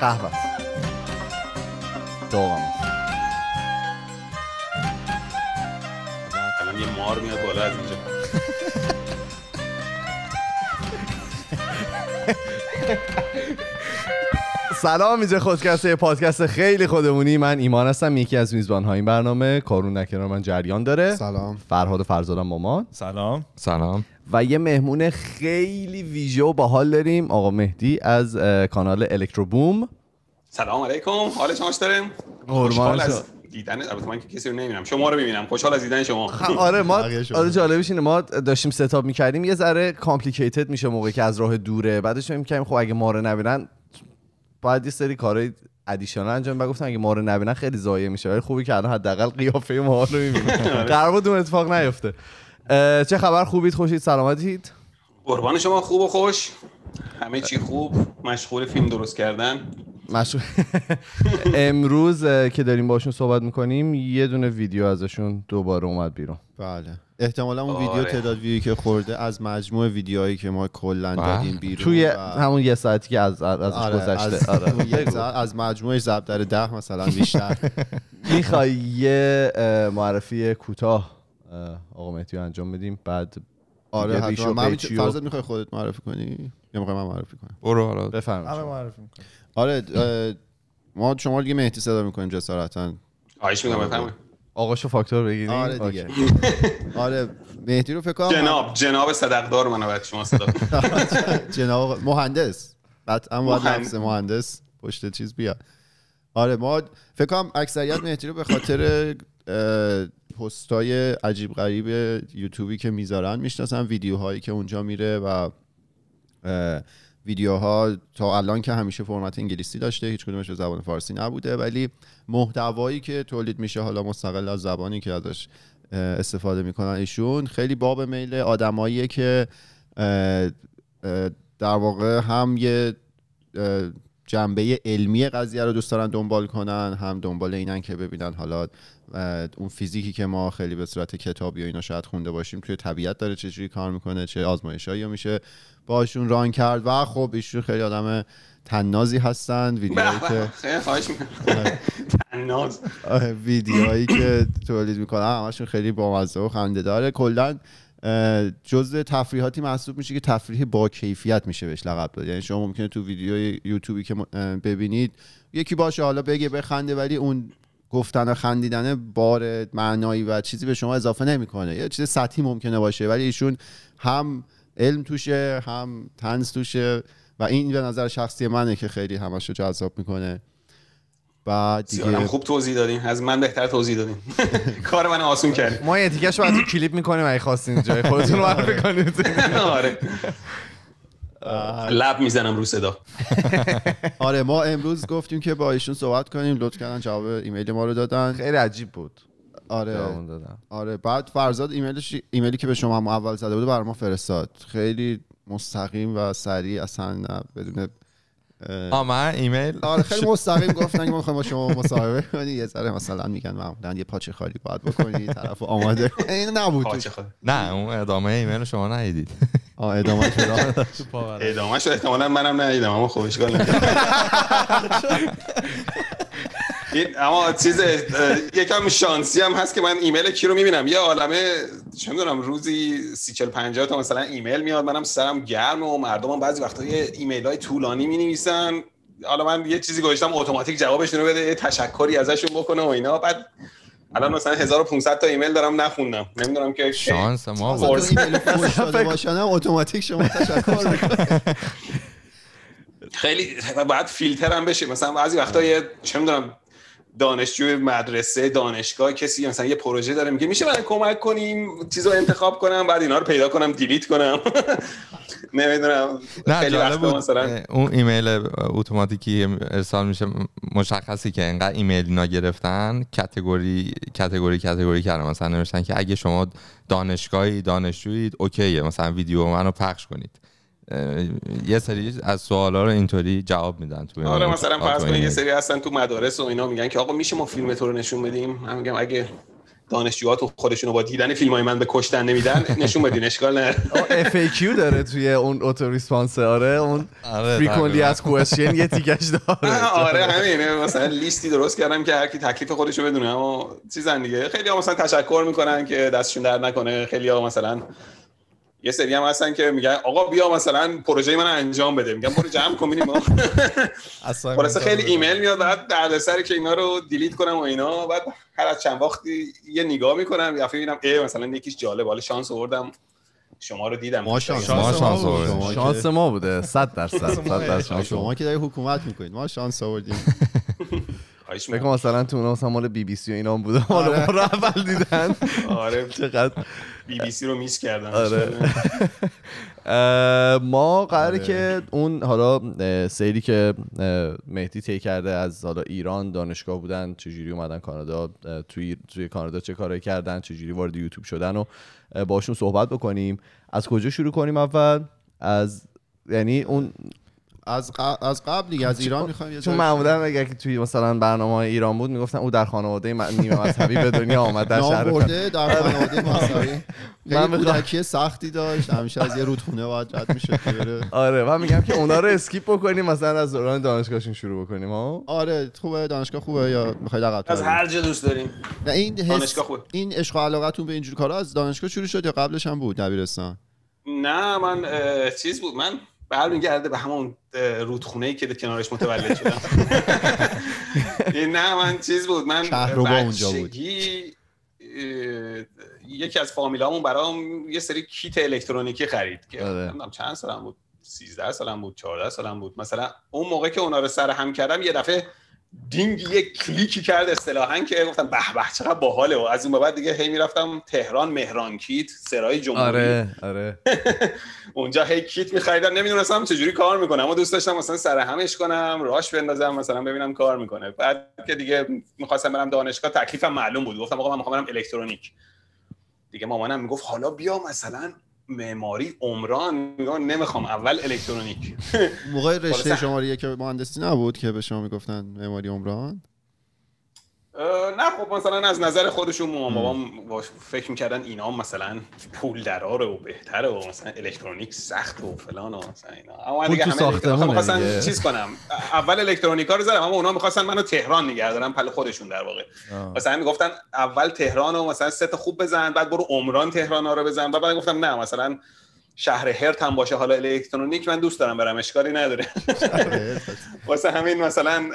قهوه است داغم است الان یه مار میاد بالا از اینجا سلام اینجا خودکسته پادکست خیلی خودمونی. من ایمان هستم یکی از میزبان های این برنامه. کارون نکنار من جریان داره. سلام. فرهاد و فرزادم مامان. سلام. سلام. و یه مهمون خیلی ویژه و باحال داریم آقا مهدی از اه، کانال الکترو بوم سلام علیکم. حال شما چطوره؟ قربان. از دیدن البته من که کسی رو نمی‌بینم. شما رو می‌بینم. خوشحال از دیدن شما. آره ما. آره جالبش اینه. ما داشتیم setup می‌کردیم. یه ذره complicated میشه موقعی که از راه دوره. بعدش فکر می‌کردیم خب اگه ما رو نبینن باید یه سری کارهای additional انجام بدیم. و گفتم اگه ما رو نبینن خیلی ضایع میشه. ولی خوبی که الان حداقل قیافه ما رو می‌بینیم. قرار بود اون اتفاق نیفته. چه خبر؟ خوبید؟ خوشید؟ سلامتید؟ قربان شما. خوب و خوش. همه چی خوب. مشغول فیلم درست کردن. مشغول امروز که داریم باشون صحبت می‌کنیم یه دونه ویدیو ازشون دوباره اومد بیرون. بله. احتمالا اون آره. ویدیو تعداد ویویی که خورده از مجموع ویدیوهایی که ما کلا بله. دادیم بیرون توی و- همون یه ساعتی که از از- ازش آره، از, گذشته آره یک ساعت از مجموعش ضرب در ده مثلا بیشتر. می‌خوای یه معرفی کوتاه اه، آقا مهدی انجام بدیم بعد آره حتما. من فرضت می‌خوای خودت معرفی کنی؟ یا می‌خوای من معرفی کنم. برو حالا. بفرمایید. معرفی می‌کنم. آره ما شما دیگه مهدی صدا می‌کنیم جسارتا. خواهش می‌کنم بفرمایید. آقاشو فاکتور بگیریم؟ آره دیگه. آره مهدی رو فکر کنم جناب جناب صدقدار منو بعد شما صدا جناب مهندس. قطعا باید مهند- لفظ مهندس پشت چیز بیاد آره ما فکر کنم اکثریت مهدی رو به خاطر پستای عجیب غریب یوتیوبی که می‌ذارن می‌شناسن ویدیوهایی که اونجا میره و ویدیوها تا الان که همیشه فرمت انگلیسی داشته هیچ کدومش به زبان فارسی نبوده ولی محتوایی که تولید میشه حالا مستقل از زبانی که ازش استفاده می‌کنن ایشون خیلی باب میل آدماییه که در واقع هم یه جنبه علمی قضیه رو دوست دارن دنبال کنن هم دنبال اینن که ببینن حالا اون فیزیکی که ما خیلی به صورت کتابی و اینا شاید خونده باشیم توی طبیعت داره چجوری کار می‌کنه چه آزمایشایی میشه باشون ران کرد و خب ایشون خیلی آدم تنازی هستن ویدیوهایی به که به. خیلی خواهش می‌کنم. تناز. آره، ویدیوهایی که تولید می‌کنن همشون خیلی بامزه و خنده داره. کلا جزء تفریحاتی محسوب میشه که تفریح با کیفیت میشه بهش لقب داد. یعنی شما ممکنه تو ویدیو یوتیوبی که ببینید یکی باشه حالا بگه بخنده ولی اون گفتن و خندیدن بار معنایی و چیزی به شما اضافه نمی‌کنه. یه چیز سطحی ممکنه باشه ولی ایشون هم علم توشه هم تنز توشه و این به نظر شخصی منه که خیلی همش رو جذاب می‌کنه. بعد دیگه خوب توضیح دادین. از من بهتر توضیح دادین. کار من آسون کردین ما یه تیکش بعد تو کلیپ می‌کنیم اگه خواستین جای خودتون رو کنید آره. لب می‌زنم رو صدا. آره ما امروز گفتیم که با ایشون صحبت کنیم. لطف کردن جواب ایمیل ما رو دادن. خیلی عجیب بود. آره. دادم آره بعد فرزاد ایمیلش ایمیلی که به شما هم اول زده بود برای ما فرستاد. خیلی مستقیم و سریع اصلا بدون آ من ایمیل؟ آره خیلی مستقیم گفتن که ما می‌خوایم با شما مصاحبه کنی یه ذره مثلا میگن معمولا یه پاچه خالی باید بکنی طرف آماده. این نبود. نه اون ادامه ایمیل شما ندیدید. آه ادامه شد ادامه شد احتمالا منم ندیدم اما خب اشکال این اما چیز یکم شانسی هم هست که من ایمیل کی رو می‌بینم. یه عالمه چه می‌دونم روزی سی چل پنجاه تا مثلا ایمیل میاد منم سرم گرمه و مردم هم بعضی وقتا یه ایمیل های طولانی می نویسن حالا من یه چیزی گذاشتم اتوماتیک جوابشون رو بده یه تشکری ازشون بکنه و اینا. بعد الان مثلا 1500 تا ایمیل دارم نخوندم. نمی‌دونم که شانس ما بود. تو ایمیل فوش داده باشن هم اتوماتیک شما تشکر می‌کنه خیلی باید فیلتر هم بشه. مثلا بعضی وقتا یه چه می‌دونم دانشجو مدرسه دانشگاه کسی مثلا یه پروژه داره میگه میشه من کمک کنیم چیز رو انتخاب کنم بعد اینا رو پیدا کنم delete کنم. نمی‌دونم. نه خیلی جالب وقتا بود. مثلا اون ایمیل اتوماتیکی ارسال میشه مشخصی که انقدر ایمیل اینا گرفتن کتگوری کتگوری کتگوری کردن. مثلا نوشتن که اگه شما دانشگاهی دانشجویید اوکیه. مثلا ویدیو منو پخش کنید. یه سری از سوالا رو اینطوری جواب میدن توی آره مثلا فرض کنید یه. سری هستن تو مدارس و اینا میگن که آقا میشه ما فیلم تو رو نشون بدیم؟ من میگم اگه دانشجوها تو خودشونو با دیدن فیلم های من به کشتن نمیدن نشون بدین اشکال نداره. FAQ داره توی اون اوتو ریسپانس آره اون آره، frequently asked question یه تیکش داره. آره همینه. مثلا لیستی درست کردم که هر کی تکلیف خودشو بدونه اما چیزن دیگه. خیلی ها مثلا تشکر می‌کنن که دستشون درد نکنه. خیلی ها مثلا یه سری هم هستن که میگن آقا بیا مثلا پروژه من انجام بده. میگم برو جمع کن ما. اصلا خلاصه خیلی ایمیل میاد بعد دردسر که اینا رو delete کنم و اینا بعد هر از چند وقتی یه نگاه می‌کنم دفعه می‌بینم ای مثلا یکیش جالب حالا شانس آوردم شما رو دیدم. ما شانس ما شانس ما شانس ما بوده 100 درصد 100 درصد. شانس شما ما که داری حکومت می‌کنید. ما شانس آوردیم. فکر مثلا تو اونا مثلا مال بی بی سی و اینا هم بوده. مال ما رو اول دیدن. آره. چقدر بی بی سی رو میس کردم آره. ما قراره آره. که اون حالا اه، سیری که مهدی طی کرده از حالا ایران دانشگاه بودن چجوری اومدن کانادا توی توی کانادا چه کارایی کردن چجوری وارد یوتیوب شدن و باشون صحبت بکنیم از کجا شروع کنیم اول از یعنی اون از ق- از قبل دیگه از ایران می‌خوایم یه چون معمولا اگر که توی مثلا برنامه های ایران بود می‌گفتن او در خانواده نیمه مذهبی به دنیا آمد در شهر. برده در خانواده مذهبی من کودکی سختی داشت همیشه از یه رودخونه باید رد می‌شد که بره آره من میگم که اونا رو اسکیپ بکنیم مثلا از دوران دانشگاهشون شروع بکنیم ها آره خوبه دانشگاه خوبه یا می‌خواید عقب از؟ هر جا دوست داریم نه این دانشگاه خوبه. این عشق و علاقتون به اینجور کارا از دانشگاه شروع شد یا قبلش هم بود دبیرستان نه من چیز بود من برمیگرده به همون رودخونه ای که کنارش متولد شدم نه من چیز بود من اونجا بود. یکی از فامیلامون برام یه سری کیت الکترونیکی خرید که آره. نمی‌دونم چند سالم بود 13 سالم بود 14 سالم بود مثلا اون موقع که اونا رو سر هم کردم یه دفعه دینگ یه کلیکی کرد اصطلاحا که گفتم به به چقدر باحاله و از اون به بعد دیگه هی می‌رفتم تهران مهران کیت سرای جمهوری. آره آره. اونجا هی کیت می‌خریدم نمی‌دونستم چجوری کار می‌کنم. اما دوست داشتم مثلا سر همش کنم راش بندازم مثلا ببینم کار می‌کنه. بعد که دیگه می‌خواستم برم دانشگاه تکلیفم معلوم بود. گفتم آقا من می‌خوام برم الکترونیک. دیگه مامانم می‌گفت حالا بیا مثلا معماری عمران نمی‌خوام اول الکترونیک. موقع رشته شماره که مهندسی نبود که به شما می‌گفتن معماری عمران؟ نه خب مثلا از نظر خودشون مامان بابام با- فکر می‌کردن اینا مثلا پول دراره و بهتره و مثلا الکترونیک سخت و فلان و مثلا اینا اما دیگه همه می‌خواستن دیگه. چیز کنم اول الکترونیکا رو زدم اما اونا می‌خواستن منو تهران نگه دارن پل خودشون در واقع آه. مثلا می‌گفتن اول تهران رو مثلا سه تا خوب بزن بعد برو عمران تهران ها رو بزن بعد من گفتم نه مثلا شهر هرت هم باشه. حالا الکترونیک من دوست دارم برم اشکالی نداره. واسه همین مثلا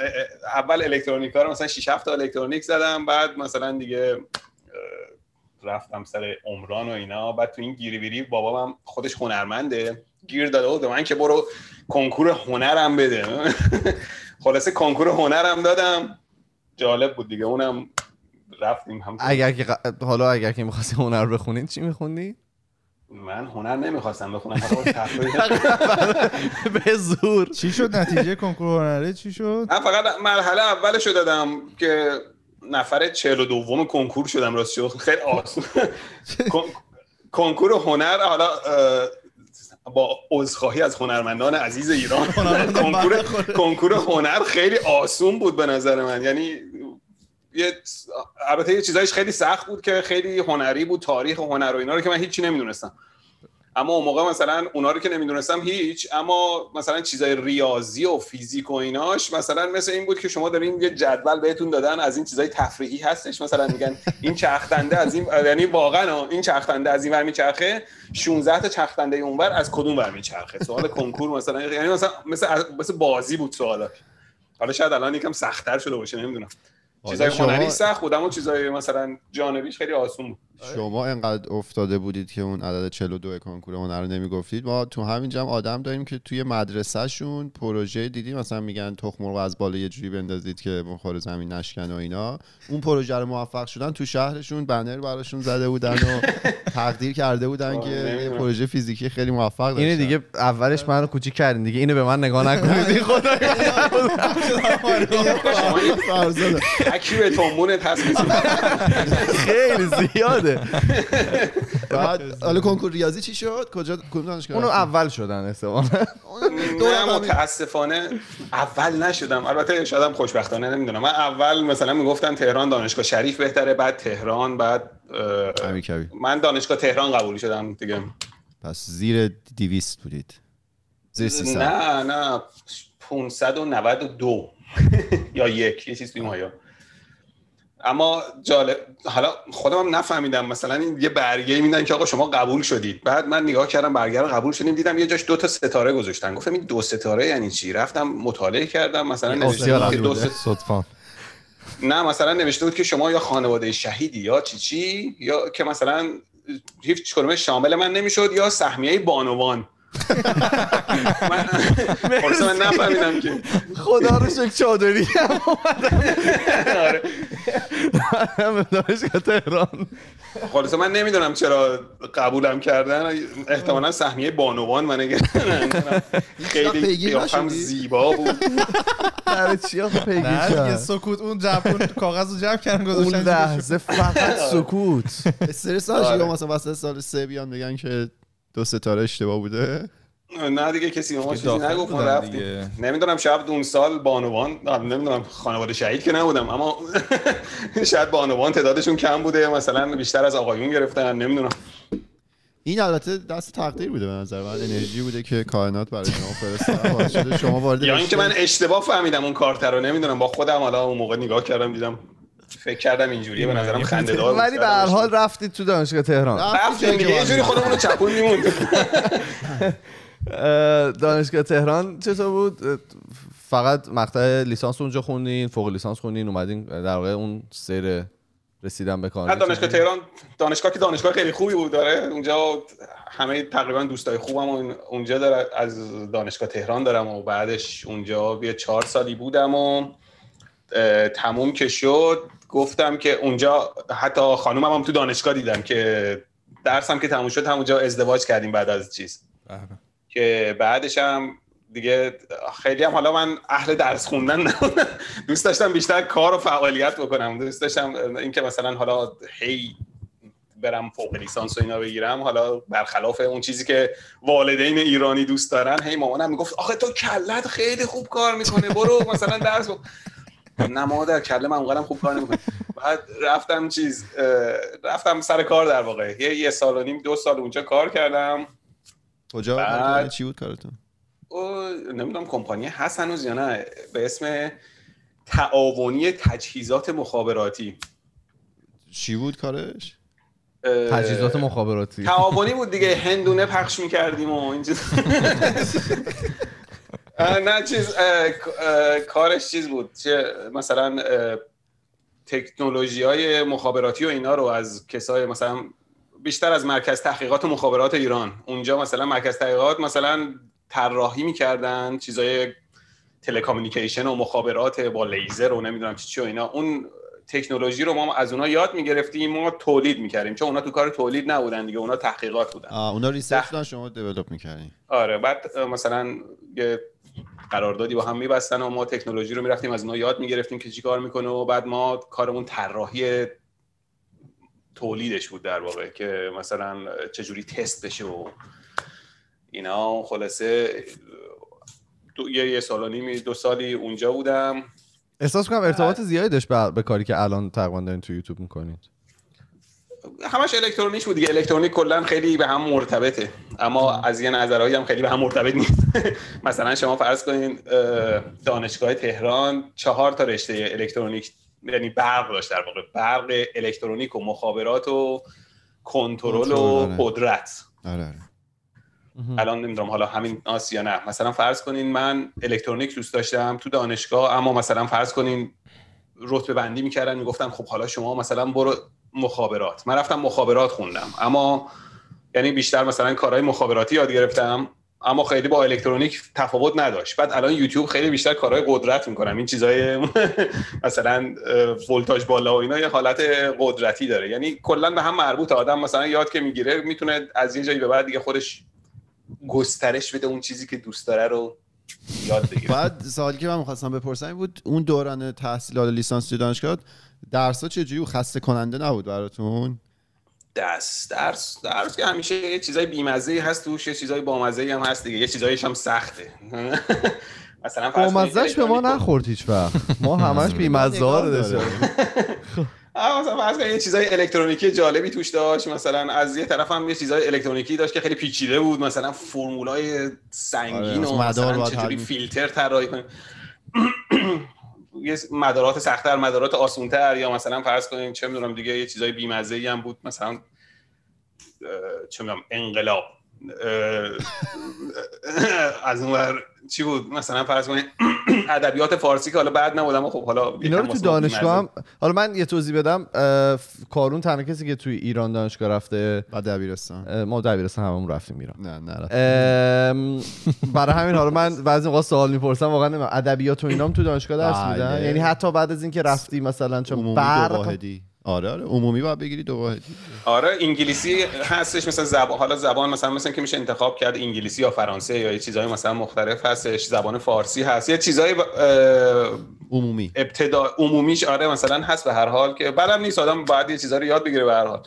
اول الکترونیکا رو مثلا 6 7 تا الکترونیک زدم بعد مثلا دیگه رفتم سر عمران و اینا. بعد تو این گیری بیری بابام خودش هنرمنده. گیر داده بود من که برو کنکور هنرم بده. خلاصه کنکور هنرم دادم. جالب بود دیگه. اونم رفتیم هم اگر که حالا اگر که می‌خواستی هنر بخونین چی می‌خوندی؟ من هنر نمی‌خواستم بخونم. به زور. چی شد نتیجه کنکور هنره چی شد؟ من فقط مرحله اولشو دادم که نفر چهل و دوم کنکور شدم راست شد. خیلی آسون کن- کنکور هنر حالا با عذرخواهی از هنرمندان عزیز ایران. کنکور کنکور هنر خیلی آسون بود به نظر من. یعنی یه البته یه چیزایش خیلی سخت بود که خیلی هنری بود تاریخ و هنر و اینا رو که من هیچی نمی‌دونستم. اما اون موقع مثلا اونا رو که نمی‌دونستم هیچ اما مثلا چیزای ریاضی و فیزیک و ایناش مثلا مثل این بود که شما دارین یه جدول بهتون دادن از این چیزای تفریحی هستش. مثلا میگن این چرخدنده از این یعنی واقعا این چرخدنده از این ور میچرخه 16 تا چرخدنده اونور از کدوم ور میچرخه؟ سوال کنکور مثلا یعنی مثلا مثل مثل بازی بود سوالا حالا شاید الان یکم سختتر شده باشه نمی‌دونم. چیزای هنری سخت بود اما چیزای مثلا جانبیش خیلی آسون بود. شما انقدر افتاده بودید که اون عدد 42 کنکور هنر رو نمی‌گفتید؟ ما تو همین جمع آدم داریم که توی مدرسهشون پروژه دیدی مثلا میگن تخم مرغ از بالا یه جوری بندازید که بخور زمین نشکن و اینا. اون پروژه رو موفق شدن تو شهرشون بنر براشون زده بودن و تقدیر کرده بودن که یه نمی‌دونم. پروژه فیزیکی خیلی موفق داشتن. اینه دیگه اولش منو کوچیک کردین دیگه. اینو به من نگاه نکنید. این خدا فرزاده. تکی به تومون تصمیم خیلی زیاد. زیاده بعد حالا کنکور ریاضی چی شد؟ کجا کدوم دانشگاه اونو؟ اول شدن احتمالاً. نه متاسفانه اول نشدم. البته شاید هم خوشبختانه نمی‌دونم. من اول مثلا می‌گفتن تهران دانشگاه شریف بهتره بعد تهران بعد من دانشگاه تهران قبول شدم دیگه. پس زیر دیویست بودید. زیر 300 نه نه. 592 یا یک یه چیز توی مایا اما جالب حالا خودم هم نفهمیدم مثلا این یه برگه میدن که آقا شما قبول شدید. بعد من نگاه کردم برگه رو قبول شدیم دیدم یه جاش دو تا ستاره گذاشتن. گفتم این دو ستاره یعنی چی؟ رفتم مطالعه کردم مثلا نوشته که دو. ست- نه مثلا نوشته بود که شما یا خانواده شهیدی یا چی چی یا که مثلا هیچ کدوم شامل من نمی‌شد یا سهمیه بانوان. من خلاص من نفهمیدم که. خدا رو شکر چادری هم آره. دانشگاه تهران خلاص من نمی‌دونم چرا قبولم کردن. احتمالا سهمیه بانوان من خیلی قیافم؟ زیبا بود. در چی آخه پیگیر نه کرد سکوت اون جمع کاغذ رو جمع کردن اون گذاشتن لحظه فقط سکوت. استرس آره. یا مثلا وسط سال سه بیان بگن که دو ستاره اشتباه بوده؟ نه دیگه کسی به ما چیزی نگفت ما رفتیم. نمی‌دونم شاید اون سال بانوان نمی‌دونم خانواده شهید که نبودم اما شاید بانوان تعدادشون کم بوده مثلا بیشتر از آقایون گرفتن نمی‌دونم. این البته دست تقدیر بوده به نظر من انرژی بوده که کائنات برای شما فرستاد باعث شده شما وارد یا اینکه من اشتباه فهمیدم اون کارت رو نمی‌دونم با خودم حالا اون موقع نگاه کردم دیدم فکر کردم اینجوریه به نظرم خنده دار ولی به هر حال رفتید تو دانشگاه تهران. رفتی رفتیم دیگه یه جوری. خودمون رو چپون میموند اه، دانشگاه تهران چطور بود؟ فقط مقطع لیسانس اونجا خوندین فوق لیسانس خوندین اومدین در واقع اون سیر رسیدن به کار دانشگاه تهران دانشگاه که دانشگاه خیلی خوبی بود داره اونجا همه تقریبا دوستای خوبم اون- اونجا داره از دانشگاه تهران دارم و بعدش اونجا یه چهار سالی بودم و تموم که شد. گفتم که اونجا حتی خانومم هم تو دانشگاه دیدم که درسم که تموم شد همونجا ازدواج کردیم بعد از چیز بله. که بعدش هم دیگه خیلی هم حالا من اهل درس خوندن نبودم دوست داشتم بیشتر کار و فعالیت بکنم دوست داشتم اینکه مثلا حالا هی برم فوق لیسانس و اینا بگیرم حالا برخلاف اون چیزی که والدین ایرانی دوست دارن هی مامانم می‌گفت آخه تو کلت خیلی خوب کار می‌کنه برو مثلا درس بخون. نه مادر کله من اونقدرم خوب کار نمی‌کنه. بعد رفتم چیز رفتم سر کار در واقع. یه یه سال و نیم دو سال اونجا کار کردم. کجا بعد-؟ چی بود کارتون؟ او نمی‌دونم کمپانی هست هنوز یا نه به اسم تعاونی تجهیزات مخابراتی. چی بود کارش؟ تجهیزات مخابراتی. تعاونی بود دیگه هندونه پخش می‌کردیم و این نه چیز کارش چیز بود. چه مثلا تکنولوژی های مخابراتی و اینا رو از کسای مثلا بیشتر از مرکز تحقیقات و مخابرات ایران. اونجا مثلا مرکز تحقیقات مثلا طراحی می‌کردن چیزای telecommunication و مخابرات با لیزر و نمی‌دونم چی چی و اینا. اون تکنولوژی رو ما از اونا یاد می‌گرفتیم ما تولید می‌کردیم. چون اونا تو کار تولید نبودن دیگه اونا تحقیقات بودن. آه اونا research. بودن شما develop می‌کردین. آره بعد مثلا یه قراردادی با هم میبستن و ما تکنولوژی رو می‌رفتیم از اونا یاد می‌گرفتیم که چی کار می‌کنه و بعد ما کارمون طراحی تولیدش بود در واقع که مثلا چجوری تست بشه و اینا. خلاصه دو یه, یه سال و نیمی دو سالی اونجا بودم. احساس کنم ارتباط زیادی داشت به, به کاری که الان تقریبا دارین تو یوتیوب می‌کنید. همش الکترونیک بود دیگه. الکترونیک کلا خیلی به هم مرتبطه. اما از یه نظرهایی هم خیلی به هم مرتبط نیست. مثلا شما فرض کنین اه، دانشگاه تهران چهار تا رشته الکترونیک یعنی برق داشت در واقع. برق الکترونیک و مخابرات و کنترل و آره. قدرت. آره آره. الان نمی‌دونم حالا همین آسیا نه. مثلا فرض کنین من الکترونیک دوست داشتم تو دانشگاه اما مثلا فرض کنین رتبه بندی می‌کردن می‌گفتن خب حالا شما مثلا برو مخابرات. من رفتم مخابرات خوندم اما یعنی بیشتر مثلا کارهای مخابراتی یاد گرفتم اما خیلی با الکترونیک تفاوت نداشت. بعد الان یوتیوب خیلی بیشتر کارهای قدرت می‌کنم این چیزای مثلا ولتاژ بالا و اینا یه حالت قدرتی داره. یعنی کلا به هم مربوط. آدم مثلا یاد که می‌گیره می‌تونه از یه جایی به بعد دیگه خودش گسترش بده اون چیزی که دوست داره رو یاد بگیره. بعد سوالی که من می‌خواستم بپرسم بود اون دوران تحصیلات لیسانس تو دانشگاه درس ها چجوری؟ خسته کننده نبود براتون؟ دست. درس درس که همیشه یه چیزای بیمزه هست توش یه چیزای بامزه هم هست دیگه یه چیزایش هم سخته. مثلا فرض کنید بامزش به ما نخورد هیچ وقت. ما همش بیمزه ها رو مثلا فرض کنید یه چیزای الکترونیکی جالبی توش داشت. مثلا از یه طرف هم یه چیزای الکترونیکی داشت که خیلی پیچیده بود. مثلا فرمولای سنگین آره، و مثلا چجوری حل- فیلتر طراحی کنیم یه مدارات سختتر مدارات آسونتر یا مثلا فرض کنیم چه می‌دونم دیگه یه چیزای بیمزه هم بود مثلا چه می‌دونم انقلاب از اون چی بود مثلا فرض کنید ادبیات فارسی که حالا بعد نبود اما خب حالا اینا رو تو دانشگاه هم. حالا من یه توضیح بدم کارون تنها کسی که توی ایران دانشگاه رفته بعد دبیرستان ما دبیرستان هممون رفتیم ایران نه نه برای همین حالا من بعضی موقع سوال می‌پرسم واقعا نمی‌دونم. ادبیات و اینام تو دانشگاه درس بله. میدن یعنی حتی بعد از اینکه رفتی مثلا چون برق آره آره عمومی باید بگیری دو واحدی آره انگلیسی هستش مثلا زبان حالا زبان مثلا مثلا که میشه انتخاب کرد انگلیسی یا فرانسه یا یه چیزای مثلا مختلف هستش زبان فارسی هست یه چیزای اه، عمومی. ابتدا عمومیش آره مثلا هست به هر حال که بعدم نیست آدم باید یه چیزا رو یاد بگیره به هر حال.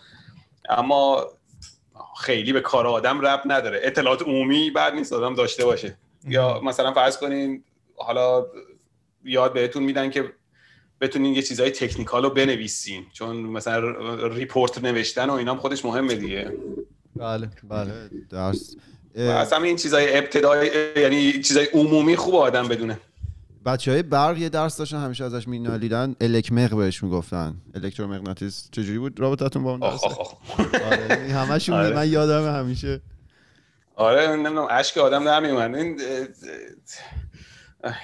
اما خیلی به کار آدم رب نداره. اطلاعات عمومی بعد نیست آدم داشته باشه. یا مثلا فرض کنین حالا یاد بهتون میدن که بتونین یه چیزای تکنیکال رو بنویسین. چون مثلا ریپورت نوشتن و اینا هم خودش مهمه دیگه. بله بله. درس اصلا این چیزای ابتدایی یعنی چیزای عمومی خوب آدم بدونه. بچه های برق یه درس داشتن همیشه ازش مینالیدن. الکمق بهش می‌گفتن. الکترومغناطیس چجوری بود؟ رابطتون با اون درس؟ آخ. آره همشون آره. من یادم همیشه. آره نمی‌دونم اشک آدم در میومد. این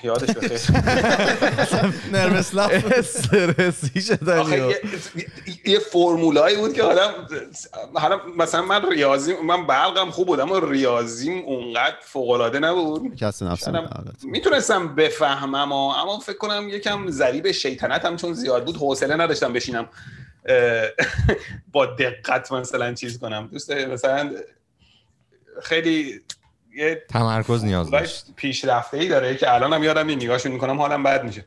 یادش بخیر نرمس استرسی آخه یه, فرمولایی بود که آدم حالا مثلا من ریاضی من برقم خوب بود اما ریاضیم اونقدر فوق العاده نبود. کس نفس هم می‌تونستم بفهمم و اما فکر کنم یکم ذریب شیطنتم چون زیاد بود حوصله نداشتم بشینم با دقت مثلا چیز کنم. دوست مثلا خیلی یه تمرکز نیاز داشت. پیشرفته ای داره که الان هم یادم این نگاهشون می‌کنم حالم بد میشه.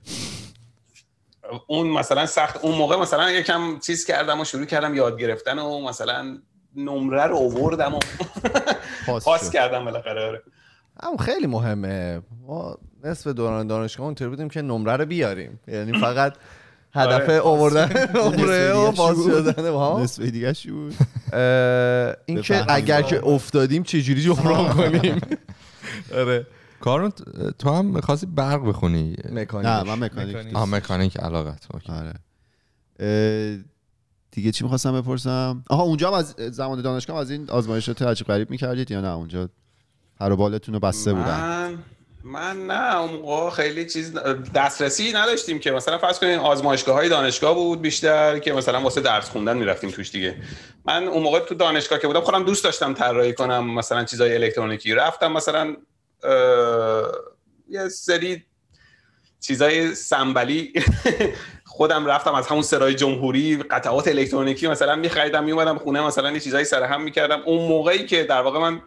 اون مثلا سخت اون موقع مثلا یکم چیز کردم و شروع کردم یاد گرفتن و مثلا نمره رو اووردم و پاس. کردم بالاخره. آره. اما خیلی مهمه. ما نصف دوران دانشگاه اونطوری بودیم که نمره رو بیاریم. یعنی فقط هدف آره. آوردن نمره و بود؟ شدن ها. نصف دیگه بود؟ این که. اگر که افتادیم چجوری جبران کنیم؟ آره. کارون تو هم خواستی برق بخونی؟ مکانیک. نه من مکانیک. آه مکانیک علاقت. اوکی. آره. دیگه چی می‌خواستم بپرسم؟ آها اونجا هم از زمان دانشگاه هم از این آزمایشات عجیب غریب می‌کردید یا نه؟ اونجا پر و بالتون رو بسته بودن. من نه اون موقع خیلی چیز دسترسی نداشتیم که مثلا فرض کنین آزمایشگاه های دانشگاه بود بیشتر که مثلا واسه درس خوندن می‌رفتیم توش دیگه. من اون موقع تو دانشگاه که بودم خودم دوست داشتم طراحی کنم مثلا چیزای الکترونیکی. رفتم مثلا یه سری چیزای سنبلی خودم رفتم از همون سرای جمهوری قطعات الکترونیکی مثلا میخریدم میومدم خونه مثلا یه چیزایی سرهم می‌کردم. اون موقعی که در واقع من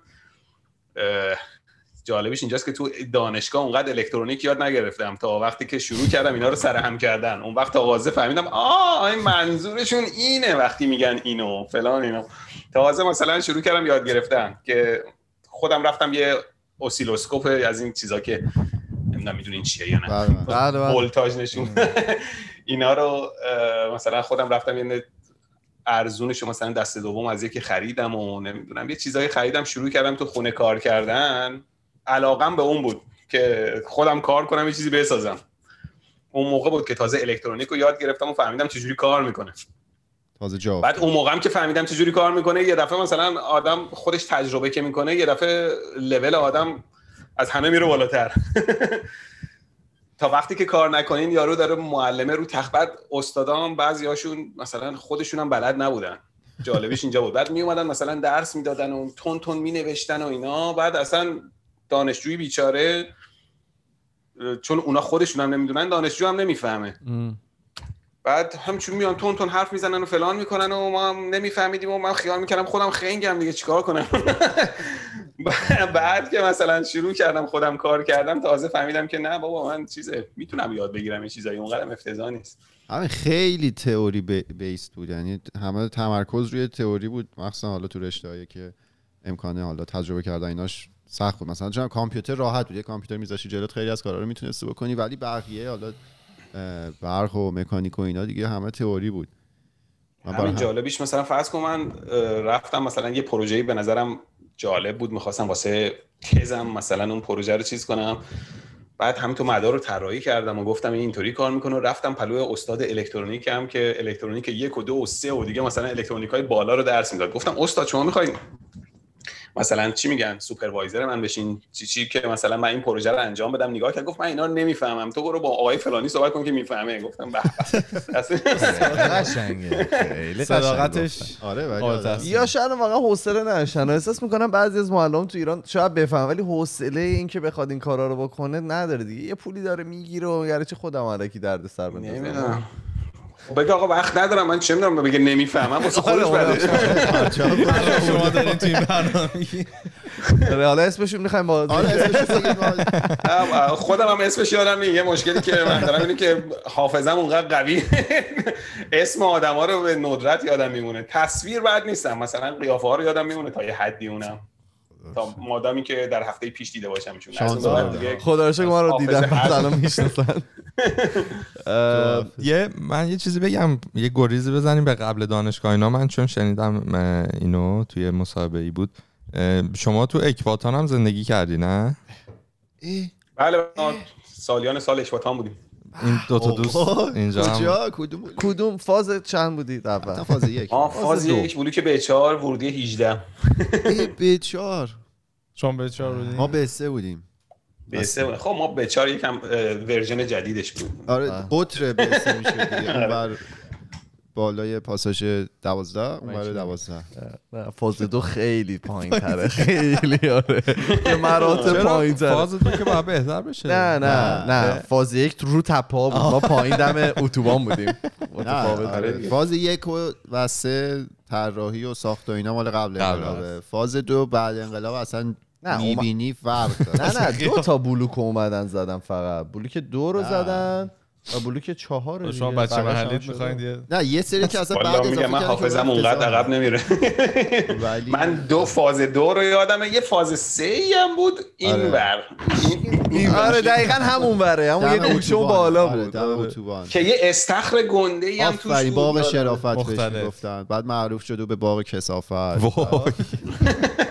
جالبش اینجاست که تو دانشگاه اونقدر الکترونیک یاد نگرفتم تا وقتی که شروع کردم اینا رو سرهم کردن. اون وقت تازه فهمیدم آه این منظورشون اینه وقتی میگن اینو فلان اینو. تازه مثلا شروع کردم یاد گرفتن که خودم رفتم یه اسیلوسکوپ از این چیزا که نمی‌دونم می‌دونین چیه یا نه. بله، بله. بله بله. ولتاژ نشون اینا رو مثلا خودم رفتم یه ارزونش مثلا دست دوم از یکی خریدم و نمی‌دونم یه چیزایی خریدم شروع کردم تو خونه کار کردن. علاقم به اون بود که خودم کار کنم یه چیزی بسازم. اون موقع بود که تازه الکترونیک رو یاد گرفتم و فهمیدم چجوری کار می‌کنه. تازه جا بعد اون موقع هم که فهمیدم چجوری کار می‌کنه یه دفعه مثلا آدم خودش تجربه که می‌کنه یه دفعه لول آدم از همه میره بالاتر. تا وقتی که کار نکنین یارو داره معلمه رو تخت. بعد استادام بعضیاشون مثلا خودشون هم بلد نبودن. جالبیش اینجا بود. بعد می اومدن مثلا درس می‌دادن و تون تون می نوشتن و اینا. بعد اصلا دانشجوی بیچاره چون اونا خودشون هم نمی‌دونن دانشجو هم نمی‌فهمه. بعد همچون میان تون تون حرف می‌زنن و فلان می‌کنن و ما هم نمیفهمیدیم و من خیال می‌کردم خودم خنگم دیگه چیکار کنم؟ بعد که مثلا شروع کردم خودم کار کردم تازه فهمیدم که نه بابا من چیزه می‌تونم یاد بگیرم این چیزایی اونقدر افتضاح نیست. همین خیلی تئوری بیس بود یعنی همه تمرکز روی تئوری بود مخصوصا حالا تو رشته که امکانه حالا تجربه کردن ایناش سخت بود. مثلا چون کامپیوتر راحت بود. یه کامپیوتر میذاشی جلوت خیلی از کارا رو می‌تونستی بکنی ولی بقیه حالا برق و مکانیک و اینا دیگه همه تئوری بود. من همین هم- جالبیش مثلا فرض کن من رفتم مثلا یه پروژه‌ای به نظرم جالب بود. می‌خواستم واسه تزم مثلا اون پروژه رو چیز کنم. بعد همینطور مدار رو طراحی کردم و گفتم این اینطوری کار می‌کنه. و رفتم پهلوی استاد الکترونیک هم که الکترونیک یک و دو و سه و دیگه مثلا الکترونیک های بالا رو درس می‌داد. گفتم استاد شما می‌خواین مثلا چی میگن؟ supervisor من بشین. چی چی که مثلا من این پروژه رو انجام بدم نگاه کرد گفت من اینا رو نمی‌فهمم. تو برو با آقای فلانی صحبت کن که می‌فهمه. گفتم به. اصلا- قشنگه. صداقتش آره ولی آره،. یا شاید واقعا حوصله نداشتن احساس می‌کنم بعضی از معلم تو ایران شاید بفهم ولی حوصله این که بخواد این کارا رو بکنه نداره دیگه. یه پولی داره می‌گیره و گره چه خودم علکی درد سر بندازم نمی‌دونم. بگه آقا وقت ندارم من چه می‌دونم بگه نمی‌فهمم. واسه خودش آره، بده. شما دارین تو این برنامه. آره، حالا اسمشون می‌خوایم با آره اسمش خودم هم اسمش یادم نیست. یه مشکلی که من دارم اینه که حافظم اونقدر قوی. اسم آدما رو به ندرت یادم میمونه. تصویر بعد نیستم. مثلا قیافه ها رو یادم میمونه تا یه حدی اونم. تا مادامی که در هفته پیش دیده بعد دیگه خدا رو شکر ما رو دیدن. بعد الان می‌شناسن. یه من یه چیزی بگم یه گریزی بزنیم به قبل دانشگاه اینا. من چون شنیدم اینو توی مصاحبه ای بود شما تو اکباتان هم زندگی کردی نه؟ بله سالیان سال اشواتان بودیم. این دو تا دوست آقا، اینجا هم کجا؟ کدوم؟ کدوم فاز چند بودید تا اول فاز یک. ما فاز. یک بلوک به چهار ورودی 18 ای، به چهار چون به چهار بودین ما به سه بودیم. به سه بود. خب ما به چهار یکم اه، ورژن جدیدش بود. آره. قطر به سه میشه دیگه. بالای پاساژ دوازده اونور دوازده. نه فاز دو خیلی پایین تره خیلی آره. یه مراتب پایین تره فاز تو که باید بهتر بشه. نه نه نه. فاز یک رو تپا بود. ما پایین دم اتوبان بودیم. آره. فاز یک و- سه طراحی و ساخت و اینا مال قبل انقلابه. فاز دو بعد انقلاب اصلا نه، می‌بینی فرق داره نه نه دو تا بلوک اومدن زدن فقط. بلوک دو رو. زدن. بلوک چهار شما. بچه محلیت شده. می‌خواین نه یه سری که اصلا بعد اضافه من حافظم اون اونقدر. عقب نمیره ولی من دو فاز دو رو یادمه یه فاز سه ای هم بود این آره. ور این ور. آره دقیقا همون بره همون یه گوشه. بالا آره، بود آره. که یه استخر گنده ای هم توش بود باغ. شرافت بهش. می‌گفتن بعد معروف شد و به باغ کسافت وای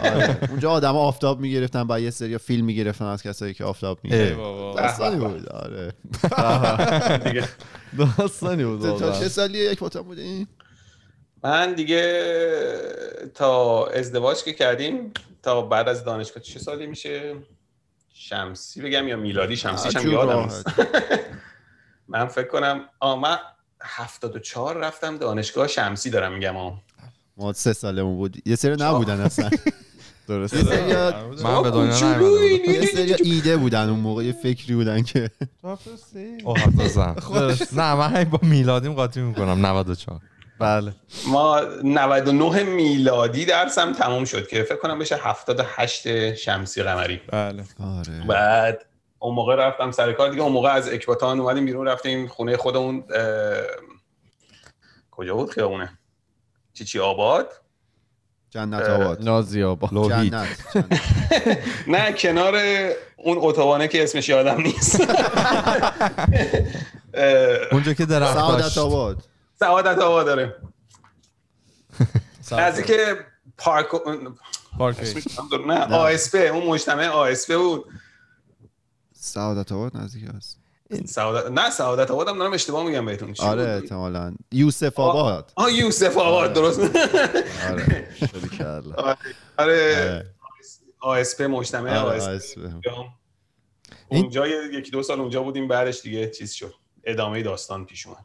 آره. اونجا آدم آفتاب می‌گرفتن بعد یه سری فیلم می‌گرفتن از کسایی که آفتاب. می‌گرفتن آره دیگه. داستانی بود تا. چه سالی یک باتان بودین؟ من دیگه تا ازدواج که کردیم تا بعد از دانشگاه چه سالی میشه؟ شمسی بگم یا میلادی؟ شمسیش هم عجوب یادم. نیست. من فکر کنم آه من 74 رفتم دانشگاه شمسی دارم میگم. ما سه سالمون بود. یه سری نبودن اصلا. درست یه سری یه سری ایده بودن اون موقع یه فکری بودن که اوه حافظم نه من هی با میلادیم قاطی می‌کنم. 94 بله. ما 99 میلادی درسم تموم شد که فکر کنم بشه 78 شمسی قمری. بله. آره. بعد اون موقع رفتم سر کار. دیگه اون موقع از اکباتان اومدیم بیرون رفتیم خونه خودمون اه، کجا بود خیابونه؟ چی چی آباد؟ جنت آباد. نازی آبا لوحید. جنت. نه کنار اون اتوبانه که اسمش یادم نیست. اونجا که درخت سعادت آباد. سعادت آباد داره نزدیک پارک پارک. اسمش هم داره- نه آسپه اون مجتمع آسپه بود. سعادت آباد نزدیک است. سعادت نه سعادت آباد هم دارم اشتباه میگم بهتون. چی آره؟ احتمالا. یوسف آباد. آه یوسف آباد درست. آره. آره. آسپه مجتمع. این- اونجا یکی دو سال اونجا بودیم بعدش دیگه چیز شد. ادامه داستان پیش اومد.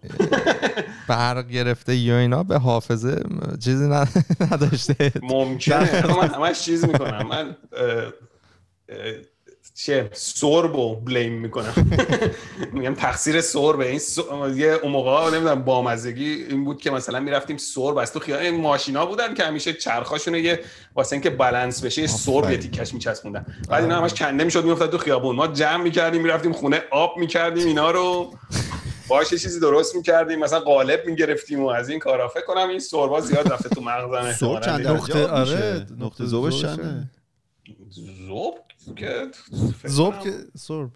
برق گرفته یا اینا به حافظه چیزی نداشته. ممکنه. من همش چیز می‌کنم. من چه سربو بلیم می‌کنم. میگم تقصیر سربه. این سر... یه اون موقع نمی‌دونم بامزگی این بود که مثلا می‌رفتیم سرب از تو خیال این ماشینا بودن که همیشه چرخاشون یه واسه اینکه بالانس بشه یه سرب یه تیکش میچسبوندن. بعد اینا همش کنده می‌شد میافتاد تو خیابون. ما جمع می‌کردیم می‌رفتیم خونه آب می‌کردیم اینا رو. باشه چیزی درست می‌کردیم. مثلا قالب می‌گرفتیم و از این کارا. فکر کنم این سربا زیاد رفته تو مغزم نقطه-؟ آره، نقطه ذوبش چنده؟ زوب؟ که کنم- که سرب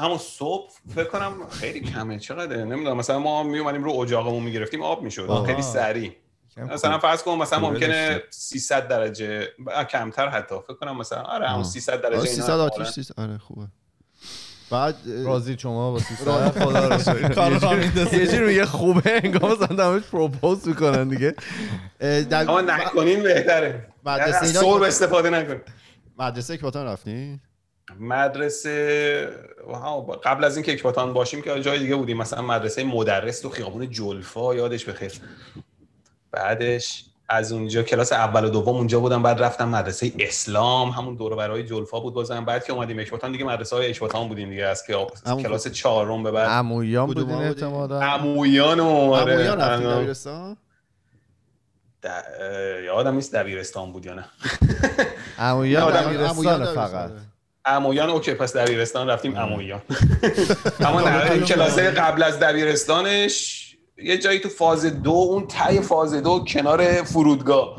همون صبح فکر کنم خیلی کمه چقدر نمی‌دونم مثلا ما می اومدیم رو اجاقمون می‌گرفتیم آب می‌شد. خیلی سریع. کم مثلا فرض کن مثلا ممکنه داشته. 300 درجه کمتر حتی. فکر کنم مثلا آره همون آه. 300 درجه آره، اینا 300 احتمالاً. آتیش 300 آره خوبه. بعد راضی شما با 300 خدا رو یه جوری- میگه خوبه انگار مثلا دمش پروپوز می‌کنن دیگه. اما نکنین بهتره. از صبح که- استفاده نکن مدرسه اکباتان رفتی؟ مدرسه ها، قبل از این که اکباتان باشیم که جای دیگه بودیم. مثلا مدرسه مدرس تو خیابون جلفا یادش بخیر بعدش از اونجا کلاس اول و دوم اونجا بودم بعد رفتم مدرسه اسلام. همون دور برای جلفا بود بازم. بعد که اومدیم اکباتان دیگه مدرسه های اکباتان بودیم دیگه. از که کلاس چهارم به بعد عمویان بودین؟ احتمالا. عمویان و آره، عمویان رفتی آره. دبیرستان د- اه، یادم نیست دبیرستان بود یا نه؟ عمویان عمویان دبیرستان فقط. عمویان اوکی پس دبیرستان رفتیم عمویان. اما نه این کلاس قبل از دبیرستانش یه جایی تو فاز دو اون تای فاز دو کنار فرودگاه.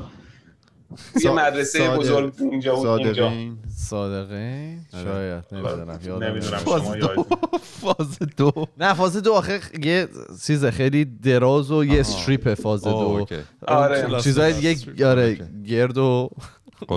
یه مدرسه صادق- بزرگ بود اونجا صادقین؟ صادقه شاید نمی‌دونم. یادم نمی‌دونم نمیاد. شما یاد فاز دو. نه فاز دو آخه یه چیز خیلی دراز و یه استریپ فاز دو. آره. چیزای دیگه آره گرد و و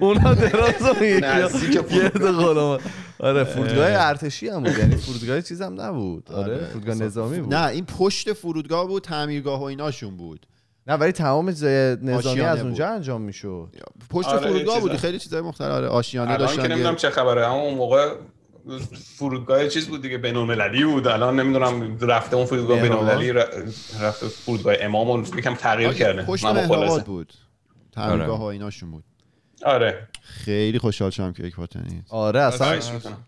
اونا دراز و این یکی و غلام آره فرودگاه ارتشی هم بود. یعنی فرودگاه چیز هم نبود. آره آره. فرودگاه نظامی بود. نه این پشت فرودگاه بود تعمیرگاه و ایناشون بود. نه ولی تمام چیزای نظامی از بود. اونجا انجام می‌شد. پشت آره، فرودگاه چیزا. بود خیلی چیزای مختلف. آره آشیانه الان که داشتن نمی‌دونم چه خبره. اما اون موقع فرودگاه چیز بود دیگه بین‌المللی بود. الان نمی‌دونم رفته اون فرودگاه؟ بین‌المللی؟ رفته فرودگاه امام یکم تغییر آره، کرده. پشت. بود. تعمیرگاه ها ایناشون بود. آره. خیلی خوشحال شدم که اکباتانی آره اصلا.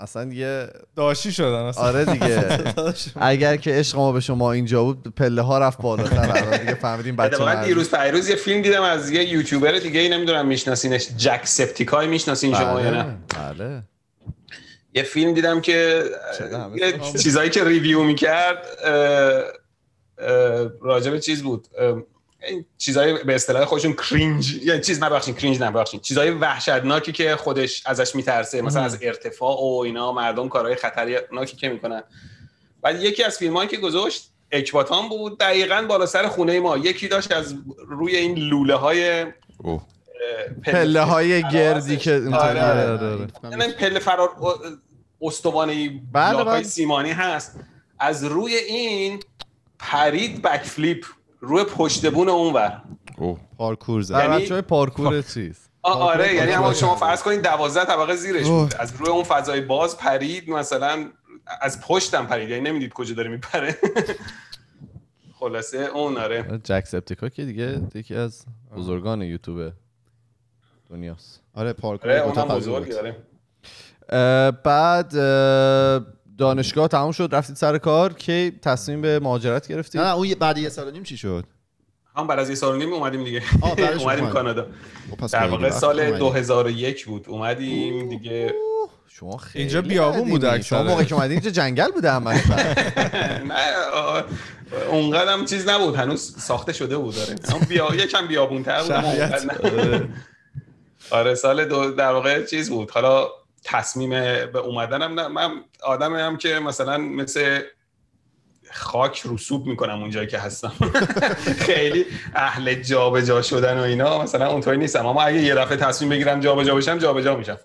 اصلا یه داشی شدن اصلا. آره دیگه. اگر که عشق ما به شما اینجا بود پله ها رفت بالاتر. دیگه فهمیدیم بچه اتفاقا مردی. دیروز پریروز یه فیلم دیدم از یه یوتیوبر دیگه ای نمی‌دونم میشناسینش. جک سپتیک آی می‌شناسین شما یا نه؟ بله. بله یه فیلم دیدم که چیزایی که review می‌کرد راجع به چیز بود. چیزای به اصطلاح خودشون cringe یا چیز ببخشین cringe ببخشین. چیزای وحشتناکی که خودش ازش میترسه مثلا از ارتفاع و اینا مردم کارهای خطرناکی که می‌کنن. بعد یکی از فیلم که گذاشت اکباتان بود دقیقا بالا سر خونه ما. یکی داشت از روی این لوله های اوه. پله. های گردی که آره، اینطوری آره. آره،. یعنی این پله فرار استوانه بله، بله بله. سیمانی هست. از روی این پرید بک فلیپ روی پشت بون اونور. پارکور زد. یعنی- بچه های پارکور چیز؟ آره یعنی اما شما. فرض کنید دوازده طبقه زیرش بود. از روی اون فضای باز پرید مثلا از پشتم پرید. یعنی نمی‌دید کجا داره میپره. خلاصه اون آره. جک سپتیکا که دیگه یکی از بزرگان یوتیوب دنیاست. آره پارکور آره اونم بزرگی اه، بعد دانشگاه تموم شد رفتید سر کار که تصمیم به مهاجرت گرفتید؟ نه نه اون بعد یه سال و نیم چی شد؟ هم بعد از یه سال و نیم اومدیم دیگه. اومدیم اومد. کانادا. خب در واقع سال اومدی. 2001 بود. اومدیم دیگه. شما خیلی اینجا بیابون قدیمی. بوده شما اکثر. موقعی که اومدید اینجا جنگل بوده همش نه آه، اونقدر هم چیز نبود. هنوز ساخته شده بود. داره بیا یکم بیابون تر بود. آره سال دو در واقع چیز بود. حالا تصمیم به اومدنم نه. من آدمی هم که مثلا مثل خاک رسوب می‌کنم اونجایی که هستم. خیلی اهل جابجا شدن و اینا مثلا اونطوری نیستم. اما اگه یه دفعه تصمیم بگیرم جابجا بشم جابجا میشم.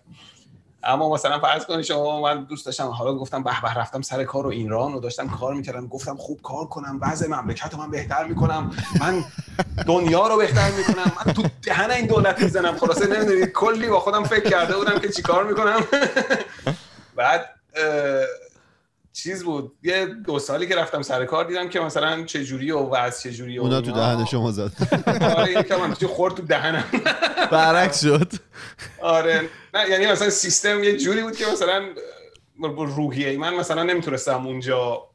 اما مثلا فرض کنید شما من دوست داشتم حالا گفتم به به رفتم سر کار و ایران و داشتم کار می‌کردم گفتم خوب کار کنم وضع مملکت من بهتر می‌کنم من دنیا رو بهتر می‌کنم من تو دهن این دولت می‌زنم خلاصه نمی‌دونید کلی با خودم فکر کرده بودم که چیکار می‌کنم. بعد چیز بود. یه دو سالی که رفتم سر کار دیدم که مثلا چه جوری و وضع چه جوری اونا تو. دهن شما زد. آره یکم همچین خورد تو دهنم. برعکس شد. آره. نه یعنی مثلا سیستم یه جوری بود که مثلا روحیه من مثلا نمی‌تونستم اونجا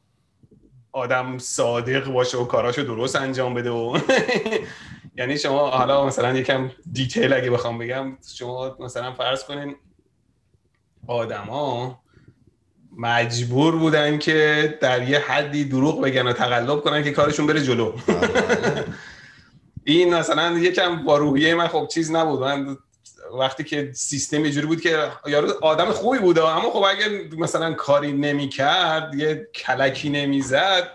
آدم صادق باشه و کاراشو درست انجام بده و یعنی شما حالا مثلا یکم دیتیل اگه بخوام بگم شما مثلا فرض کنین آدما مجبور بودن که در یه حدی دروغ بگن و تقلب کنن که کارشون بره جلو. این مثلا یکم با روحیه من خب چیز نبود. من وقتی که سیستم یه جوری بود که یارو آدم خوبی بود اما خب اگه مثلا کاری نمی‌کرد یه کلکی نمی‌زد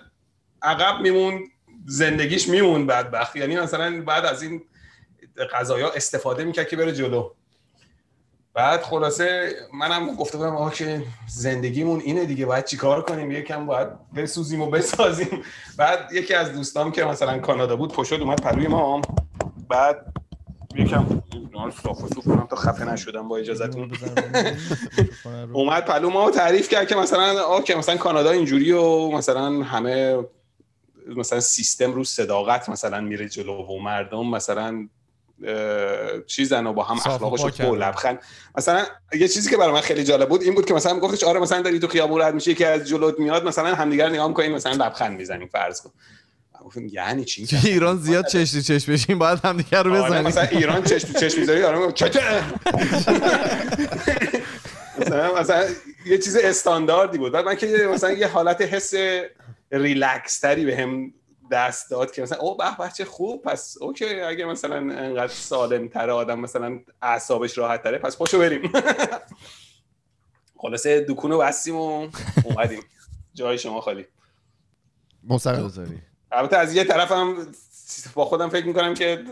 عقب میمون زندگیش میمون بدبخت. یعنی مثلا بعد از این قضایا استفاده می‌کرد که بره جلو. بعد خلاصه منم گفته بودم آقا که زندگیمون اینه دیگه باید چیکار کنیم؟ یکم باید بسوزیم و بسازیم. بعد یکی از دوستام که مثلا کانادا بود پشت اومد پلوی ما. بعد یکم صاف و صوف کنم تا خفه نشدم با اجازهتون اومد پلو ما تعریف کرد که مثلا آه که مثلا کانادا اینجوری و مثلا همه مثلا سیستم رو صداقت مثلا میره جلو و مردم مثلا چیزن و با هم اخلاقشون پاکن. تو لبخند مثلا یه چیزی که برای من خیلی جالب بود این بود که مثلا گفتش آره مثلا داری تو خیابون رد میشه که از جلوت میاد مثلا همدیگر نگاه می‌کنین مثلا لبخند می‌زنیم فرض کن. گفتم یعنی چی؟ تو ایران زیاد چش تو چش بشین باید هم دیگه رو آره بزنیم مثلا ایران چش تو چش می‌ذاری آره مثلا مثلا یه چیز استانداردی بود. بعد من که مثلا یه حالت حس ریلکس تری بهم دست داد که مثلا او به به چه خوب پس okay اگه مثلا انقدر سالم تره آدم مثلا اعصابش راحت تره پس پاشو بریم. خلاصه دکونو بستیم و اومدیم. جای شما خالی. مستقیم بذاری. البته از یه طرفم با خودم فکر می‌کنم که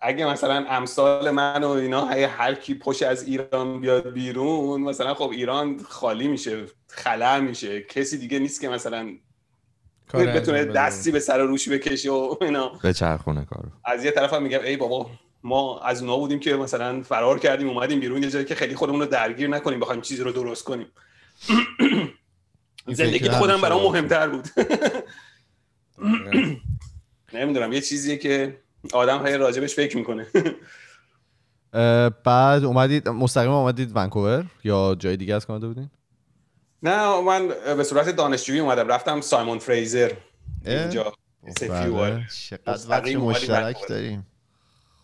اگه مثلا امثال من و اینا هی هر کی پشت از ایران بیاد بیرون مثلا خب ایران خالی میشه خلا میشه. کسی دیگه نیست که مثلا بتونه. دستی به سر و روش بکشه و اینا. به چرخونه کارو. از یه طرفم میگم ای بابا ما از اونا بودیم که مثلا فرار کردیم اومدیم بیرون یه جایی که خیلی خودمون رو درگیر نکنیم بخوایم چیزی رو درست کنیم. زندگی خودم برام. مهمتر بود. نمی‌دونم یه چیزیه که آدم هی راجبش فکر می‌کنه. بعد اومدید مستقیم اومدید ونکوور یا جای دیگه از کانادا بودین؟ نه من به صورت دانشجویی اومدم رفتم سایمون فریزر؟ اینجا بله. بله. چقدر اومدیم مشترک. داریم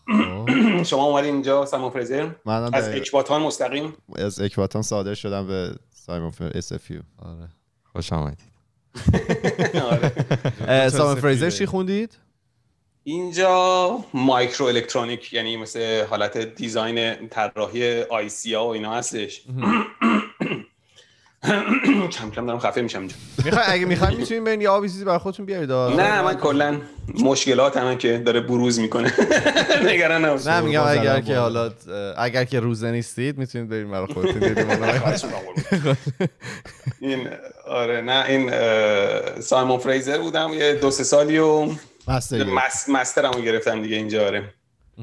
شما اومدید اینجا سایمون فریزر از اکباتان مستقیم از اکباتان صادر شدم به سایمون فریزر SFU آره خوش آمدید آره. سفیده. فریزر چی خوندید اینجا microelectronic یعنی مثل حالت design طراحی IC ها و اینا هستش کم کم دارم خفه میشم اینجا. می‌خوای اگه می‌خواین می‌تونین برین یه آبی چیزی برای خودتون بیارید. نه من کلا مشکلات همه که داره بروز می‌کنه. نگران نباش نه میگم اگر که. حالا اگر که روزه نیستید می‌تونید بریم برای خودتون. این آره نه این سایمون فریزر بودم یه دو سه سالی و مسترمو گرفتم دیگه اینجا آره.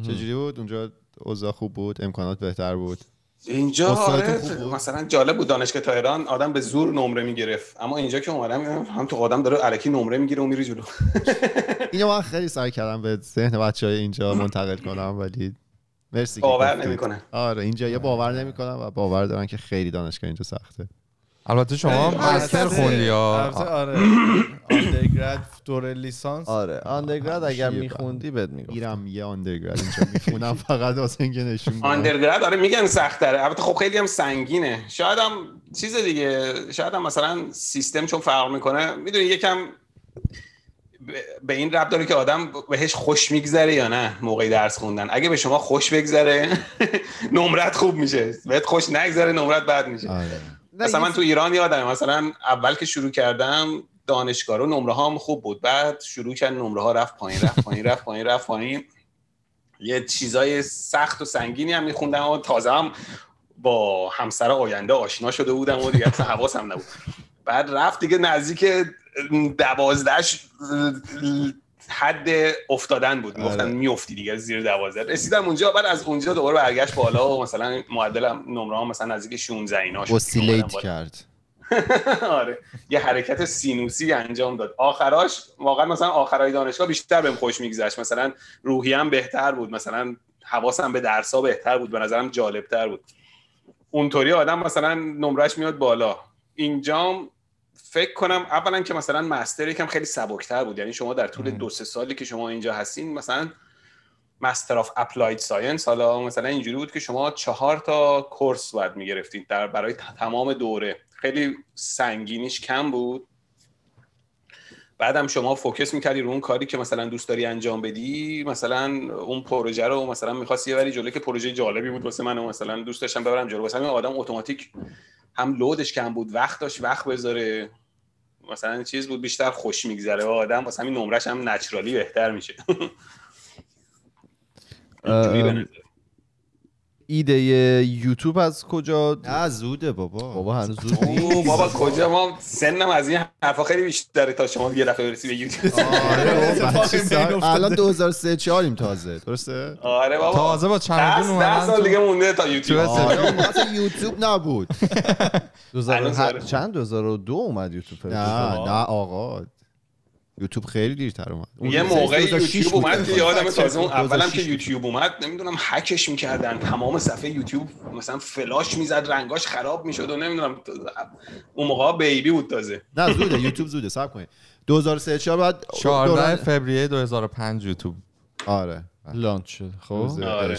چجوری بود؟ اونجا اوضاع خوب بود؟ امکانات بهتر بود؟ اینجا آره؟ مثلا جالب بود. دانشگاه تهران آدم به زور نمره می‌گرفت. اما اینجا که اومدم هم تو آدم داره الکی نمره می‌گیره و میره جلو. اینو من خیلی سعی کردم به ذهن بچه های اینجا منتقل کنم ولی مرسی باور. نمی‌کنه. آره اینجا یه باور نمی‌کنم و باور دارن که خیلی دانشگاه اینجا سخته. البته شما مستر خوندی یا؟ البته آره. آندرگراد دوره لیسانس. آره آندرگراد اگر میخوندی بهت میگم میرم یه آندرگراد اینجا می‌خونم فقط واسه اینکه نشون بدم. آندرگراد آره میگن سخت داره البته خب خیلی هم سنگینه. شاید هم چیز دیگه شاید هم مثلا سیستم چون فرق می‌کنه می‌دونی یکم به- به این رب داره که آدم بهش خوش میگذره یا نه موقعی درس خوندن. اگه به شما خوش بگذره نمرت خوب میشه. بهت خوش نگذره نمرت بد میشه. آره. مثلا من تو ایران یادم مثلا اول که شروع کردم دانشگاه رو نمره هم خوب بود. بعد شروع کرد نمره ها رفت پایین رفت پایین رفت پایین رفت پایین. یه چیزای سخت و سنگینی هم میخوندم و تازه هم با همسر آینده آشنا شده بودم و دیگه اصلا حواسم نبود. بعد رفت دیگه نزدیک دوازدهش حد افتادن بود. می‌گفتن آره. میافتی دیگه زیر دوازده. رسیدم اونجا بعد از اونجا دوباره برگشت بالا و مثلا معدلم نمره ها مثلا نزدیک 16 اینا شد. اسیلیت. کرد. آره. یه حرکت سینوسی انجام داد. آخراش واقعا مثلا آخرای دانشگاه بیشتر بهم خوش میگذشت. مثلا روحیم بهتر بود. مثلا حواسم به درسا بهتر بود. به نظرم جالبتر بود. اونطوری آدم مثلا نمرش میاد بالا. اینجام فکر کنم اولا که مثلا master یکم خیلی سبکتر بود. یعنی شما در طول دو سه سالی که شما اینجا هستین مثلا Master of Applied Science حالا مثلا اینجوری بود که شما چهار تا course باید می‌گرفتید در برای تمام دوره. خیلی سنگینیش کم بود. بعدم شما focus می‌کردی رو اون کاری که مثلا دوست داری انجام بدی مثلا اون پروژه رو مثلا می‌خواستی ببری جلو که پروژه جالبی بود واسه من و مثلا دوست داشتم ببرم جلو. واسه همین آدم اتوماتیک هم لودش کم بود وقت داشت وقت بذاره. مثلا چیز بود بیشتر خوش میگذره. و آدم واسه همین نمرش هم نچرالی بهتر میشه. ایده یوتیوب از کجا؟ نه زوده بابا. بابا هنوز زود نیست. بابا کجا؟ ما سنم از این حرفا خیلی بیشتره تا شما یه دفعه برسی به یوتیوب. آره. الان 2003 چهاریم تازه. درسته؟ آره بابا. تازه با اومدن سال دیگه مونده تا یوتیوب. آره اصلا یوتیوب نبود. 2000 هنوز ه-. چند؟ 2002 اومد یوتیوب. نه. نه آقا. یوتیوب خیلی دیرتر اومد. اون یه 2006 یوتیوب بود. اومد که یادم تازه اون اولم 2006 که بود. یوتیوب اومد نمی‌دونم هکش می‌کردن. تمام صفحه یوتیوب مثلا فلاش می‌زد رنگاش خراب می‌شد و نمی‌دونم اون موقع بیبی بود تازه. نه زوده. یوتیوب زوده. صبر کنید 2003 4 بعد 14 دوران- فوریه 2005 یوتیوب. آره. launch شد خب آره.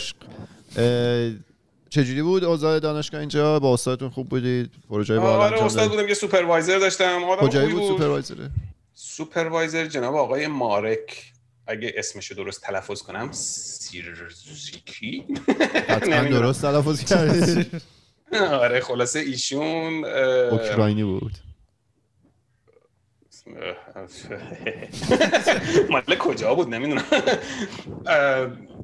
چجوری بود اوضاع دانشگاه اینجا؟ با استادتون خوب بودید؟ پروژه باحال آره استاد بودم یه supervisor داشتم. آدم خوبی بود supervisor ه supervisor جناب آقای مارک. اگه اسمشو درست تلفظ کنم. سیرزیکی؟ حتما. درست تلفظ کردید آره خلاصه ایشون اوکراینی بود. مال کجا بود؟ نمی‌دونم.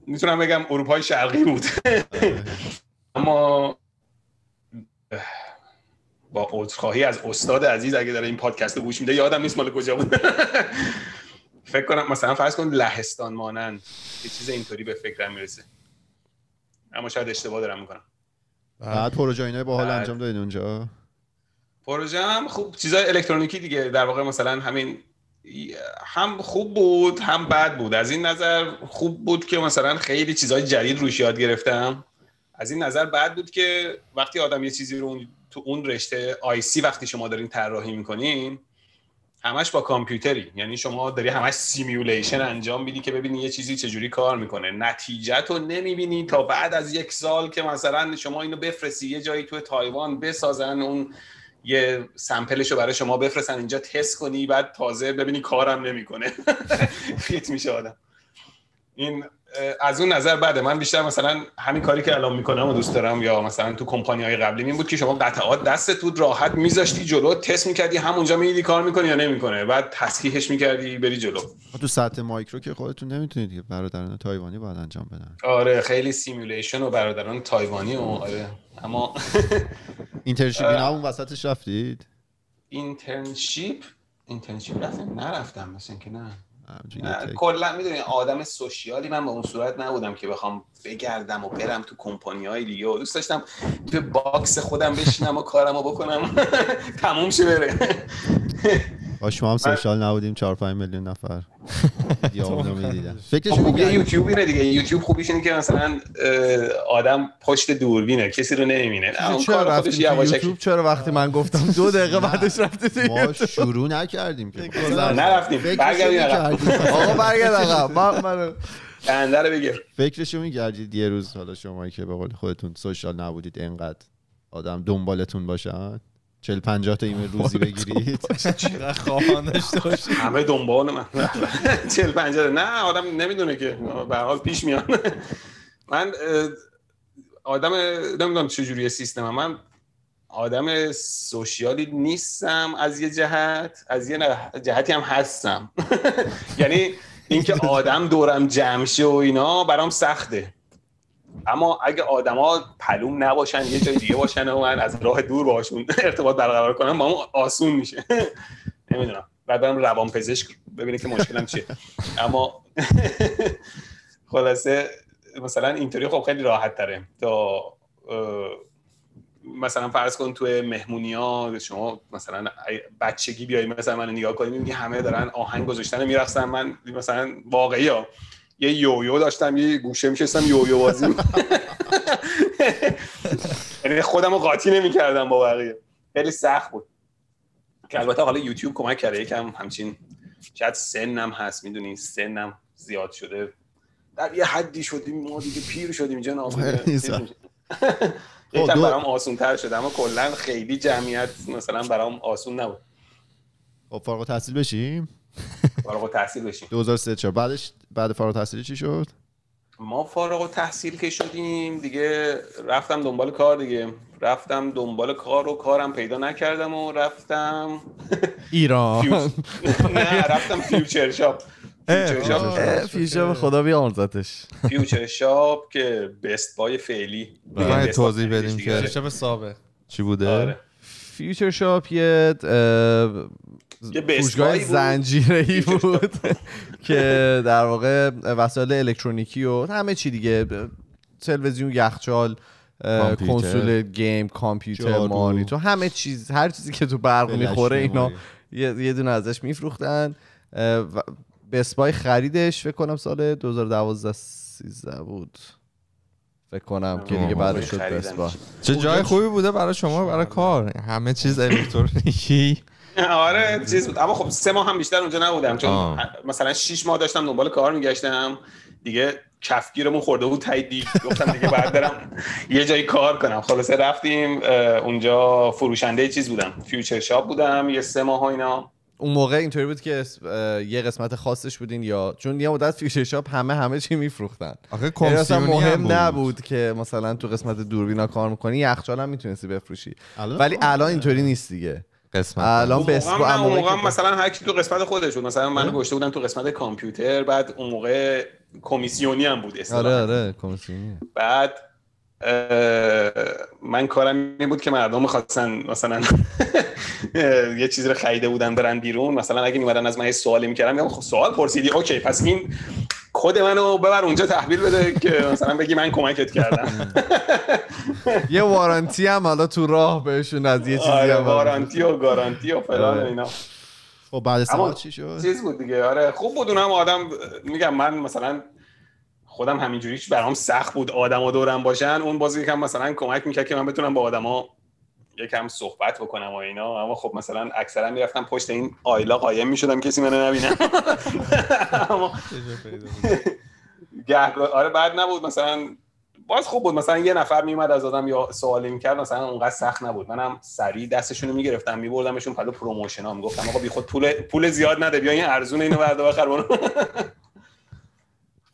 می‌تونم بگم اروپای شرقی بود. اما اه، با عذرخواهی از استاد عزیز اگه داره این پادکست رو گوش میده یادم نیست مال کجا بود. فکر کنم مثلا فرض کن لهستان مانند یه چیز اینطوری به فکرم می‌رسه. اما شاید اشتباه دارم می‌کنم. بعد پروژه اینای باحال. انجام دادید اونجا؟ پروژه هم خوب چیزای الکترونیکی دیگه. در واقع مثلا همین هم خوب بود هم بد بود. از این نظر خوب بود که مثلا خیلی چیزهای جدید روش یاد گرفتم. از این نظر بد بود که وقتی آدم یه چیزی رو تو اون رشته IC وقتی شما دارین طراحی می‌کنین همش با کامپیوتری. یعنی شما داری همش simulation انجام میدی که ببینی یه چیزی چجوری کار می‌کنه. نتیجه تو نمی‌بینی تا بعد از یک سال که مثلا شما اینو بفرستی یه جایی تو تایوان بسازن اون یه sample ش برای شما بفرستن اینجا تست کنی بعد تازه ببینی کارم نمی‌کنه. فیت میشه آدم. این از اون نظر بعد من بیشتر مثلا همین کاری که الان می‌کنم و دوست دارم یا مثلا تو کمپانی های قبلی این بود که شما قطعات دستت بود راحت میذاشتی جلو تست می‌کردی همونجا می‌دیدی کار می‌کنی یا نمی‌کنه بعد تصحیحش می‌کردی بری جلو. خب تو سطح مایکرو که خودتون نمی‌تونید که برادران تایوانی باید انجام بدن. آره خیلی simulation و برادران تایوانی و آره اما internship اینا اون وسطش رفتید؟ internship internship رفتم؟ نرفتم مثل اینکه نه. کلا می‌دونی آدم social ی من به اون صورت نبودم که بخوام بگردم و برم تو کمپانی های دیگه. و دوست داشتم تو box خودم بشینم و کارمو بکنم. تموم شه بره. باش ما هم social نبودیم 4 5 میلیون نفر. دیامونو می‌دیدن. فکرش خوبی؟ یوتیوب اینه دیگه. یوتیوب خوبیش اینه که مثلا آدم پشت دوربینه کسی رو نمی‌بینه. نه، اون چرا کار خودش یوتیوب؟ چرا وقتی من گفتم دو دقیقه بعدش رفتی ما؟ شروع نکردیم که. نرفتیم. برگردیم. آقا برگرد عقب من دنده رو بگیر. فکرشو میگردید یه روز حالا شما که به قول خودتون سوشال نبودید انقدر آدم دنبالتون باشن؟ 40 50 تا ایمیل روزی بگیرید. چقدر خواهان داشته باشی همه دنبال من. چل پنجره نه آدم نمی‌دونه که. به هر حال پیش میان من آدم نمی‌دونم چجوری سیستمم من آدم سوشیالی نیستم از یه جهت. از یه جهتی هم هستم. یعنی اینکه آدم دورم جمع شه و اینا برام سخته. اما اگه آدما پلوم نباشن یه جای دیگه باشن و من از راه دور باشون ارتباط برقرار کنم با آسون میشه. نمی‌دونم. بعد برم روان پزشک ببینه که مشکلم چیه. اما خلاصه مثلا اینطوری خب خیلی راحت تره. تا مثلا فرض کن توی مهمونی ها شما مثلا بچگی بیای مثلا من نگاه کنی می‌بینی همه دارن آهنگ گذاشتن میرقصن. من مثلا واقعی ها یه یویو داشتم یه گوشه میشستم یویو بازی یعنی خودم رو قاطی نمی‌کردم با بقیه. خیلی سخت بود. که البته حالا یوتیوب کمک کرده یکم همچین شاید سنم هست می‌دونی سنم زیاد شده. در یه حدی شدیم ما دیگه پیر شدیم جناب. یکم برام آسون تر شده اما کلا خیلی جمعیت مثلا برام آسون نبود. خب فارغ التحصیل بشیم؟ فارغ التحصیل بشیم 2003 4 بعدش بعد فارغ التحصیلی چی شد؟ ما فارغ التحصیل که شدیم دیگه رفتم دنبال کار دیگه. رفتم دنبال کار و کارم پیدا نکردم و رفتم ایران. نه رفتم Future Shop. Future Shop. خدا بیامرزتش Future Shop که Best Buy فعلی. بله. دیگه بست توضیح بدیم. که- شب سابق چی بوده؟ آره. Future Shop یه فروشگاه بای بود. که در واقع وسایل الکترونیکی و همه چی دیگه تلویزیون یخچال. کنسول گیم کامپیوتر. مانیتور همه چیز هر چیزی که تو برق می‌خوره اینا. یه, یه دونه ازش میفروختن بسپای خریدش فکر کنم سال 2012 13 بود فکر کنم که دیگه. بعدش شد. بسپا چه جای خوبی بوده برای شما برای کار همه چیز الکترونیکی آره چیز بود. اما خب سه ماه هم بیشتر اونجا نبودم. چون آه. مثلا شش ماه داشتم دنبال کار میگشتم. دیگه کفگیرمون خورده بود ته دیگ گفتم دیگه بعد برم یه جایی کار کنم. خلاصه رفتیم اونجا فروشنده چیز بودم. Future Shop بودم یه سه ماه اینا. اون موقع اینطوری بود که یه قسمت خاصش بودین یا چون یه مدت Future Shop همه همه چی میفروختن. آخه یعنی اصلا مهم بود. نبود که مثلا تو قسمت دوربینا کار می‌کنی یخچال هم می‌تونستی بفروشی. الان ولی الان اینطوری نیست دیگه. قسمت الان اون بس موقع مثلا هر کی تو قسمت خودش بود مثلا من گشته بودم تو قسمت کامپیوتر بعد اون موقع کمیسیونی هم بود آره اصطلاحاً. آره کمیسیونی. بعد من کارم این بود که مردم می‌خواستن مثلا یه چیزی رو خریده بودن برن بیرون. مثلا اگه میمدن از من یه سوالی می‌کردم میگم خب سوال پرسیدی. اوکی پس این کد منو ببر اونجا تحویل بده که مثلا بگی من کمکت کردم. یه وارانتی هم حالا تو راه بهشون از یه چیزی آره هم وارانتی و گارانتی و فلان آره. اینا. خب بعد ماه چی شد؟ چیز بود دیگه آره خوب بود اونم آدم میگم من مثلا خودم همینجوری برام سخت بود آدما دورم باشن. اون بازی یکم مثلا کمک می‌کرد که من بتونم با آدما یکم صحبت بکنم و اینا. اما خب مثلا اکثرا می‌رفتم پشت این aisle ا قایم می‌شدم کسی منو نبینه. اما آره بد نبود. مثلا باز خوب بود. مثلا یه نفر میومد از آدم یه سوالی می‌کرد مثلا اونقدر سخت نبود. منم سریع دستشون رو می‌گرفتم میبردمشون پهلو promotion ها می‌گفتم آقا بی خود پول پول زیاد نده بیا این ارزون اینو بردار بخر برو.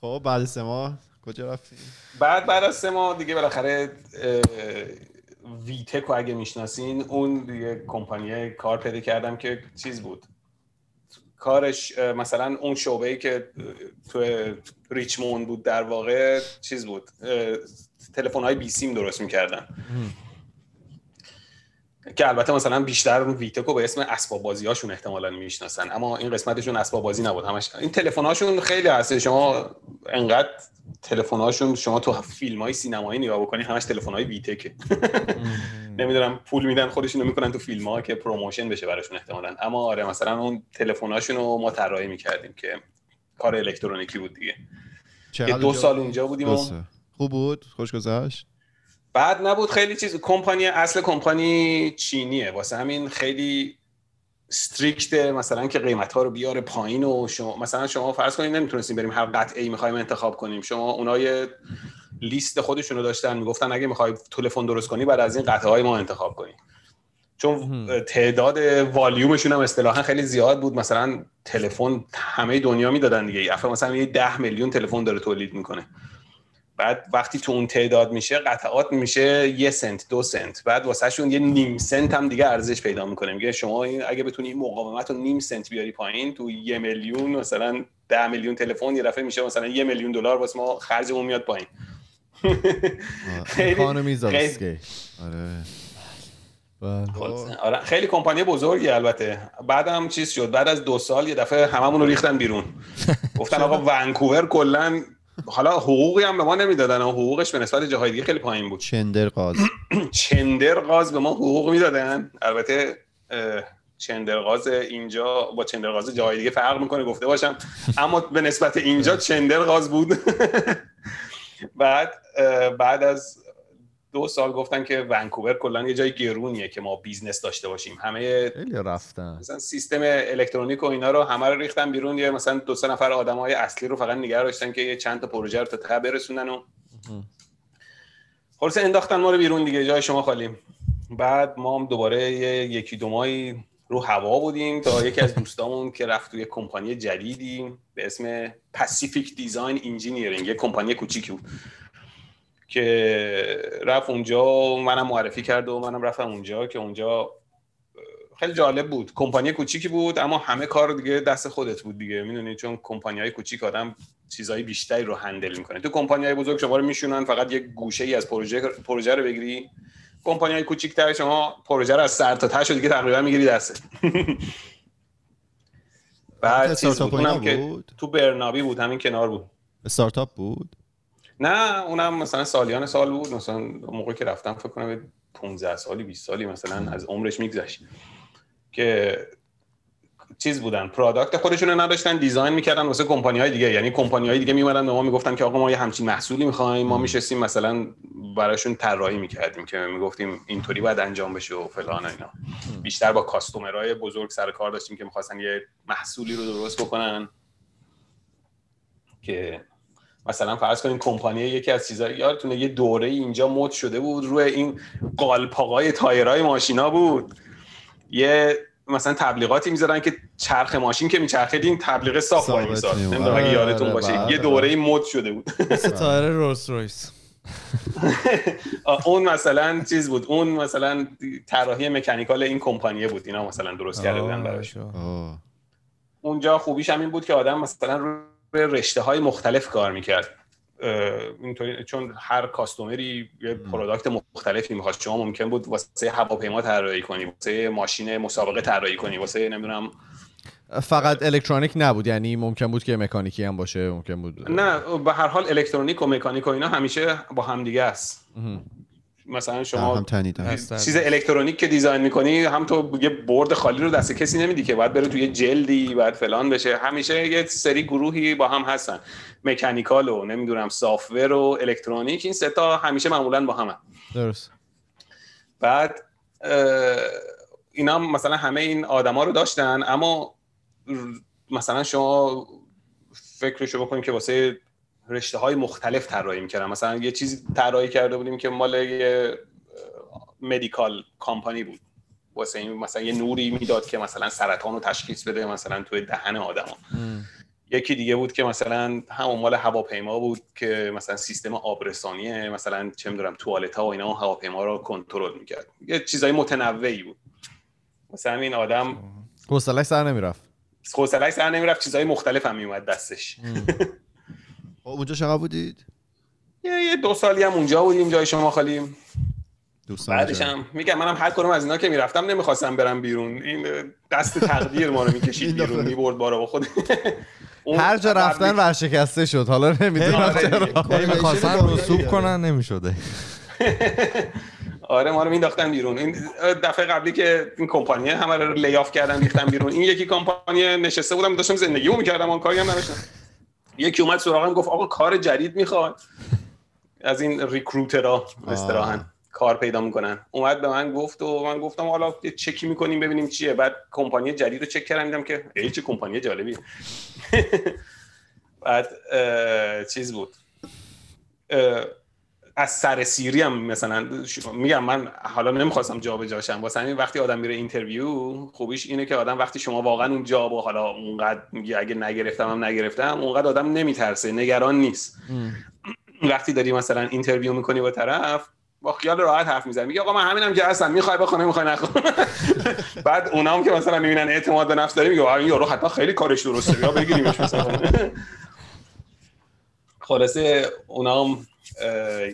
خب بعد سه ماه کجا رفتی؟ بعد بعد از سه ماه دیگه بالاخره ویتک رو اگه می‌شناسین اون دیگه کمپانی کار پیدا کردم که چیز بود. کارش مثلا اون شعبه ای که تو ریچموند بود در واقع چیز بود. تلفن های بی سیم درست می‌کردن. که البته مثلا بیشتر ویتک رو به اسم اسباب بازی هاشون احتمالا می‌شناسن. اما این قسمتشون اسباب بازی نبود. همش این تلفن هاشون خیلی هست. شما انقدر تلفن هاشون شما تو فیلم های سینمایی نگاه بکنی همش تلفن های ویتکه. نمی‌دونم پول میدن خودشونو می‌کنن تو فیلم ها که promotion بشه براشون احتمالا. اما آره مثلا اون تلفن هاشون رو ما طراحی می‌کردیم که کار الکترونیکی بود دیگه. یه دو سال اونجا بودیم و. خوب بود؟ خوش گذشت؟ بد نبود خیلی چیز کمپانی اصل کمپانی چینیه. واسه همین خیلی strict مثلا که قیمت ها رو بیاره پایین و شما مثلا شما فرض کنید نمی‌تونستیم بریم هر قطعه ای می‌خوایم انتخاب کنیم. شما اونها یه لیست خودشون رو داشتن می‌گفتن اگه می‌خوای تلفن درست کنی بعد از این قطعه های ما انتخاب کنی. چون تعداد والیومشون هم اصطلاحا خیلی زیاد بود. مثلا تلفن همه دنیا می‌دادن دیگه. مثلا یه ده میلیون تلفن داره تولید می‌کنه. بعد وقتی تو اون تعداد میشه قطعات میشه یه سنت دو سنت. بعد واسهشون یه نیم سنت هم دیگه ارزش پیدا می‌کنه. میگه شما اگه بتونی این مقاومت رو نیم سنت بیاری پایین تو یه میلیون مثلا ده میلیون تلفن یه دفعه میشه مثلا یه میلیون دلار واسه ما خرجمون میاد پایین. خیلی آره. بله. آره خیلی کمپانی بزرگی البته. بعدم چیز شد. بعد از دو سال یه دفعه هممون رو ریختن بیرون. گفتن آقا ونکوور کلا حالا حقوقی هم به ما نمی‌دادن و حقوقش به نسبت جاهای دیگه خیلی پایین بود. چندر قاز. چندرغاز به ما حقوق می‌دادن. البته اه، چندرغاز اینجا با چندرغاز جای دیگه فرق می‌کنه گفته باشم. اما به نسبت اینجا چندرغاز بود. بعد بعد از دو سال گفتن که ونکوور کلا یه جای گرونیه که ما business داشته باشیم. همه خیلی رفتن. مثلا سیستم الکترونیک و اینا رو همه رو ریختن بیرون. یه مثلا دو سه نفر آدمای اصلی رو فقط نگه داشتن که یه چند تا پروژه رو تا ته برسونن و خلاص انداختن ما رو بیرون دیگه جای شما خالی بعد ما هم دوباره یه یکی دو ماهی رو هوا بودیم تا یکی از دوستامون که رفت توی کمپانی جدیدی به اسم Pacific Design Engineering یه کمپانی کوچیکی بود. که رفت اونجا و منم معرفی کرد و منم رفتم اونجا که اونجا خیلی جالب بود. کمپانی کوچیکی بود اما همه کار دیگه دست خودت بود دیگه. می‌دونی؟ چون کمپانی های کوچیک آدم چیزهای بیشتری رو هندل می‌کنه. تو کمپانی های بزرگ شما رو میشونن فقط یک گوشه ای از پروژه پروژه رو بگیری. کمپانی های کوچیک‌تر شما پروژه رو از سر تا ته دیگه تقریبا می‌گیری دسته بعد چیز بود اونم که بود؟ تو برنابی بود همین کنار بود. استارتاپ بود؟ نه اونم مثلا سالیان سال بود. مثلا اون موقع که رفتم فکر کنم 15 سالی 20 سالی مثلا از عمرش میگذشت. که چیز بودن product خودشون رو نداشتن design می‌کردن واسه کمپانی های دیگه. یعنی کمپانی های دیگه میومدن به ما می‌گفتن که آقا ما یه همچین محصولی می‌خوایم. ما میشستیم مثلا براشون طراحی می‌کردیم که می‌گفتیم اینطوری باید انجام بشه و فلان و اینا. بیشتر با customer های بزرگ سر کار داشتیم که می‌خواستن یه محصولی رو درست بکنن. که مثلا فرض کنین کمپانی یکی از چیزا یادتونه یه دوره اینجا مد شده بود روی این قالپاقای تایرهای ماشینا بود. یه مثلا تبلیغاتی می‌ذارن که چرخ ماشین که میچرخید این تبلیغ صاف وای می‌اومد. نمی‌دونم اگه یادتون آره، باشه. بله، یه دوره مد شده بود. مثل تایر رولز رویس. اون مثلا چیز بود. اون مثلا طراحی mechanical این کمپانیه بود. اینا مثلا درست کرده بودن براش. آه. اونجا خوبیش هم این بود که آدم مثلا روی رشته های مختلف کار می‌کرد. اینطوری چون هر customer ی یه product ی مختلفی می‌خواد شما ممکن بود واسه هواپیما طراحی کنی واسه ماشین مسابقه طراحی کنی واسه نمی‌دونم. فقط الکترونیک نبود یعنی ممکن بود که مکانیکی هم باشه ممکن بود نه به هر حال الکترونیک و مکانیک و اینا همیشه با هم دیگه است. مثلا هم شما هستن. چیز الکترونیک که دیزاین می‌کنی هم تو یه برد خالی رو دست کسی نمیدی که باید بره توی جلدی باید فلان بشه. همیشه یه سری گروهی با هم هستن. مکانیکال و نمی‌دونم سافتور و الکترونیک این سه تا همیشه معمولا با هم درست. بعد اینا هم مثلا همه این آدما رو داشتن اما مثلا شما فکرشو بکنید که واسه رشته های مختلف طراحی می‌کردن. مثلا یه چیزی طراحی کرده بودیم که مال یه مدیکال کامپانی بود. واسه این مثلا یه نوری می‌داد که مثلا سرطان رو تشخیص بده مثلا توی دهن آدما یکی دیگه بود که مثلا همون مال هواپیما بود که مثلا سیستم آبرسانیه مثلا چه می‌دونم توالت ها و اینا هواپیما رو کنترل می‌کرد. یه چیزای متنوعی بود. مثلا این آدم حوصله‌اش سر نمی‌رفت. حوصله‌اش سر نمی‌رفت چیزای مختلف هم میومد دستش. اونجا چقدر بودید؟ یه یه دو سالی هم اونجا بودیم جای شما خالیم دوستان بعدش. هم میگم منم هر کدوم از اینا که می‌رفتم نمی‌خواستم برم بیرون. این دست تقدیر ما رو می‌کشید این بیرون. می‌برد بارا با خود. هر جا رفتن ورشکسته شد. حالا نمی‌دونم آره چرا. هی می‌خواستن رسوب. کنن نمی‌شده. آره ما رو مینداختن بیرون. این دفعه قبلی که این کمپانی همه رو لیاف کردن ریختن بیرون. این یکی کمپانی نشسته بودم داشتم زندگیمو می‌کردم اون کاری هم نداشتم. یکی اومد سراغم گفت آقا کار جدید می‌خواد از این ریکروترها اصطلاحاً کار پیدا می‌کنن. اومد به من گفت و من گفتم حالا یه چکی می‌کنیم ببینیم چیه. بعد کمپانی جدید رو چک کردم دیدم که ای چه کمپانی جالبی بعد چیز بود. از سر سیری هم مثلا میگم من حالا نمی‌خواستم جابجاشم واسه همین وقتی آدم میره interview خوبیش اینه که آدم وقتی شما واقعا اون job و حالا اونقدر میگه اگه نگرفتم هم نگرفتم اونقدر آدم نمیترسه نگران نیست. وقتی داری مثلا interview می‌کنی با طرف با خیال راحت حرف می‌زنی. میگه آقا من همینم که هستم می‌خوای بخونه نمی‌خوای نخون بعد اونام که مثلا می‌بینن اعتماد به نفس داری میگه آقا این یارو حتما خیلی کارش درسته بیا بگیریمش مثلا. خلاصه اونام اه،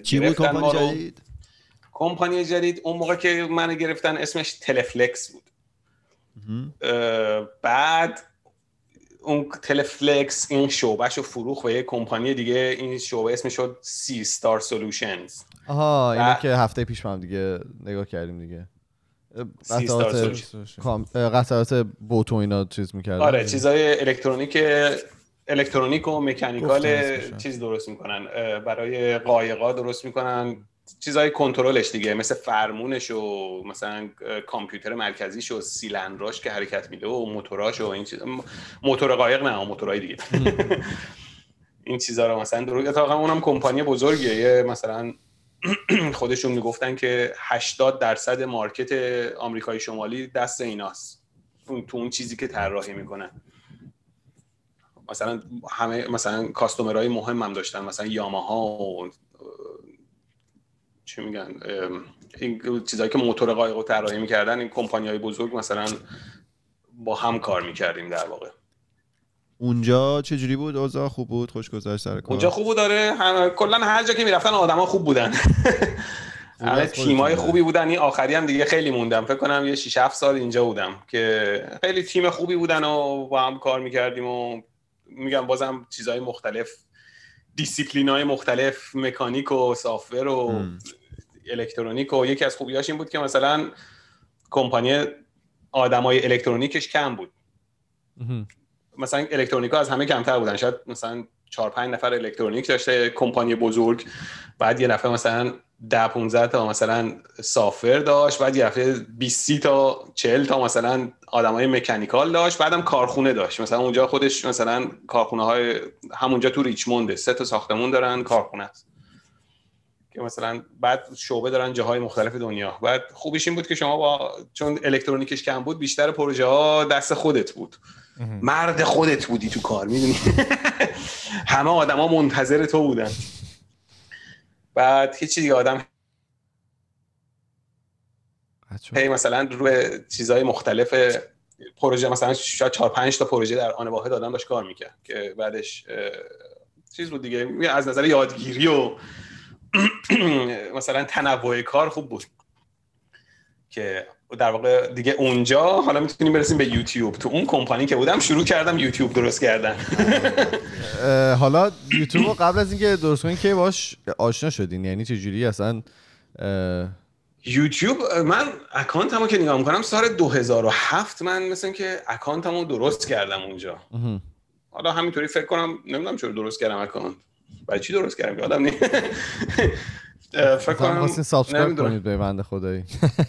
چی بود کمپانی. جدید؟ کمپانی جدید. اون موقع که من گرفتن اسمش تلفلکس بود. بعد اون تلفلکس این شعبهش رو فروخ و یه کمپانی دیگه. این شعبه اسمش شد سی ستار سولوشنز آها اینو که هفته پیش هم دیگه نگاه کردیم دیگه. قطعات قطعات بوت و اینا چیز می‌کردن. آره چیزای الکترونیک الکترونیک و مکانیکال. چیز درست می‌کنن برای قایقا درست می‌کنن. چیزای کنترلش دیگه مثل فرمونش و مثلا کامپیوتر مرکزیش و سیلندراش که حرکت میده و موتوراش و این چیز. موتور قایق نه موتورهای دیگه. این چیزا رو مثلا درست اتفاقا اونم کمپانی بزرگیه. یه مثلا خودشون می‌گفتن که 80 درصد مارکت آمریکای شمالی دست ایناست. تو اون چیزی که طراحی می‌کنن. مثلا همه مثلا کاستومرهای مهم هم داشتن مثلا یاماها و چی میگن این چیزایی که موتور قایق رو طراحی می‌کردن این کمپانی های بزرگ مثلا با هم کار می‌کردیم در واقع. اونجا چجوری بود؟ اوضاع خوب بود؟ خوش گذشت سر کار؟ اونجا خوب بود داره هم... کلا هر جا که می‌رفتن آدما خوب بودن. همه تیمای. خوبی بودن. این آخری هم دیگه خیلی موندم. فکر کنم یه 6 7 سال اینجا بودم که خیلی تیم خوبی بودن و با هم کار می‌کردیم و میگم بازم چیزهای مختلف دیسیپلین های مختلف مکانیک و software و ام. الکترونیک و یکی از خوبیاش این بود که مثلا کمپانی آدمای الکترونیکش کم بود. مثلا الکترونیکا از همه کمتر بودن شاید مثلا 4 5 نفر الکترونیک داشته کمپانی بزرگ. بعد یه دفعه مثلا 10 15 تا مثلا سافر داشت بعد یه دفعه 20 30 تا 40 تا مثلا آدمای مکانیکال داشت بعدم کارخونه داشت. مثلا اونجا خودش مثلا کارخونه های همونجا تو ریچمونده سه تا ساختمون دارن کارخونه است. که مثلا بعد شعبه دارن جاهای مختلف دنیا. بعد خوبیش این بود که شما با چون الکترونیکش کم بود بیشتر پروژه ها دست خودت بود. مرد خودت بودی تو کار می‌دونی؟ همه آدما منتظر تو بودن. بعد هیچی دیگه آدم. هی مثلا روی چیزهای مختلف پروژه مثلا شاید 4 5 تا پروژه در آن واحد آدم داشت کار می‌کرد که بعدش چیز بود دیگه از نظر یادگیری و مثلا تنوع کار خوب بود. که در واقع دیگه اونجا حالا می‌تونیم برسیم به یوتیوب. تو اون کمپانی که بودم شروع کردم یوتیوب درست کردن. حالا یوتیوب رو قبل از اینکه درست کنین که باش آشنا شدین؟ یعنی چجوری اصلا یوتیوب من account همو که نگاه می‌کنم سال 2007 من مثل که account همو درست کردم اونجا. حالا همینطوری فکر کنم نمی‌دونم چرا درست کردم account. برای چی درست کردم یادم نیست اه، فکر کنم خواستین subscribe. کنید به بنده خدایی.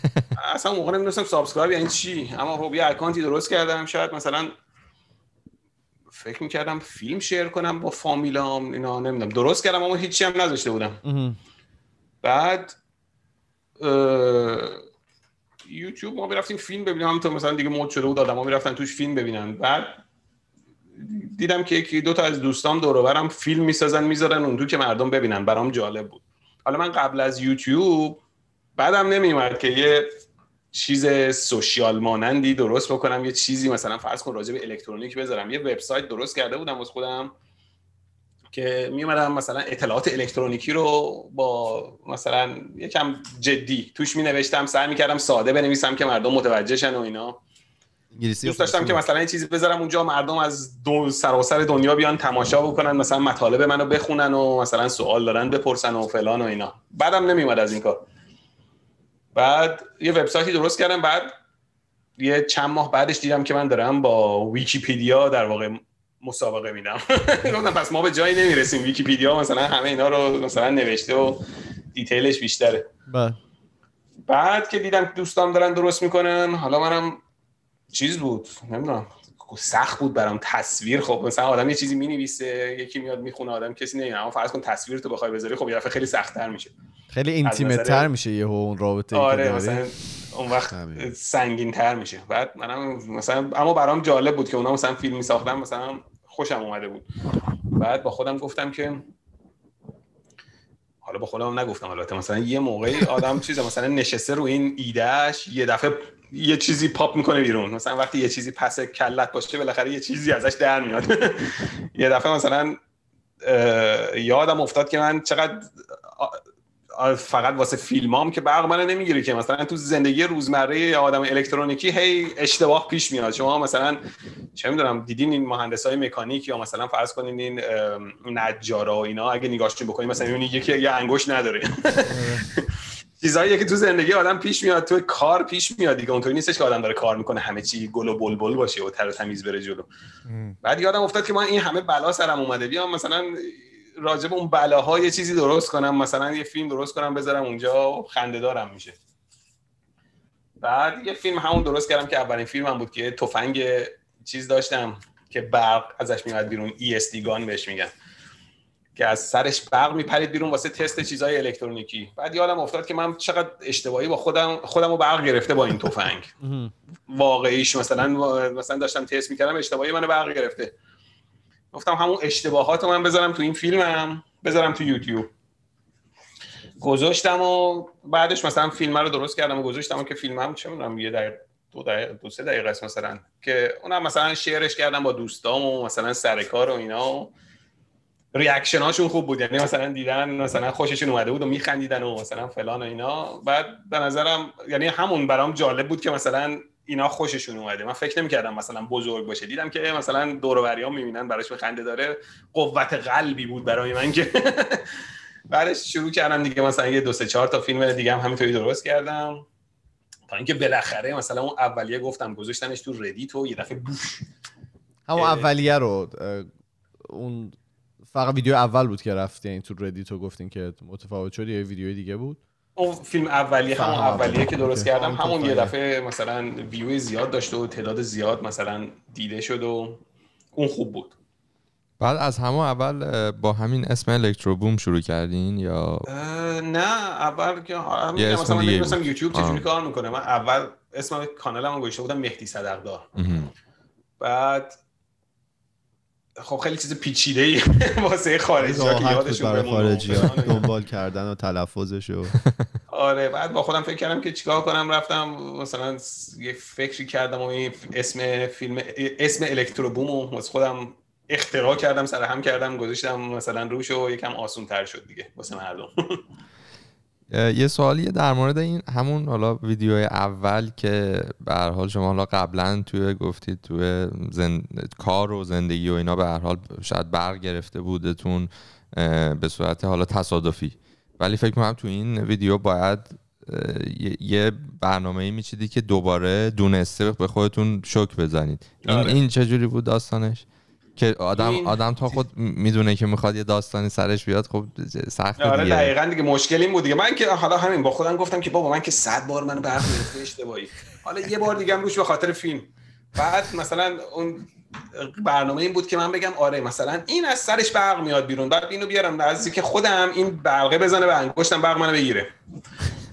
اصلا موقع نمی‌دونستم subscribe یعنی چی. اما خب یه account ی درست کردم. شاید مثلا فکر می‌کردم فیلم شیر کنم با فامیلام اینا نمی‌دونم. درست کردم اما هیچی هم نذاشته بودم. بعد یوتیوب ما می‌رفتیم فیلم ببینیم. همونطور مثلا دیگه مود شده بود آدم ها می‌رفتن توش فیلم ببینن. بعد دیدم که یکی دو تا از دوستام دور برم فیلم می‌سازن می‌ذارن اون تو که مردم ببینن. برام جالب بود. حالا من قبل از یوتیوب بعدم نمیومد که یه چیز سوشیال مانندی درست بکنم یه چیزی مثلا فرض کن راجع به الکترونیک بذارم. یه وبسایت درست کرده بودم واسه خودم که میومدم مثلا اطلاعات الکترونیکی رو با مثلا یکم جدی توش می نوشتم سعی می‌کردم ساده بنویسم که مردم متوجه شن و اینا. انگلیسی دوست داشتم که مثلا یه چیزی بذارم اونجا مردم از دو سراسر دنیا بیان تماشا بکنن مثلا مطالب منو بخونن و مثلا سوال دارن بپرسن و فلان و اینا. بعدم نمیومد از این کار. بعد یه وبسایتی درست کردم بعد یه چند ماه بعدش دیدم که من دارم با ویکیپیدیا در واقع مسابقه میدم. گفتم پس ما به جایی نمی‌رسیم. ویکیپیدیا مثلا همه اینا رو مثلا نوشته و detail ش بیشتره. بله. بعد که دیدم دوستام دارن درست می‌کنن حالا منم چیز بود نمی‌دونم سخت بود برام تصویر. خب مثلا آدم یه چیزی می‌نویسه یکی میاد می‌خونه آدم کسی نمی‌دونه. اما فرض کن تصویر تو بخوای بذاری خب یه دفعه خیلی سخت‌تر میشه. خیلی اینتیمت تر میشه یه اون رابطه آره. مثلا اون وقت. سنگین تر میشه. بعد منم مثلا اما برام جالب بود که اونا مثلا فیلم میساختن مثلا خوشم اومده بود. بعد با خودم گفتم که حالا با خودم نگفتم البته مثلا یه موقعی آدم چیز مثلا نشسته رو این ایدهش یه دفعه یه چیزی پاپ می‌کنه بیرون. مثلا وقتی یه چیزی پس کلت باشه بالاخره یه چیزی ازش در میاد. یه دفعه مثلا یادم افتاد که من چقدر فقط واسه فیلمام که برق منو نمی‌گیره که. مثلا تو زندگی روزمره یا آدم الکترونیکی هی اشتباه پیش میاد. شما مثلا چه می‌دونم دیدین این مهندس های مکانیک یا مثلا فرض کنین این نجارا و اینا اگه نگاهشون بکنین مثلا یکی یه انگشت نداره. چیزایی که تو زندگی آدم پیش میاد تو کار پیش میاد دیگه. اونطوری نیستش که آدم داره کار می‌کنه همه چی گل و بلبل باشه و تر تمیز بره جلو. بعد یادم افتاد که من این همه بلا سرم اومده بیام مثلا راجع به اون بلاها یه چیزی درست کنم مثلا یه فیلم درست کنم بذارم اونجا و خنده دارم میشه. بعد یه فیلم همون درست کردم که اولین فیلمم بود که تفنگ چیز داشتم که برق ازش میاد بیرون ESD گان بهش میگن. که از سرش برق میپرید بیرون واسه تست چیزهای الکترونیکی. بعد یادم افتاد که من چقدر اشتباهی با خودم خودم رو برق گرفته با این تفنگ. واقعیش مثلا مثلا داشتم تست می‌کردم اشتباهی منو برق گرفته. گفتم همون اشتباهات من بذارم تو این فیلمم بذارم تو یوتیوب. گذاشتم و بعدش مثلا فیلم رو درست کردم و گذاشتم و که فیلمم چه می‌دونم یه دقیقه دو دقیقه دو سه دقیقه است مثلا. که اونم مثلا شیرش کردم با دوستام و مثلا سر کار و اینا. و ریاکشن هاشون خوب بود. یعنی مثلا دیدن مثلا خوششون اومده بود و میخندیدن و مثلا فلان و اینا. بعد به نظرم یعنی همون برام جالب بود که مثلا اینا خوششون اومده. من فکر نمی‌کردم مثلا بزرگ باشه. دیدم که مثلا دور و بریام می‌بینن براش خنده داره. قوت قلبی بود برای من که. بعدش شروع کردم دیگه مثلا یه دو سه چهار تا فیلم دیگه هم همینطوری درست کردم. تا اینکه بالاخره مثلا اون اولیه گفتم گذاشتنش تو ردیت و یه دفعه بوش. همون. اولیه رو اون فقط ویدیو اول بود که رفتی این تو ردیت رو گفتین که متفاوت شد یا یه ویدیو دیگه بود اون فیلم اولیه همون. اولیه که درست اوکی. کردم همون یه. دفعه مثلا ویو زیاد داشت و تعداد زیاد مثلا دیده شد و اون خوب بود بعد از همون اول با همین اسم الکتروبوم شروع کردین یا نه اول که اسم مثلا من دیگه بود. یوتیوب. چجوری کار می‌کنه من اول اسم کانالم رو گذاشته بودم مهدی صدقدار. بعد خب خیلی چیز پیچیده ای واسه خارجی که راحت بود یادشون برای خارجی و اینا. دنبال کردن و تلفظش و آره بعد با خودم فکر کردم که چیکار کنم رفتم مثلا یه فکری کردم و این اسم فیلم اسم الکتروبوم رو واسه خودم اختراع کردم سر هم کردم گذاشتم مثلا روش و یکم آسون تر شد دیگه واسه مردم. یه سوالیه در مورد این همون حالا ویدیو اول که به هر حال شما حالا قبلا توی گفتید توی زن... کار و زندگی و اینا به هر حال شاید برق گرفته بودتون به صورت حالا تصادفی. ولی فکر کنم تو این ویدیو باید یه- برنامه میچیدی که دوباره دونسته به خودتون شک بزنید. این آره. این چجوری بود داستانش؟ که آدم این- آدم تا خود می‌دونه که می‌خواد یه داستانی سرش بیاد خب سخت آره دیگه. دقیقا دیگه مشکل این بود دیگه. من که حالا همین با خودم گفتم که بابا من که صد بار منو برق گرفته اشتباهی. حالا یه بار دیگه هم روش به خاطر فیلم. بعد مثلا اون برنامه این بود که من بگم آره مثلا این از سرش برق میاد بیرون. بعد اینو بیارم. نزدیک که خودم این برقه بزنه به انگشتم برق منو بگیره.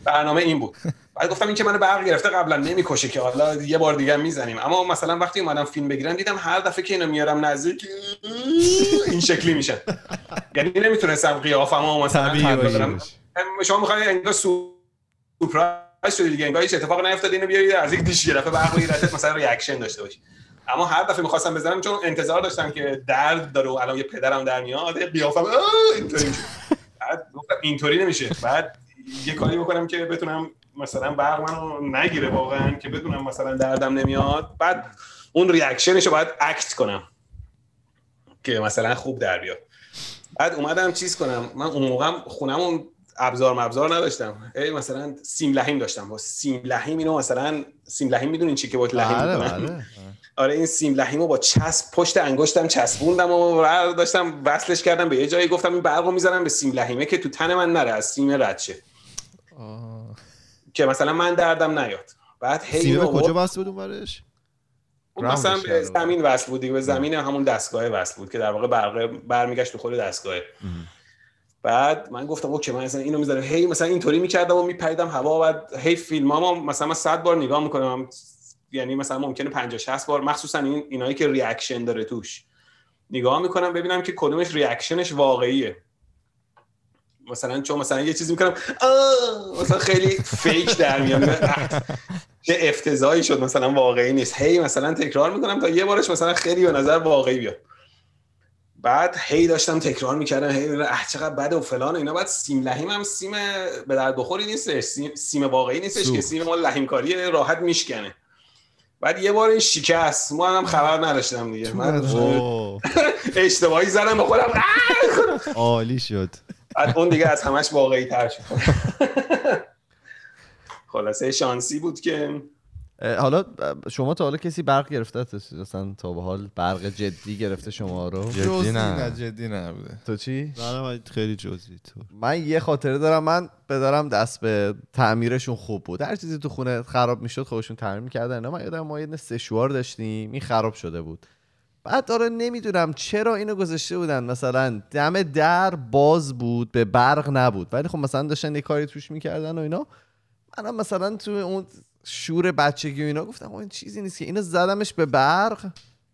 برنامه این بود. بعد گفتم این که منو برق گرفته قبلا نمی‌کشه که حالا یه بار دیگه می‌زنیم. اما مثلا وقتی اومدم فیلم بگیرم دیدم هر دفعه که اینو میارم نزدیک این شکلی میشن یعنی نمی‌تونستم قیافمو مثلا. شما می‌خواید انگار سورپرایز شدی دیگه انگار هیچ اتفاق نیفتاد اینو بیارید از یک دیش گرفته برق بگیرتت مثلا ریاکشن داشته باشی. اما هر دفعه می‌خواستم بزنم چون انتظار داشتم که درد داره و الان یه پدرم در میاد قیافم اینطوری بعد گفتم اینطوری نمیشه. بعد یه کاری بکنم که بتونم مثلا برق منو نگیره واقعا که بتونم مثلا دردم نمیاد. بعد اون ریاکشنش رو باید اکت کنم که مثلا خوب در بیاد. بعد اومدم چیز کنم. من اون موقع خونمون ابزار مبزار نداشتم. ای مثلا سیم لحیم داشتم. با سیم لحیم اینو مثلا سیم لحیم می‌دونین چی که با لحیم می‌کنن؟ بله. آره این سیم لحیم رو با چسب پشت انگشتم چسبوندم و داشتم وصلش کردم به یه جایی گفتم این برق رو می‌زنم به سیم لحیمه که تو تن من نره از سیم رد شه. که مثلا من دردم نیاد. بعد هی به کجا بسته بود اونورش؟ اون مثلا به. زمین وصل بود دیگه به زمین همون دستگاه وصل بود که در واقع برق برمیگشت به خود دستگاه. بعد من گفتم اوکی من مثلا اینو می‌ذارم. هی مثلا اینطوری می‌کردم و میپریدم هوا بعد هی فیلمامو مثلا من 100 بار نگاه می‌کنم. یعنی مثلا ممکنه 50 60 بار مخصوصا این اینایی که reaction داره توش. نگاه می‌کنم ببینم که کدومش reaction ش واقعیه. مثلا چون مثلا یه چیزی می‌کنم مثلا خیلی fake در میاد. چه افتضاحی شد مثلا واقعی نیست. هی مثلا تکرار می‌کنم تا یه بارش مثلا خیلی به نظر واقعی بیاد. بعد هی داشتم تکرار می‌کردم هی اه چقدر بده و فلان و اینا. بعد سیم لحیم هم سیم به درد بخوری نیستش. سیم, سیم واقعی نیستش. که سیم ما لحیم کاری راحت میشکنه. بعد یه بار این شکست ما هم خبر نداشتم دیگه. من اشتباهی زدم به خودم! عالی شد. اون دیگه از همش واقعی تر شد. خلاصه شانسی بود که حالا شما تا حالا کسی برق گرفته مثلا تا به حال برق جدی گرفته شما رو؟ جدی نه. نه جدی نبوده. تو چی؟ خیلی جزئی تو. من یه خاطره دارم من بدارم دست به تعمیرشون خوب بود. هر چیزی تو خونه خراب می‌شد خودشون تعمیر می‌کردن من یادم ما یه سشوار داشتیم این خراب شده بود. بعد داره نمی‌دونم چرا اینو گذاشته بودن. مثلا دم در باز بود به برق نبود. ولی خب مثلا داشتن یه کاری توش می‌کردن و اینا. منم مثلا تو اون شور بچگی و اینا گفتم این چیزی نیست که اینو زدمش به برق.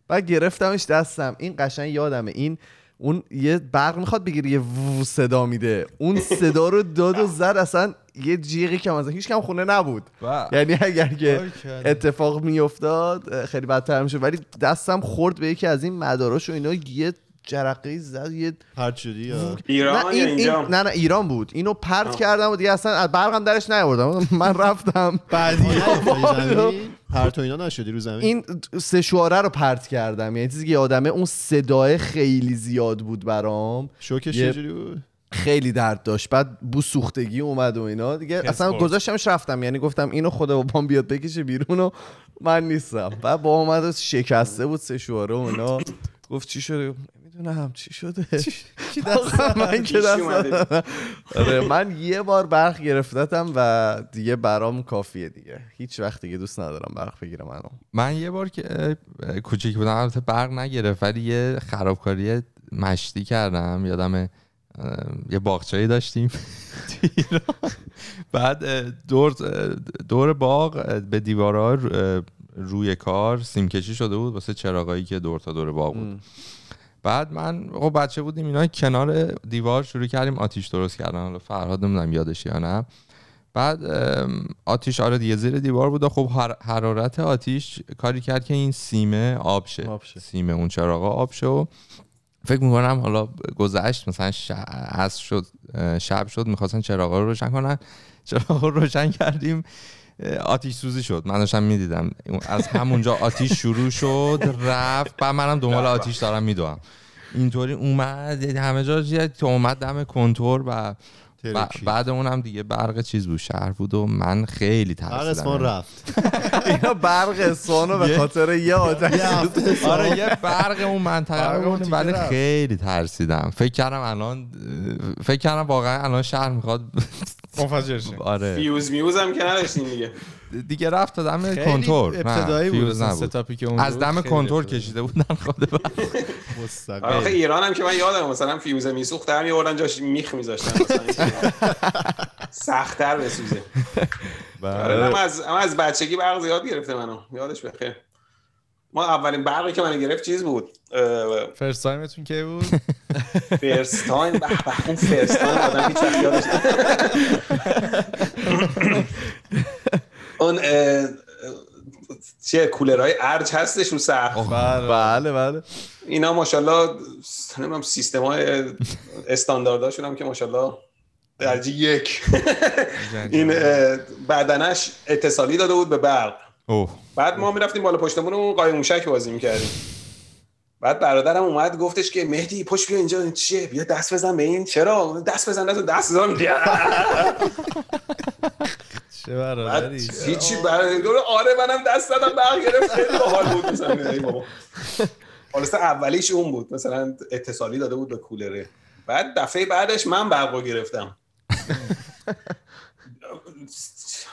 بعد گرفتمش دستم. این قشنگ یادمه. این اون یه برق می‌خواد بگیره یه وو صدا میده. اون صدا رو داد و زد. اصلا یه جیغی که مثلا هیچ کم خونه نبود. یعنی اگر که. اتفاق میافتاد خیلی بدتر می‌شد. ولی دستم خورد به یکی از این مداراش و اینا یه جرقه زد یه پرت شدی ایران نه, یا این, این اینجا؟ نه نه ایران بود. اینو پرت آه. کردم و دیگه اصلا از برقم درش نیاوردم. من رفتم. بعدی پرت و اینا نشدی رو زمین؟ این سه شواره رو پرت کردم. یعنی چیزی که یادمه اون صدای خیلی زیاد بود برام. شوکش یه- چجوری بود؟ خیلی درد داشت. بعد بو سوختگی اومد و اینا. دیگه اصلا خورد. گذاشتمش رفتم. یعنی گفتم اینو خدا بابام بیاد بکشه بیرون و من نیستم. بعد با اومد شکسته بود سه شواره و اینا. گفت چی شده؟ نمی‌دونم. چی شده؟ کی آقا، من که دست. آره من یه بار برق گرفتتم و دیگه برام کافیه دیگه. هیچ وقت دیگه دوست ندارم برق بگیره منو من یه بار که کوچیک بودم البته برق نگرفت ولی یه خرابکاری مشتی کردم. یادم یه باغچه‌ای داشتیم. بعد دور دور باغ به دیوارها روی کار سیم کشی شده بود واسه چراغایی که دور تا دور باغ بود. بعد من خب بچه بودیم اینا کنار دیوار شروع کردیم آتیش درست کردن. حالا فرهاد نمی‌دونم یادش یا نه. بعد آتیش آره دیگه زیر دیوار بود و خب حر- حرارت آتیش کاری کرد که این سیمه آب شه. آب شه. سیمه اون چراغا آب شه و فکر می‌کنم حالا گذشت مثلا ش... عصر شد شب شد می‌خواستن چراغا رو روشن کنن. چراغا رو روشن کردیم آتیش سوزی شد. من داشتم می‌دیدم. از همونجا آتیش شروع شد رفت. بعد منم دنبال آتیش دارم میدوم. اینطوری اومد همه جا یه اومد دم کنتور و ترکی. بعد اونم دیگه برق چیز بود شهر بود و من خیلی ترسیدم اسمان رفت. اینا برق اصفهانو به یه- خاطر یه آتش آره یه برق اون منطقه برق رو بود ولی. خیلی ترسیدم. فکر کردم الان فکر کردم واقعا الان شهر می‌خواد منفجر شه آره. فیوز میوز هم که نداشتیم دیگه. دیگه رفت تا دم کنتور ابتدایی بود ستاپی که اون از دم کنتور. کشیده بودن خود. مستقیم. آخه ایران هم که من یادم مثلا فیوز میسوخت هم میوردن جاش میخ میذاشتن. مثلا سختتر بسوزه. آره، هم از هم از بچگی برق زیاد گرفته منو. یادش بخیر ما اولین برقی که من گرفت چیز بود؟ first time تون کی بود؟ first time به به اون first time آدم هیچ وقت یادش. اون چیه کولرهای ارج هستش رو سقف بله بله. اینا ماشاءالله نمی‌دونم سیستم های استاندارداشون هم که ماشاءالله درجه یک. این بدنش اتصالی داده بود به برق. اوه. بعد ما می‌رفتیم بالا پشتمون اون قایم موشک بازی می‌کردیم. بعد برادرم اومد گفتش که مهدی پشت بیا اینجا این چیه؟ بیا دست بزن به این. چرا؟ دست بزن دست دست بزن. چه برادری. هیچی برای آره منم دست دادم برق گرفت خیلی باحال بود مثلا. ای بابا. خلاص اولیش اون بود. مثلا اتصالی داده بود به کولره. بعد دفعه بعدش من برق رو گرفتم.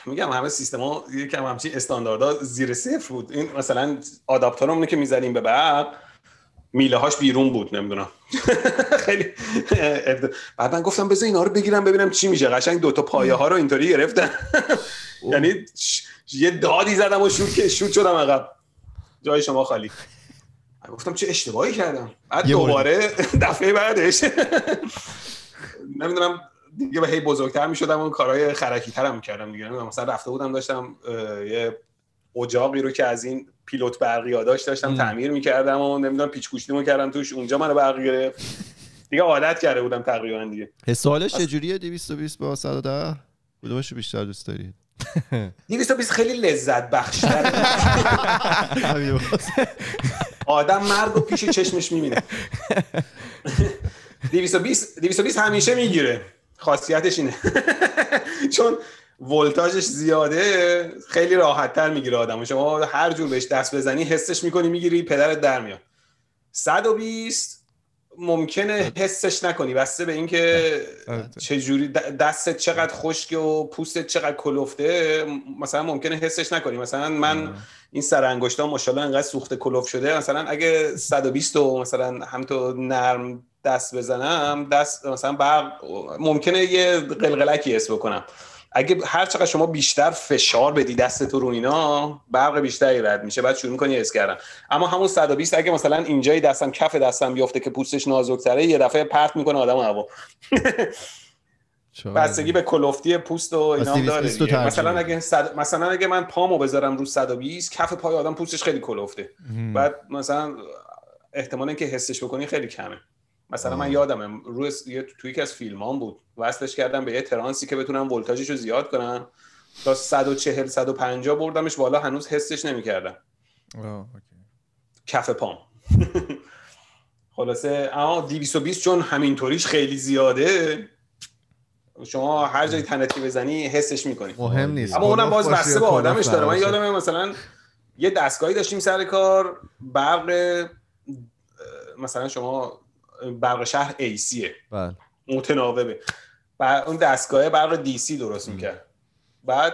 میگم همه سیستما یکم همچین استانداردها زیر صفر بود. این مثلا آداپتورمونه که می‌زنیم به برق میله هاش بیرون بود نمی‌دونم. خیلی بعد من گفتم بذار اینا رو بگیرم ببینم چی میشه. قشنگ دوتا پایه ها رو اینطوری گرفتن. یعنی یه دادی زدم و شوت که شوت شدم عقب. جای شما خالی. گفتم چه اشتباهی کردم. بعد دوباره دفعه بعدش. نمی‌دونم دیگه به هی بزرگتر می‌شدم اون کارهای خرکی ترم می‌کردم دیگه. نمی‌دونم مثلا رفته بودم داشتم یه اجاقی رو که از این پیلوت برقی داشت داشتم تعمیر می‌کردم و نمی‌دونم پیچ گوشتیمو کردم توش اونجا منو برق گرفت. دیگه عادت کرده بودم تقریبا دیگه. حسالش چجوریه؟ 220 با 110 کدومش رو بیشتر دوست دارید 220 خیلی لذت بخش آدم مرگ و پیش چشمش می‌بینه. 220 220 همیشه می‌گیره. خاصیتش اینه. چون ولتاژش زیاده خیلی راحت تر می‌گیره آدم شما هر جور بهش دست بزنی حسش می‌کنی می‌گیری پدرت در میاد. 120 ممکنه حسش نکنی. بسته به اینکه چه جوری دستت چقدر خشک و پوستت چقدر کلفته مثلا ممکنه حسش نکنی. مثلا من این سر انگشتام ماشاءالله انقدر سوخته کلوف شده. مثلا اگه 120 و مثلا هم تو نرم دست بزنم دست مثلا برق ممکنه یه قلقلکی حس بکنم. اگه هر چقدر شما بیشتر فشار بدی دست تو رو اینا برق بیشتری رد میشه. بعد شروع می‌کنی حس کردن. اما همون 120 اگه مثلا اینجای دستم کف دستم بیفته که پوستش نازک‌تره یه دفعه پرت می‌کنه آدم هوا. بستگی به کلفتی پوست و اینا هم داره دیگه. مثلا اگه صد... مثلا اگه من پامو بذارم رو 120 کف پای آدم پوستش خیلی کلفته بعد مثلا احتمال اینکه حسش بکنی خیلی کمه. مثلا من یادمه روی توی یکی از فیلمام بود. وصلش کردم به یه ترانسی که بتونم ولتاژش رو زیاد کنم. تا 140 150 بردمش بالا هنوز حسش نمی‌کردم. کف پام. خلاصه اما 220 چون همینطوریش خیلی زیاده. شما هر جایی تنتی بزنی حسش می‌کنی. مهم نیست. اما اونم باز بسته به آدمش داره. من یادمه مثلا یه دستگاهی داشتیم سر کار برق مثلا شما برق شهر ایسیه بله. متناوبه. بعد اون دستگاه برق دی سی درست می‌کرد. بعد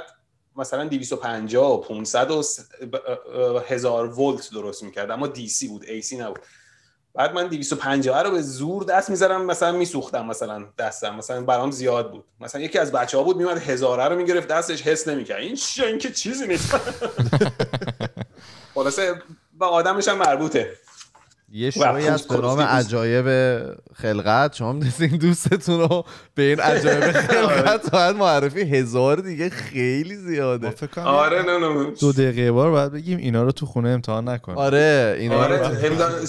مثلا 250 و 500 و هزار ولت درست می‌کرد. اما دی سی بود ای سی نبود. بعد من 250 رو به زور دست می‌ذارم مثلا میسوختم مثلا دستم مثلا برام زیاد بود. مثلا یکی از بچه ها بود میومد هزاره رو می‌گرفت دستش حس نمی‌کرد. این این که چیزی نیست. خلاصه به آدمش هم مربوطه. یه شوی از به نام عجایب خلقت شما می‌دونید دوستتون رو به این عجایب خلقت باید معرفی هزار دیگه خیلی زیاده. آره نه نه دو دقیقه بار باید بگیم اینا رو تو خونه امتحان نکن آره اینا آره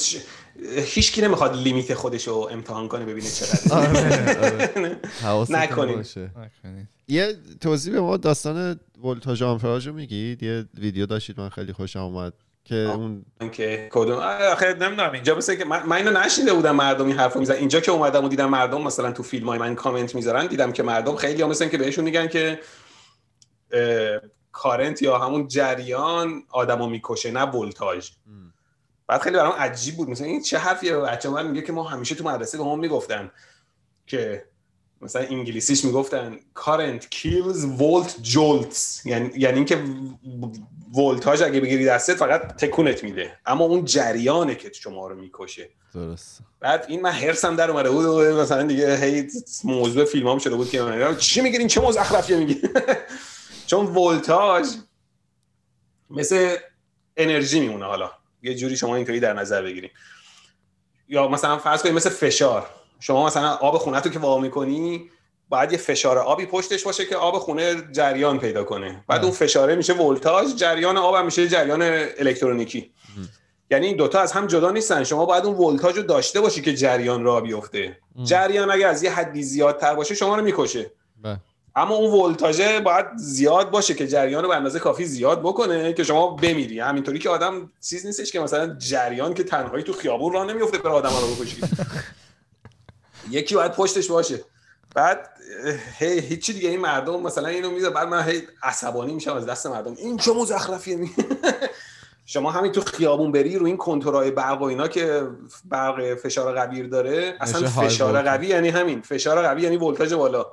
هیچ کی نمی‌خواد لیمیت خودش رو امتحان کنه ببینه چقدر. آره آره. نکنید. یه توضیح به ما داستان ولتاژ آمپراژ رو میگید؟ یه ویدیو داشتید من خیلی خوشم اومد که اون که کدوم آخه نمی‌دونم اینجا مثل که من, من اینو نشنیده بودم مردم این حرفو می‌زنن اینجا که اومدم و دیدم مردم مثلا تو فیلم های من کامنت می‌ذارن دیدم که مردم خیلی هم مثلا که بهشون میگن که کارنت یا همون جریان آدمو می‌کشه نه ولتاژ. بعد خیلی برام عجیب بود. مثلا این چه حرفیه؟ بچه من میگه که ما همیشه تو مدرسه به ما می‌گفتن که مثلا انگلیسیش می‌گفتن current kills volt jolts. یعنی یعنی اینکه ولتاژ اگه بگیری دستت فقط تکونت میده. اما اون جریانه که شما رو می‌کشه. درست بعد این من هرسم در اومده بود. و مثلا دیگه هی موضوع فیلمام شده بود که من چی می‌گیرین چه مزخرفیه میگی چون ولتاژ مثل انرژی میمونه حالا. یه جوری شما اینطوری در نظر بگیریم. یا مثلا فرض کنید مثل فشار. شما مثلا آب خونه تو که وا می‌کنی باید یه فشار آبی پشتش باشه که آب خونه جریان پیدا کنه. بعد اون فشاره میشه ولتاژ جریان آب هم میشه جریان الکترونیکی. یعنی این دوتا از هم جدا نیستن. شما باید اون ولتاژ رو داشته باشی که جریان را بیفته. جریان اگه از یه حدی زیادتر باشه شما رو می‌کشه. اما اون ولتاژ باید زیاد باشه که جریان رو به اندازه کافی زیاد بکنه که شما بمیری. همینطوری که آدم چیز نیستش که مثلا جریان که تنهایی تو خیابون راه نمیفته بر آدم رو بکشی. یکی باید پشتش باشه. بعد هی هیچی دیگه. این مردم مثلا اینو می‌ذاره بعد من هی عصبانی میشم از دست مردم. این چه مزخرفیه می شما همین تو خیابون بری رو این کنتورهای برق و اینا که برق فشار قوی داره اصلا فشار. قوی یعنی همین. فشار قوی یعنی ولتاژ بالا.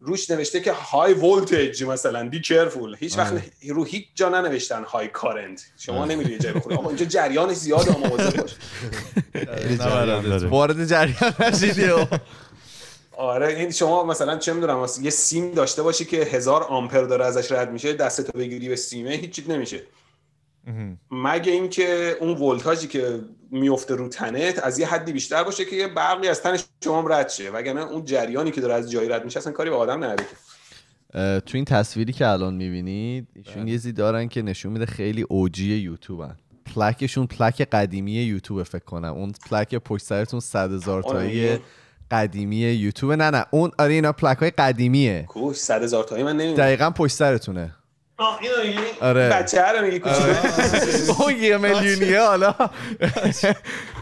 روش نوشته که های ولتج مثلا بی کرفول هیچ وقت رو هیچ جا ننوشتن های کارنت شما نمیری یه جای بخوری آقا اینجا جریانش زیاده اما مواظب باش وارد جریان نشیدی. و آره این شما مثلا چه می‌دونم یه سیم داشته باشی که هزار آمپر داره ازش رد میشه دستتو بگیری به سیمه هیچ نمیشه. مگه اینکه اون ولتاژی که میفته رو تنت از یه حدی بیشتر باشه که یه برقی از تن شما رد شه. وگرنه اون جریانی که داره از جایی رد میشه اصلا کاری به آدم نداره تو این تصویری که الان می‌بینید ایشون بله. یه زی دارن که نشون میده خیلی اوجی یوتیوبن. پلکشون پلک قدیمی یوتیوب فکر کنم. اون پلک پشت سرتون صد هزار تایی آره. قدیمی یوتیوب نه نه اون آره اینا پلک های قدیمیه. کوش صد هزار تایی من نمی‌دونم دقیقا پشت سرتونه. اینو میگی آره. بچه رو میگی کوچولو اون یه میلیونیه حالا.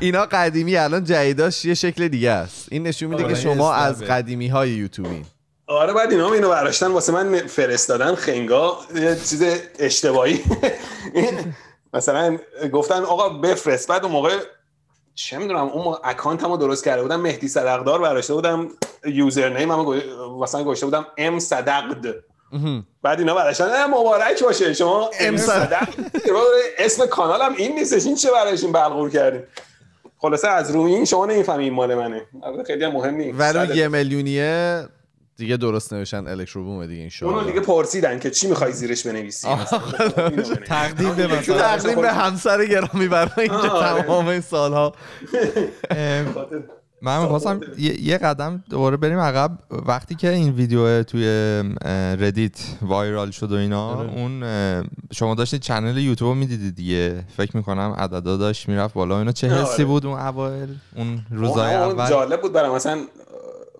اینا قدیمی الان جدیداش یه شکل دیگه است. این نشون میده آره، که شما از. قدیمی های یوتیوبین. آره بعد اینا اینو برداشتن واسه من فرستادن خنگا یه چیز اشتباهی. این مثلا گفتن آقا بفرست. بعد اون موقع چه می‌دونم اون اکانتمو درست کرده بودم مهدی صدقدار برداشته بودم یوزر نیم هم مثلا گذاشته بودم ام صدقد. بعد اینا برداشتن اه، مبارک باشه. شما ام صدق اسم کانالم این نیستش. این چه برایش این بلغور کردین؟ خلاصه از روی این شما نمی‌فهمی این مال منه. خیلی هم مهم نیست. ولی یه میلیونیه دیگه درست نوشتن الکتروبوم دیگه اونو این دیگه پرسیدن که چی می‌خوای زیرش بنویسی. تقدیم به تقدیم به همسر گرامی برای اینکه آره. تمام این سالها. خاطر- من می‌خواستم یه یه قدم دوباره بریم عقب. وقتی که این ویدیو توی ردیت viral شد و اینا آره. اون شما داشتید channel یوتیوب می‌دیدید دیگه. فکر می‌کنم عددا داشت می‌رفت بالا. اینا چه حسی آره. بود اون اوایل؟ اون روزای اول؟ جالب بود برام. مثلا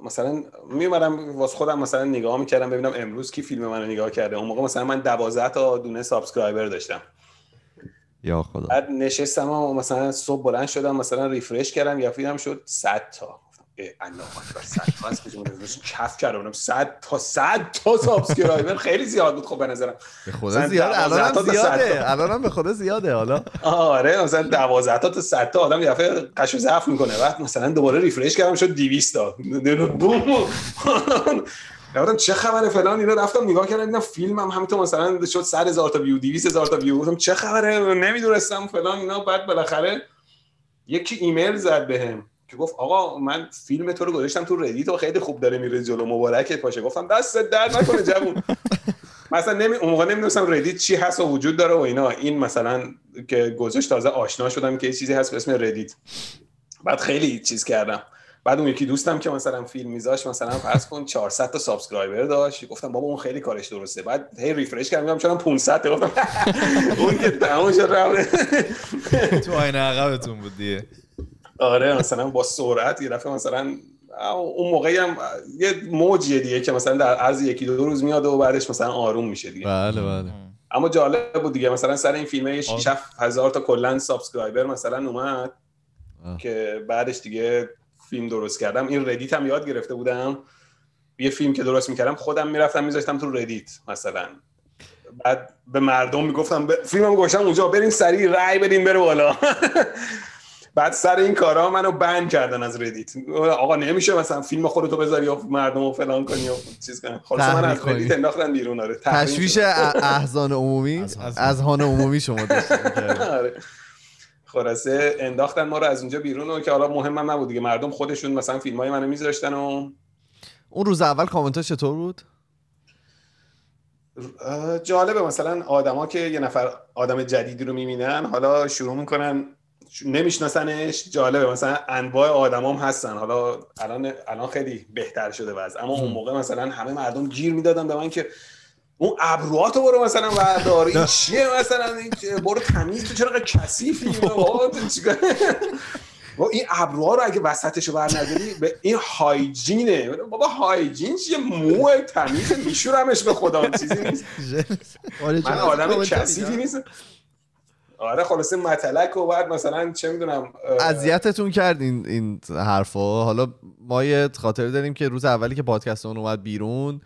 مثلا میومدم واسه خودم مثلا نگاه می‌کردم ببینم امروز کی فیلم منو نگاه کرده. اون موقع مثلا من 12 تا دونه subscriber داشتم. یا خدا. بعد نشستم و مثلا صبح بلند شدم مثلا refresh کردم یا فیلم شد 100 تا. الله اکبر 100 تا از کجا؟ کف کردم. 100 تا 100 تا subscriber خیلی زیاد بود خب به نظرم. به خدا مثلا زیاده. دوازده الان تا هم تا صد تا. زیاده. الان هم به خدا زیاده حالا. آره مثلا 12 تا تا 100 تا آدم یه دفعه غش و ضعف می‌کنه. بعد مثلا دوباره refresh کردم شد 200 تا. گفتم چه خبره فلان؟ اینا رفتم نگاه کردم دیدم فیلمم همینطور مثلا شد 100 هزار تا ویو 200 هزار تا ویو گفتم چه خبره؟ نمی‌دونستم فلان اینا بعد بالاخره یکی ایمیل زد بهم که گفت آقا من فیلم تو رو گذاشتم تو ردیت و خیلی خوب داره میره جلو مبارکت باشه گفتم دست درد نکنه جوون. مثلا نمی... اون موقع نمی‌دونستم ردیت چی هست و وجود داره و اینا. این مثلا که گذاشت تازه آشنا شدم که یه چیزی هست به اسم ردیت بعد خیلی چیز کردم. بعد اون یکی دوستم که مثلا فیلم میذاش مثلا فرض کن 400 تا subscriber داشت. گفتم بابا اون خیلی کارش درسته. بعد هی refresh کردم میگم چرا 500 تا گفتم اون که تموم شد رفت. تو آینه عقبتون بود دیگه. آره مثلا با سرعت یه دفعه مثلا اون موقعی هم یه موجیه دیگه که مثلا در عرض یکی دو روز میاد و بعدش مثلا آروم میشه دیگه. بله بله. اما جالب بود دیگه. مثلا سر این فیلمه 6 هزار تا کلا subscriber مثلا اومد آه. که بعدش دیگه فیلم درست کردم. این ردیت هم یاد گرفته بودم. یه فیلم که درست می‌کردم خودم می‌رفتم میذاشتم تو ردیت مثلا. بعد به مردم می‌گفتم ب... فیلمم گوشم اونجا برین سریع رای بدین بره بالا. بعد سر این کارا منو ban کردن از ردیت آقا نمیشه مثلا فیلم خودتو بذاری و مردم رو فلان کنی و چیز کنی. خلاص من از ردیت. انداختن بیرون آره. تشویش اذهان عمومی اذهان عمومی شما. آره. خلاصه انداختن ما رو از اونجا بیرون و که حالا مهمم نبود دیگه. مردم خودشون مثلا فیلم های منو میذاشتن و اون روز اول کامنت ها چطور بود؟ جالبه. مثلا آدما که یه نفر آدم جدیدی رو می‌بینن حالا شروع می‌کنن نمیشناسنش. جالبه. مثلا انواع آدمام هستن. حالا الان الان خیلی بهتر شده وضع. اما اون موقع مثلا همه مردم گیر می‌دادن به من که اون ابروهاتو برو مثلا بردار این چیه مثلا؟ این؟ برو تمیز تو چرا کثیفی بابا این ابروها رو اگه وسطشو بر نداری به این هایجینه. بابا هایجین چیه؟ مو تمیز میشورمش به خدا چیزی نیست. آره، من آدم کثیفی دیدم؟ نیست آره خلاصه متلک و بعد مثلا چه می‌دونم اذیتتون کرد این این حرفا. حالا ما یه خاطر داریم که روز اولی که پادکست اون اومد بیرون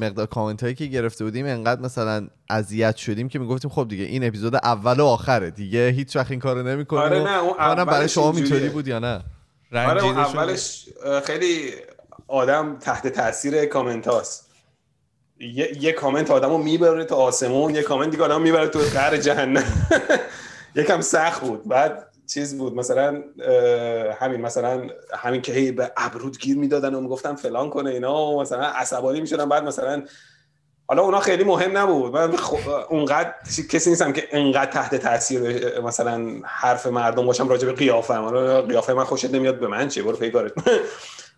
مقدار کامنت هایی که گرفته بودیم انقدر مثلا اذیت شدیم که می‌گفتیم خب دیگه این اپیزود اول و آخره. دیگه هیچ وقت این کارو نمی‌کنیم آره نه، اون برای شما. اینطوری بود یا نه؟ آره اون اولش خیلی آدم تحت تاثیر کامنت هاست. یه, یه کامنت آدمو می‌بره تا آسمون یه کامنت دیگه آدمو می‌بره تو قعر جهنم. یکم سخت بود. بعد چیز بود مثلا همین مثلا همین که هی به ابرود گیر می‌دادن و می‌گفتن فلان کنه اینا و مثلا عصبانی می‌شدن. بعد مثلا حالا اونا خیلی مهم نبود. من خ- اونقدر کسی نیستم که انقدر تحت تاثیر مثلا حرف مردم باشم راجع به قیافم حالا قیافه من خوشت نمیاد به من چه برو پی کارت.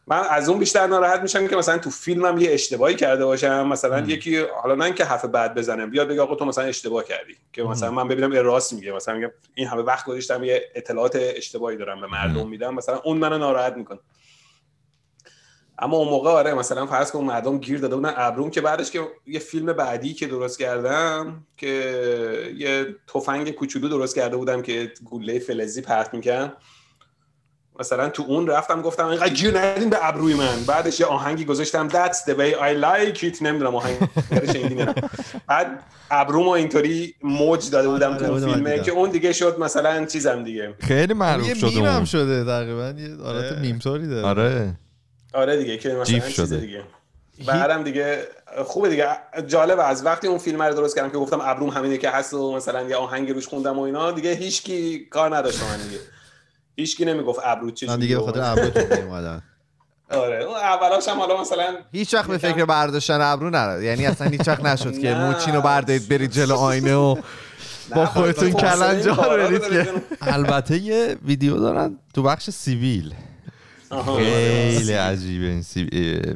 من از اون بیشتر ناراحت میشم که مثلا تو فیلمم یه اشتباهی کرده باشم. مثلا یکی حالا نه اینکه حرف بد بزنه بیاد بگه آقا تو مثلا اشتباه کردی. که مثلا من ببینم راست میگه. مثلا میگم این همه وقت گذاشتم یه اطلاعات اشتباهی دارم به مردم میدم. مثلا اون منو ناراحت می‌کنه. اما اون موقع آره مثلا فرض کن مردم گیر داده بودن ابروم که بعدش که یه فیلم بعدی که درست کردم که یه تفنگ کوچولو درست کرده بودم که گوله فلزی پرت می‌کرد. مثلا تو اون رفتم گفتم اینقدر گیر ندین به ابروی من. بعدش یه آهنگی گذاشتم That's the way I like it. نمی‌دونم آهنگ بعد ابرومو اینطوری موج داده بودم تو اون فیلمه که اون دیگه شد مثلا چیزم دیگه. خیلی معروف یه شده میم هم. شده تقریبا. یه حالت میمتوری داره. آره. آره دیگه که مثلا جیف چیز شده. دیگه. بعدم دیگه خوبه دیگه. جالبه از وقتی اون فیلم رو درست کردم که گفتم ابروم همینه که هست و مثلا یه آهنگ روش خوندم و اینا دیگه هیچکی کار نداشت من دیگه. هیچکی نمی‌گفت ابرو چه من دیگه به خاطر ابروتون میومدن آره اون اولاش هم حالا مثلا هیچ وقت به فکر برداشتن ابرو نرد یعنی اصلا هیچ وقت نشد که. موچینو بردارید برید جلو آینه و با خودتون کارا رو برید که. البته یه ویدیو دارن تو بخش سیبیل. آها. خیلی عجیبه این سی...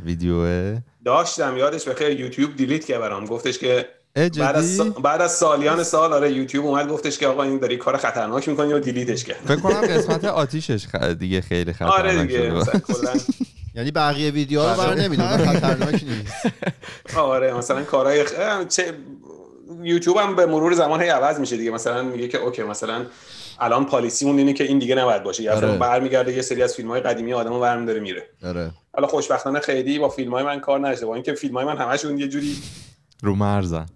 ویدیوه. داشتم یادش بخیر یوتیوب delete کرد برام. گفتش که بعد از, سا- بعد از سالیان سال آره یوتیوب اومد گفتش که آقا این داری کار خطرناک می‌کنی و delete ش کرد فکر کنم قسمت آتیشش خ- دیگه خیلی خطرناک آره دیگه شده. مثلا کلاً. یعنی بقیه ویدیوها رو بر نمی‌دونم خطرناک نیست. آره مثلا کارهای چه یوتیوب هم به مرور زمان هی عوض میشه دیگه. مثلا میگه که اوکی مثلا الان پالیسیمون اینه که این دیگه نباید باشه. یا آره. برمیگرده یه سری از فیلم های قدیمی آدمو برمیداره میره. آره. حالا خوشبختانه خیلی با فیلم های من کار نشده. با اینکه فیلم های من همشون یه جوری رو مرزن.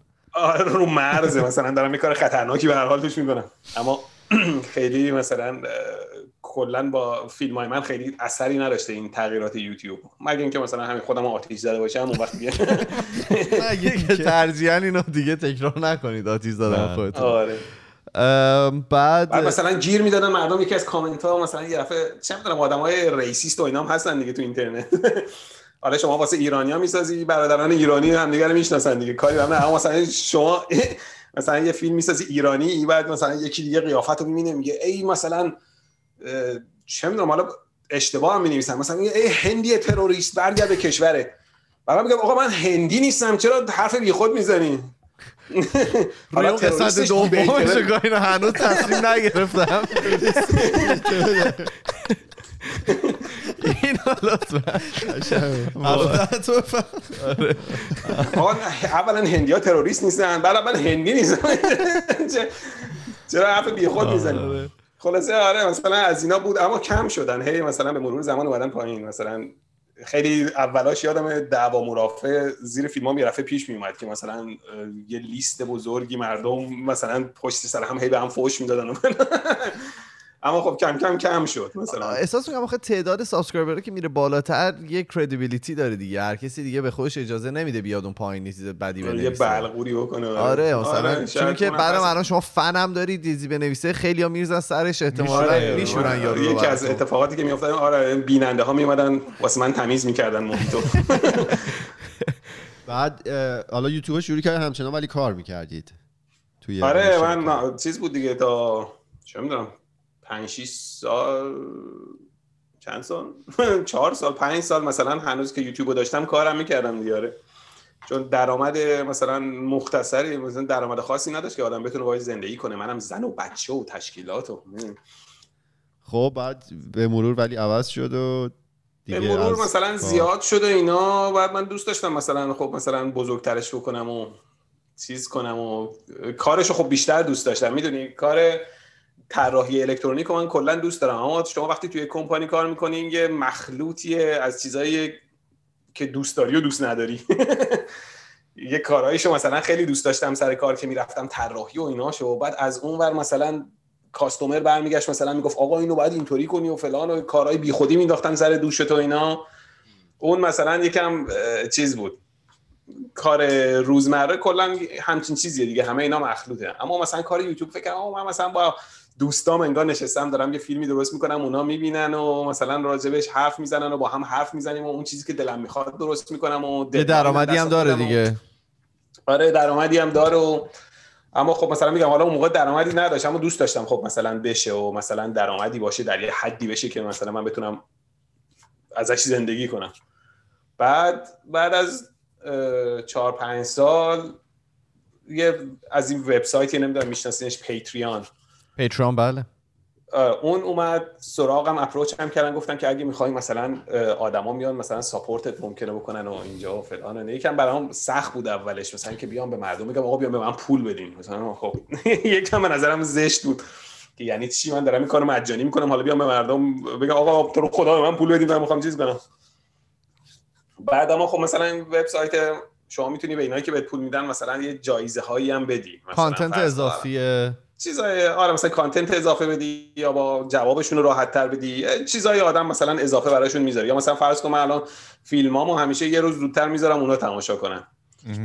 رو مرزه. مثلا دارم یه کار خطرناکی به هر حال توش می‌کنم. اما خیلی مثلا کلا با فیلم های من خیلی اثری نداشته این تغییرات یوتیوب. مگه اینکه مثلا همین خودم آتیش زده باشم اون وقت دیگه مگه ترجیحاً اینو دیگه تکرار نکنید آتیش زدن. خودتون. آره. بعد بعد مثلا گیر می‌دادن مردم یکی از کامنت ها مثلا یه دفعه چه می‌دونم آدمای ریسیست و اینا هم هستن دیگه تو اینترنت. آره شما واسه ایرانیا می‌سازی برادران ایرانی هم دیگه رو می‌شناسن دیگه. کاری هم نه اما مثلا شما مثلا یه فیلم می‌سازی ایرانی بعد مثلا یکی دیگه قیافت رو می‌بینه میگه ای مثلا چه می‌دونم حالا اشتباه هم می‌نویسن مثلا میگه ای هندی تروریست برگرد به کشوره. بعد میگم آقا من هندی نیستم چرا حرف بیخود می‌زنی؟ اون قسمت دومش گاهی هنوز تصمیم نگرفتم. این لطفا تو نه، اولا هندی ها تروریست نیستن بعد من هندی نیستم چرا حرف بی خود می‌زنی؟ خلاصه آره مثلا از اینا بود اما کم شدن. هی مثلا به مرور زمان اومدن پایین. مثلا خیلی اولاش یادم دعوا مرافع زیر فیلم ها میرفه پیش میومد که مثلا یه لیست بزرگی مردم مثلا پشت سر هم هی به هم فوش می‌دادن اما خب کم کم کم شد مثلا احساس می‌کنم آخه تعداد subscriber که میره بالاتر یه credibility داره دیگه هر کسی دیگه به خودش اجازه نمیده بیاد اون پایین نیست بدی یه بنویسه بلغوری بکنه آره مثلا شاید چون که هست. الان شما فنم دارید چیزی بنویسه خیلی ها میریزن سرش احتمالا آره، میشورن آره. یارو رو یکی از. اتفاقاتی که میافتاد آره بیننده ها میومدن واسه من تمیز می‌کردن محیطو بعد حالا یوتیوب شروع کرد همچنان ولی کار می‌کردید توی آره من چیز بود دیگه تا چه می‌دونم پنج 6 سال چند سال؟ چهار سال پنج سال مثلا هنوز که یوتیوب رو داشتم کارم می‌کردم دیگه آره. چون درآمد مثلا مختصری مثلا درآمد خاصی نداشت که آدم بتونه باید زندگی کنه. منم زن و بچه و تشکیلات و خب بعد به مرور ولی عوض شد و دیگه به مرور مثلا کار- زیاد شد و اینا. بعد من دوست داشتم مثلا خب مثلا بزرگترش بکنم و چیز کنم و کارش خب بیشتر دوست داشتم. می‌دونی؟ کار طراحی الکترونیک رو من کلا دوست دارم. اما شما وقتی توی کمپانی کار می‌کنین یه مخلوطیه از چیزایی که دوست داری و دوست نداری. یه کارهایشو مثلا خیلی دوست داشتم سر کار که می‌رفتم طراحی و ایناشو و بعد از اون ور مثلا کاستومر برمیگشت مثلا می‌گفت آقا اینو باید اینطوری کنی و فلان و کارهای بیخودی مینداختن سر دوشت و اینا. اون مثلا یکم چیز بود. کار روزمره کلا همچین چیزیه دیگه. همه اینا مخلوطه. اما مثلا کار یوتیوب فکر کنم من مثلا با دوستام انگار نشستم دارم یه فیلمی درست می‌کنم اونا می‌بینن و مثلا راجبش حرف می‌زنن و با هم حرف می‌زنیم و اون چیزی که دلم می‌خواد درست می‌کنم و یه درآمدی هم داره دیگه. آره درآمدی هم داره و اما خب مثلا میگم حالا اون موقع درآمدی نداشت اما دوست داشتم خب مثلا بشه و مثلا درآمدی باشه در یه حدی بشه که مثلا من بتونم ازش زندگی کنم. بعد بعد از چهار پنج سال یه از این وبسایتی نمی‌دونم میشناسینش پیتریان پیتران بله. اون اومد سراغم اپروچ هم کردن گفتن که اگه می‌خوای مثلا آدما میان مثلا ساپورتت ممکنه بکنن و اینجا و فلان و. یکم برام سخت بود اولش. مثلا که بیام به مردم بگم آقا بیام به من پول بدین. مثلا خب. یکم به نظرم زشت بود. که یعنی چی؟ من دارم این کارو مجانی می‌کنم. حالا بیام به مردم بگم آقا تو رو خدا به من پول بدین من می‌خوام چیز کنم. بعد اما خب مثلا این وبسایت شما می‌تونی به اینایی که بهت پول میدن مثلا یه جایزه هایی هم بدی. کانتنت اضافی چیزای آره مثلا کانتنت اضافه بدی یا با جوابشون رو راحت تر بدی چیزای آدم مثلا اضافه براشون می‌ذاری یا مثلا فرض کن من الان فیلمامو همیشه یه روز زودتر می‌ذارم اونا تماشا کنن.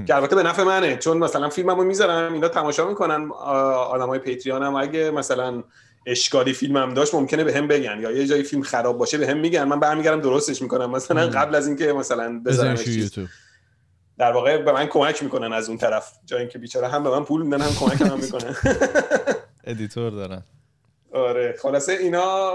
که البته به نفع منه. چون مثلا فیلممو می‌ذارم اینا تماشا می‌کنن. آدمای پیتریانم اگه مثلا اشکالی فیلمم داشت ممکنه به هم بگن. یا یه جایی فیلم خراب باشه به هم میگن. من برمیگردم درستش می‌کنم. مثلا قبل از اینکه مثلا بذارم بزنش روی یوتیوب. در واقع به من کمک می‌کنن از اون طرف جای اینکه بیچاره هم به من پول میدن هم کمک هم می‌کنن. editor دارن. آره خلاصه اینا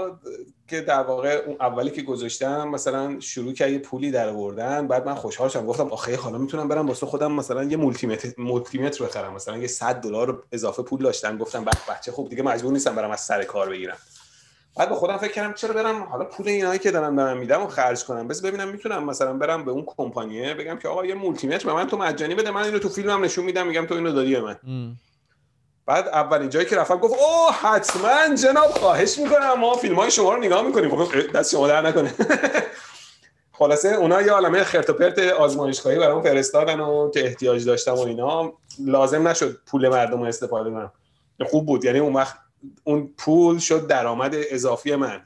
که در واقع اون اولی که گذاشتم مثلا شروع کرد یه پولی در آوردن بعد من خوشحال شدم. گفتم آخه حالا می‌تونم برم واسه خودم مثلا یه مولتی متر بخرم. مثلا یه 100 دلار اضافه پول داشتم. گفتم بچه خوب دیگه مجبور نیستم برم از سر کار بگیرم. بعد به خودم فکر کردم چرا برم حالا پول اینایی که دارم من میدم و خرج کنم. بس ببینم می‌تونم مثلا برم به اون کمپانیه بگم که آقا یه مولتی متر به من تو مجانی بده من اینو تو فیلمم نشون میدم میگم تو اینو دادی به من. بعد اولین جایی که رفتم گفت اوه حتما جناب خواهش می‌کنم ما فیلم های شما رو نگاه می‌کنیم. گفتم اه، دست شما در نکنه. خلاصه اونا یه عالمه خرت و پرت آزمایشگاهی برام فرستادن و که احتیاج داشتم و اینا. لازم نشد پول مردم رو استفاده کنم. خوب بود. یعنی اون وقت اون پول شد درآمد اضافی من.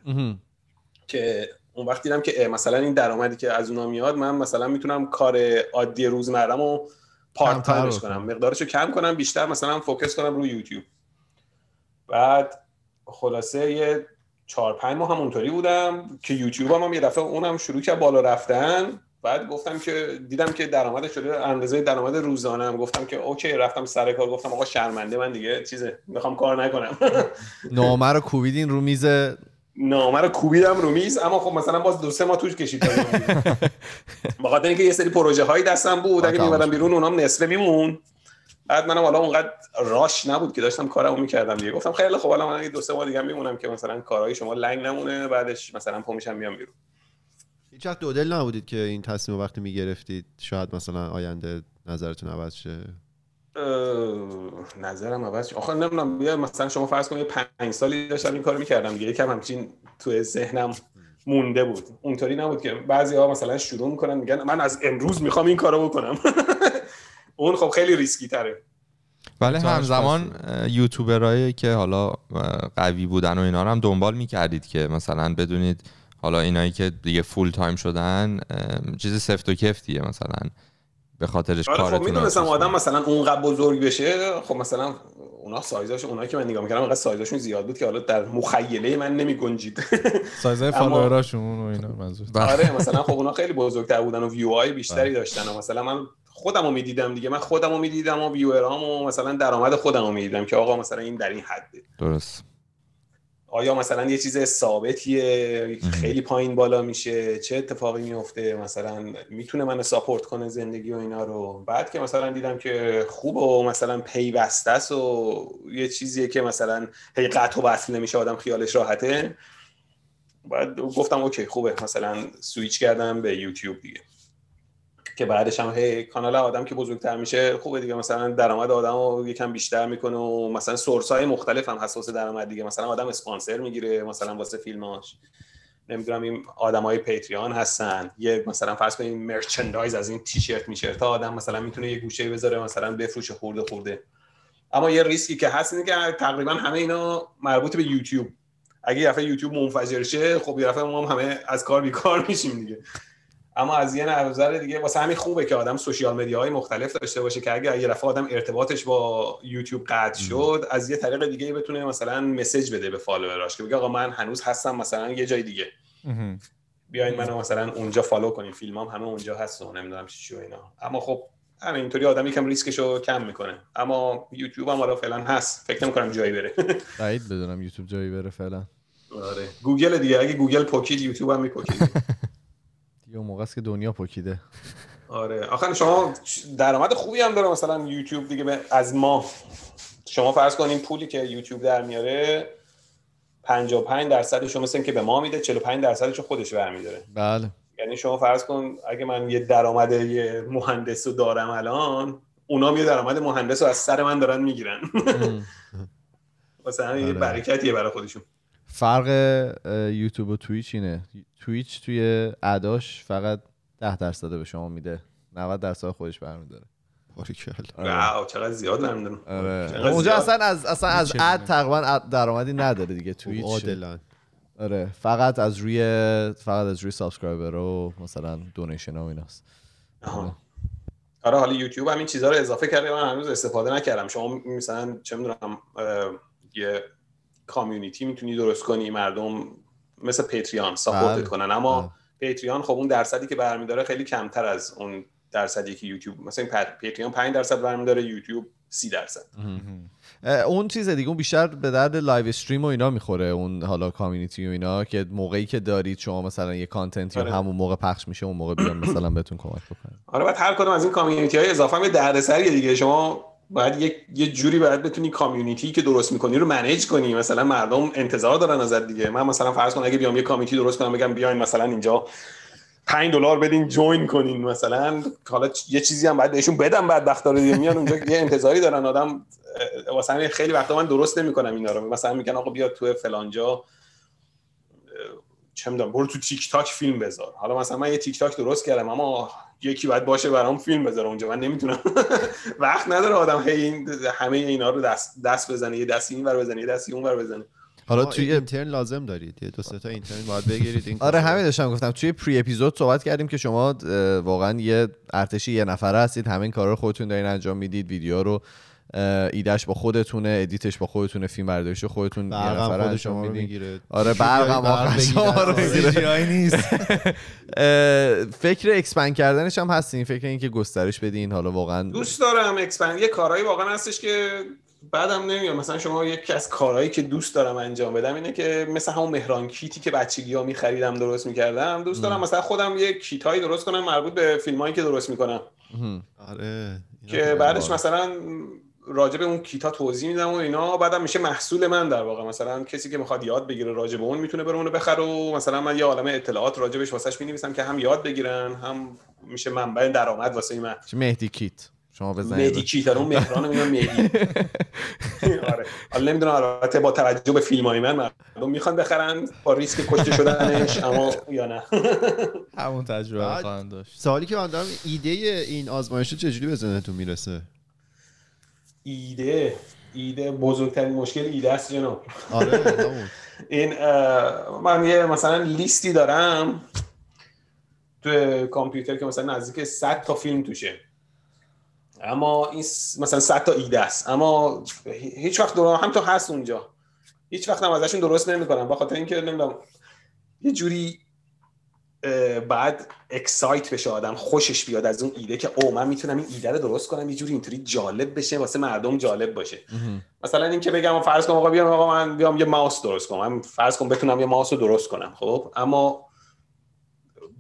که اون وقت دیدم که مثلا این درآمدی که از اونا میاد من مثلا می‌تونم کار عادی روزمرم رو part time ش. کنم مقدارش رو کم کنم بیشتر مثلا focus کنم روی یوتیوب. بعد خلاصه یه چهار پنج ماه هم اونطوری بودم که یوتیوب هم, هم یه دفعه اونم شروع کرد بالا رفتن. بعد گفتم که دیدم که درآمد شده اندازه درآمد روزانه هم. گفتم که OK رفتم سر کار گفتم آقا شرمنده من دیگه چیزه می‌خوام کار نکنم. نامه رو کوبیدین رو میز؟ نامه رو کوبیدم رو میز اما خب مثلا باز دو سه ماه طول کشید. به خاطر اینکه یه سری پروژه هایی دستم بود اگه شد. بیرون اونام نصفه میمون. بعد منم حالا اونقدر راش نبود که داشتم کارمو می‌کردم دیگه. گفتم خیلی خب حالا من دو سه ماه دیگه میمونم که مثلا کارهای شما لنگ نمونه بعدش مثلا پا میشم میام بیرون. هیچ وقت دودل نبودید که این تصمیم رو وقتی می‌گرفتید شاید مثلا آینده نظرتون عوض شه؟ نظرم عوض شد. آخه نمی‌دونم بیا مثلا شما فرض کنید پنج سالی داشتم این کارو می‌کردم دیگه. یکم همچین تو ذهنم مونده بود. اونطوری نبود که بعضی ها مثلا شروع می‌کنن میگن من از امروز می‌خوام این کارو بکنم. اون خب خیلی ریسکی تره. ولی همزمان یوتیوبرایی که حالا قوی بودن و اینا رو هم دنبال می‌کردید که مثلا بدونید حالا اینایی که دیگه full time شدن چیز سفت و سختیه مثلا به خاطرش آره خب کارتون می‌دونستم آدم. مثلا اونقدر بزرگ بشه خب مثلا اونا سایزاشون اونایی که من نگاه می‌کردم انقدر سایزاشون زیاد بود که حالا در مخیله من نمی گنجید سایزهای اما- فالووراشون و اینا منظور بله. آره مثلا خب اونا خیلی بزرگتر بودن و ویو های بیشتری داشتن و مثلا من خودم رو می‌دیدم دیگه. من خودم رو می‌دیدم و ویورام و مثلا درآمد خودم رو می‌دیدم که آقا مثلا این در این حده. درست. آیا مثلا یه چیز ثابتیه؟ خیلی پایین بالا میشه. چه اتفاقی میفته؟ مثلا می‌تونه منو ساپورت کنه زندگی و اینا رو؟ بعد که مثلا دیدم که خوب و مثلا پیوسته است و یه چیزیه که مثلا هی قطع و وصل نمیشه آدم خیالش راحته. بعد گفتم اوکی خوبه. مثلا سویچ کردم به یوتیوب دیگه. که بعدش هم هی کانال آدم که بزرگتر میشه خوبه دیگه. مثلا درآمد آدم رو یکم بیشتر می‌کنه و مثلا سورس های مختلف هم حساس درآمد دیگه. مثلا آدم اسپانسر می‌گیره مثلا واسه فیلماش. نمی‌دونم این آدمای پیتریان هستن. یه مثلا فرض کنیم مرچندایز از این تیشرت میشرت آدم مثلا می‌تونه یه گوشه بذاره مثلا بفروشه خورده خورده. اما یه ریسکی که هست اینه که تقریبا همه اینا مربوط به یوتیوب. اگه یه یوتیوب منفجر شه خب یه ما هم همه از کار بیکار میشیم دیگه. اما از یه نظر دیگه واسه همین خوبه که آدم social media های مختلف داشته باشه که اگه یه دفعه آدم ارتباطش با یوتیوب قطع شد از یه طریق دیگه بتونه مثلا message بده به follower اش که بگه آقا من هنوز هستم مثلا یه جای دیگه. بیاین منو مثلا اونجا follow کنین فیلمام همه اونجا هست و نمی‌دونم چی اینا. اما خب اینطوری آدم یکم ریسکشو کم می‌کنه. اما یوتیوب هم حالا فعلا هست. فکر نمی‌کنم جایی بره. بعید بدونم یوتیوب جایی بره فعلا. آره. گوگل دیگه. اگه گوگل پوکید یوتیوب هم میپوکید. یه موقع است که دنیا پکیده. آره. آخر شما درآمد خوبی هم داره. مثلا یوتیوب دیگه به- از ما شما فرض کنین پولی که یوتیوب در میاره 55 درصدش رو مثل اینکه به ما میده 45 درصدش خودش برمیداره. بله. یعنی شما فرض کن اگه من یه درآمد یه مهندس رو دارم الان اونا یه درآمد مهندس رو از سر من دارن می‌گیرن. مثلا یه آره. برکتیه برای خودشون. فرق یوتیوب و تویچ اینه. تویچ توی اداش فقط 10 درصد به شما میده. 90 درصد خودش برمیداره. واو چقدر زیاد برمیدارم آره. چقدر اونجا زیاد. اصلا از اصلا از اد تقریبا درآمدی نداره دیگه تویچ عادلن آره. فقط از روی فقط از روی subscriber و مثلا donation ها و ایناست. آها. آره حالا یوتیوب هم این چیزها رو اضافه کرده. من هنوز استفاده نکردم. شما مثلا چه می‌دونم یه community می‌تونی درست کنی مردم مثل Patreon support ت بله. کنن. اما Patreon خب اون درصدی که برمیداره خیلی کمتر از اون درصدی که یوتیوب مثلا Patreon 5 درصد برمیداره یوتیوب 30 درصد. اون چیز دیگه اون بیشتر به درد live stream و اینا می‌خوره اون حالا community و اینا که موقعی که دارید شما مثلا یه content ی آره. همون موقع پخش میشه اون موقع بیان مثلا بهتون کمک بکنن آره بعد هر کدوم از این community های اضافه هم یه دردسریه دیگه. شما باید یک یه جوری باید بتونی community که درست می‌کنی رو manage کنی. مثلا مردم انتظار دارن ازت دیگه. من مثلا فرض کن اگه بیام یه community درست کنم بگم بیاین مثلا اینجا 5 دلار بدین join کنین مثلا. حالا یه چیزی هم باید بهشون بدم بعد وقتا رو دیگه. میان اونجا یه انتظاری دارن. آدم مثلا خیلی وقتا من درست نمی‌کنم اینا رو. مثلا میگن آقا بیا تو فلانجا چه می‌دونم برو تو تیک تاک فیلم بذار. حالا مثلا من یه تیک تاک درست کردم اما یکی باید باشه برام فیلم بذاره اونجا. من نمی‌تونم. وقت نداره آدم هی این همه اینا رو دست دست بزنه. یه دستی این ور بزنه یه دستی اون ور بزنه. حالا توی اینترن لازم دارید. یه دو سه تا اینترن باید بگیرید. این آره. همین داشتم گفتم. توی پری اپیزود صحبت کردیم که شما واقعا یه ارتشی یه نفره هستید. همین کارا رو خودتون دارین انجام می‌دید. ویدیو رو ایدهش با خودتونه edit ش با خودتونه فیلم برداریش خودتون یه برقم نفره خود انجام شما می‌گیره. آره برقم واقعا شما رو می‌گیره. جایی نیست. فکر expand کردنش هم هستین. فکر اینکه گسترش بدین. حالا واقعا دوست دارم expand یه کارهایی واقعا هستش که بعدم نمیاد مثلا شما یکی از کارهایی که دوست دارم انجام بدم اینه که مثل همون مهران کیتی که بچگی ها میخریدم درست می‌کردم دوست دارم مثلا خودم یه کیت هایی درست کنم مربوط به فیلم هایی که درست می‌کنم. آره که بعدش. مثلا راجع به اون کیتا توضیح میدم و اینا. بعدم میشه محصول من در واقع. مثلا کسی که می‌خواد یاد بگیره راجع به اون می‌تونه بره اونو بخره و مثلا من یه عالمه اطلاعات راجبش واسش می‌نویسم که هم یاد بگیرن هم میشه منبع درآمد واسه من. چه مهدی کیت؟ شما مهدی بزنید. کیت اون مهران میگم مهدی. آره. حالا نمی‌دونم البته با توجه به فیلم های من مردم می‌خوان بخرن با ریسک کشته شدنش اما یا نه. همون تجربه خواهند داشت. سوالی که من دارم ایده این آزمایش رو چجوری به ذهنتون می‌رسه؟ ایده ایده بزرگترین مشکل ایده است جناب. آره این من یه مثلا لیستی دارم تو کامپیوتر که مثلا نزدیک 100 تا فیلم توشه. اما این مثلا 100 تا ایده است. اما هی- هیچ وقت دور هم تو هست اونجا. هیچ وقت هم ازشون درست نمی‌کنم. به خاطر اینکه نمی‌دونم یه جوری بعد اکسایت بشه آدم خوشش بیاد از اون ایده که او من می‌تونم این ایده رو درست کنم یه جوری اینطوری جالب بشه واسه مردم جالب باشه. مثلا اینکه بگم فرض کنم آقا بیام آقا من بیام یه ماوس درست کنم من فرض کنم بتونم یه ماوس رو درست کنم خب؟ اما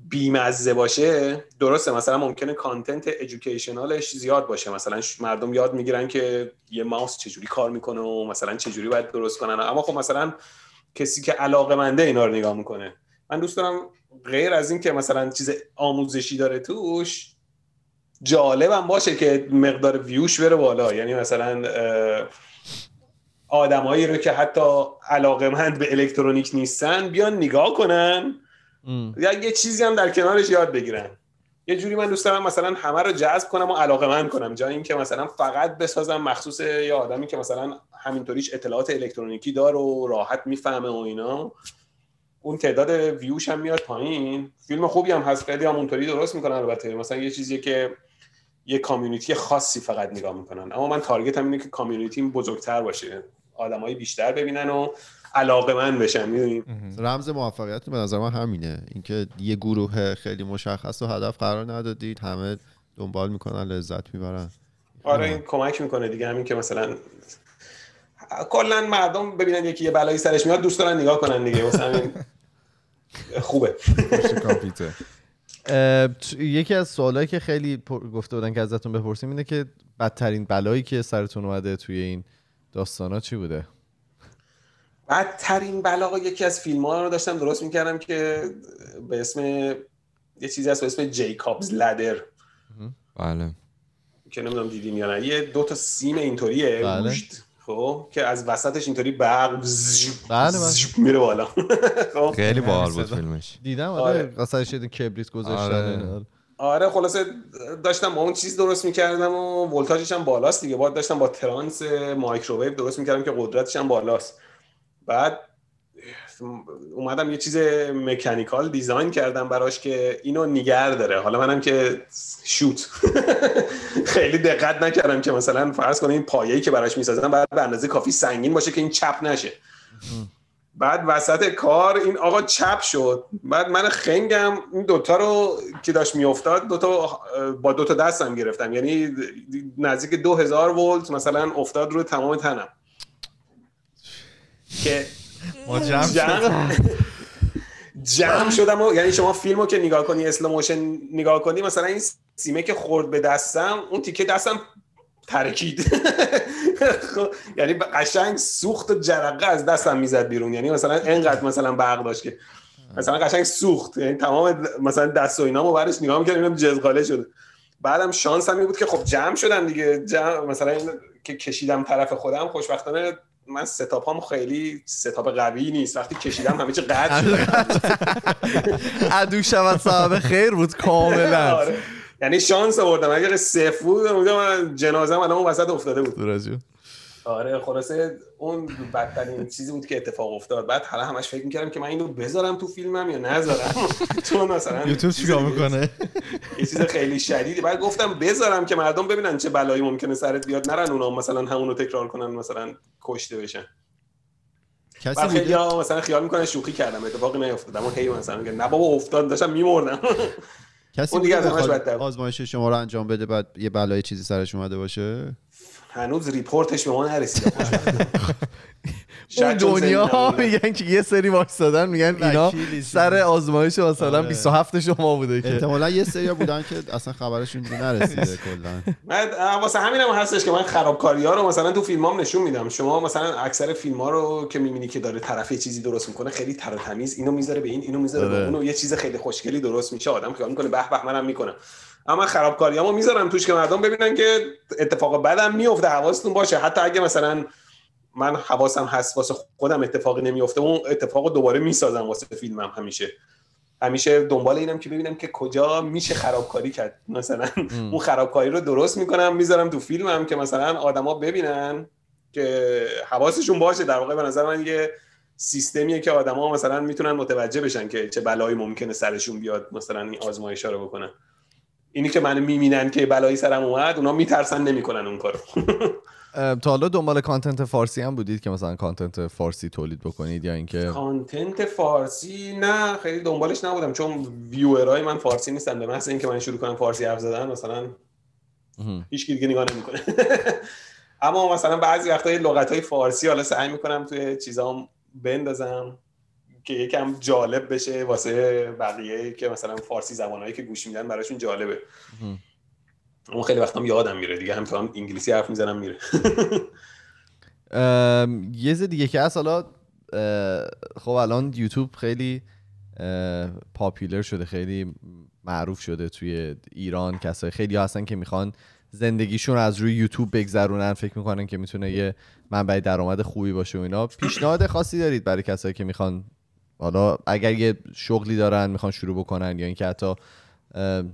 بیمزه باشه درسته مثلا ممکنه کانتنت ادویکیشنالش زیاد باشه. مثلا مردم یاد می‌گیرن که یه ماوس چجوری کار می‌کنه و مثلا چجوری باید درست کنن. اما خب مثلا کسی که علاقه منده اینا رو نگاه می‌کنه. من دوست دارم غیر از این که مثلا چیز آموزشی داره توش جالبم باشه که مقدار ویوش بره بالا. یعنی مثلا آدمایی رو که حتی علاقمند به الکترونیک نیستن بیان نگاه کنن. یا یه چیزی هم در کنارش یاد بگیرن. یه جوری من دوست دارم مثلا همه رو جذب کنم و علاقه کنم. جای اینکه مثلا فقط بسازم مخصوص یه آدمی که مثلا همینطوریش اطلاعات الکترونیکی داره و راحت می‌فهمه و اینا. اون تعداد ویوش هم میاد پایین. فیلم خوبی هم هست خیلی هم اونطوری درست می‌کنن البته. مثلا یه چیزیه که یه کامیونیتی خاصی فقط نگاه می‌کنن. اما من تارگت هم اینه که کامیونیتی بزرگتر باشه. آدمای بیشتر ببینن و علاقه من بشن می‌دونی؟ رمز موفقیت به نظر من همینه. اینکه یه گروه خیلی مشخص و هدف قرار ندادید همه دنبال می‌کنن لذت می‌برن. آره این کمک می‌کنه دیگه. همین که مثلا کلا مردم ببینن یکی یه بلایی سرش میاد دوست دارن نگاه کنن دیگه. همین خوبه. کامپیوتر. یکی از سوالایی که خیلی گفته بودن که ازتون بپرسیم اینه که بدترین بلایی که سرتون اومده توی این داستانا چی بوده؟ بدترین بلا یکی از فیلم ها رو داشتم درست می‌کردم که به اسم یه چیزی هست به اسم جیکابز لدر. بله. که نمی‌دونم دیدین یا نه. یه دو تا سیم اینطوریه. بله. گوشت، خب که از وسطش اینطوری برق بله، بله. میره بالا خب خیلی باحال بود. فیلمش دیدم آره. آره قصدش یه کبریت گذاشتن آره. اینا. آره خلاصه داشتم با اون چیز درست می‌کردم و ولتاژش هم بالاست دیگه بعد داشتم با ترانس مایکروویو درست می‌کردم که قدرتش هم بالاست بعد اومدم یه چیز mechanical design کردم براش که اینو نیگر داره. حالا منم که شوت. خیلی دقت نکردم که مثلا فرض کنید این پایه‌ای که براش می‌سازم بعد به اندازه کافی سنگین باشه که این چپ نشه. بعد وسط کار این آقا چپ شد. بعد من خنگم. این دوتا رو که داشت میافتاد دوتا با دوتا دستم گرفتم. یعنی نزدیک دو هزار ولت مثلا افتاد رو تمام تنم. که ما جمع شد. جمع جمع شدم و یعنی شما فیلمو که نگاه کنی slow motion نگاه کنی مثلا این سیمه که خورد به دستم اون تیکه دستم ترکید. خب، یعنی قشنگ سوخت و جرقه از دستم می‌زد بیرون. یعنی مثلا انقدر مثلا برق داشت که مثلا قشنگ سوخت. یعنی تمام مثلا دست و اینامو بعدش نگاه می‌کردم اینم جزغاله شده. بعدم شانس هم بود که خب جمع شدن دیگه. جمع مثلا این که کشیدم طرف خودم خوشبختانه من ستاپام خیلی ستاپ قوی نیست. وقتی کشیدم همه چی قطع شد. عدو شود صاحب خیر بود کاملا. آره. یعنی شانس آوردم. اگر صفر بود بودم من جنازه الان اون وسط افتاده بود. آره خلاصه اون بدترین چیزی بود که اتفاق افتاد. بعد حالا همش فکر می‌کردم که من اینو بذارم تو فیلمم یا نذارم. چون مثلا یوتیوب چیکار می‌کنه؟ یه چیز خیلی شدیدی. بعد گفتم بذارم که مردم ببینن چه بلایی ممکنه سرت بیاد. نرن اونا مثلا همونو تکرار کنن مثلا کشته بشن. کسی بعد خیلی ها مثلا خیال می‌کنن شوخی کردم اتفاقی نیفتاد. اما هی مثلا میگن نه بابا افتاد داشتم میمردم. کسی اون دیگه از. آزمایش شما رو انجام بده بعد یه بلای چیزی سرش اومده باشه؟ هنوز ریپورتش به ما نرسیده اون دنیا. میگن که یه سری واکسادن میگن اینا سر. آزمایش مثلا آره. 27 شما بوده که احتمالا یه سری بودن که اصلا خبرشون نرسیده کلا من واسه همین هم هستش که من خرابکاری ها رو مثلا تو فیلمام نشون میدم شما مثلا اکثر فیلم ها رو که می‌بینی که داره طرف یه چیزی درست می‌کنه خیلی تر و تمیز اینو می‌ذاره به این اینو می‌ذاره به آره. اون و یه چیز خیلی خوشگلی درست میشه آدم خیال می‌کنه به به منم می‌کنم اما خرابکاریامو می‌ذارم توش که مردم ببینن که اتفاق بدم میفته حواستون باشه. حتی اگه مثلا من حواسم هست واسه خودم اتفاقی نمیفته اون اتفاق دوباره می‌سازم واسه فیلمم همیشه. همیشه دنبال اینم که ببینم که کجا میشه خرابکاری کرد. مثلا اون خرابکاری رو درست می‌کنم می‌ذارم تو فیلمم که مثلا آدما ببینن که حواسشون باشه. در واقع به نظر من یه سیستمیه که آدما مثلا می‌تونن متوجه بشن که چه بلایی ممکنه سرشون بیاد مثلا این آزمایشا رو بکنن. اینی که من می‌بینن که بلایی سرم اومد اونا میترسن نمی‌کنن اون کارو. تا حالا دنبال کانتنت فارسی هم بودید که مثلا کانتنت فارسی تولید بکنید یا اینکه کانتنت فارسی نه خیلی دنبالش نبودم چون ویورای من فارسی نیستن. به محض اینکه من شروع کنم فارسی حرف زدن مثلا هیچ کی دیگه نگاه نمی‌کنه. اما مثلا بعضی وقتا لغت های فارسی حالا سعی می‌کنم توی چیزام بندازم. که یکم جالب بشه واسه بقیه که مثلا فارسی زبانهایی که گوش میدن براشون جالبه. اون خیلی وقتام یادم میره دیگه همینطور هم انگلیسی حرف می‌زنم میره. یه چیز دیگه که اه، خب الان یوتیوب خیلی پاپیلر شده خیلی معروف شده توی ایران. کسای خیلی هستن که می‌خوان زندگیشون از روی یوتیوب بگذرونن فکر می‌کنن که می‌تونه یه منبع درآمد خوبی باشه و اینا. پیشنهاد خاصی دارید برای کسایی که می‌خوان حالا اگر یه شغلی دارن می‌خوان شروع بکنن یا اینکه حتی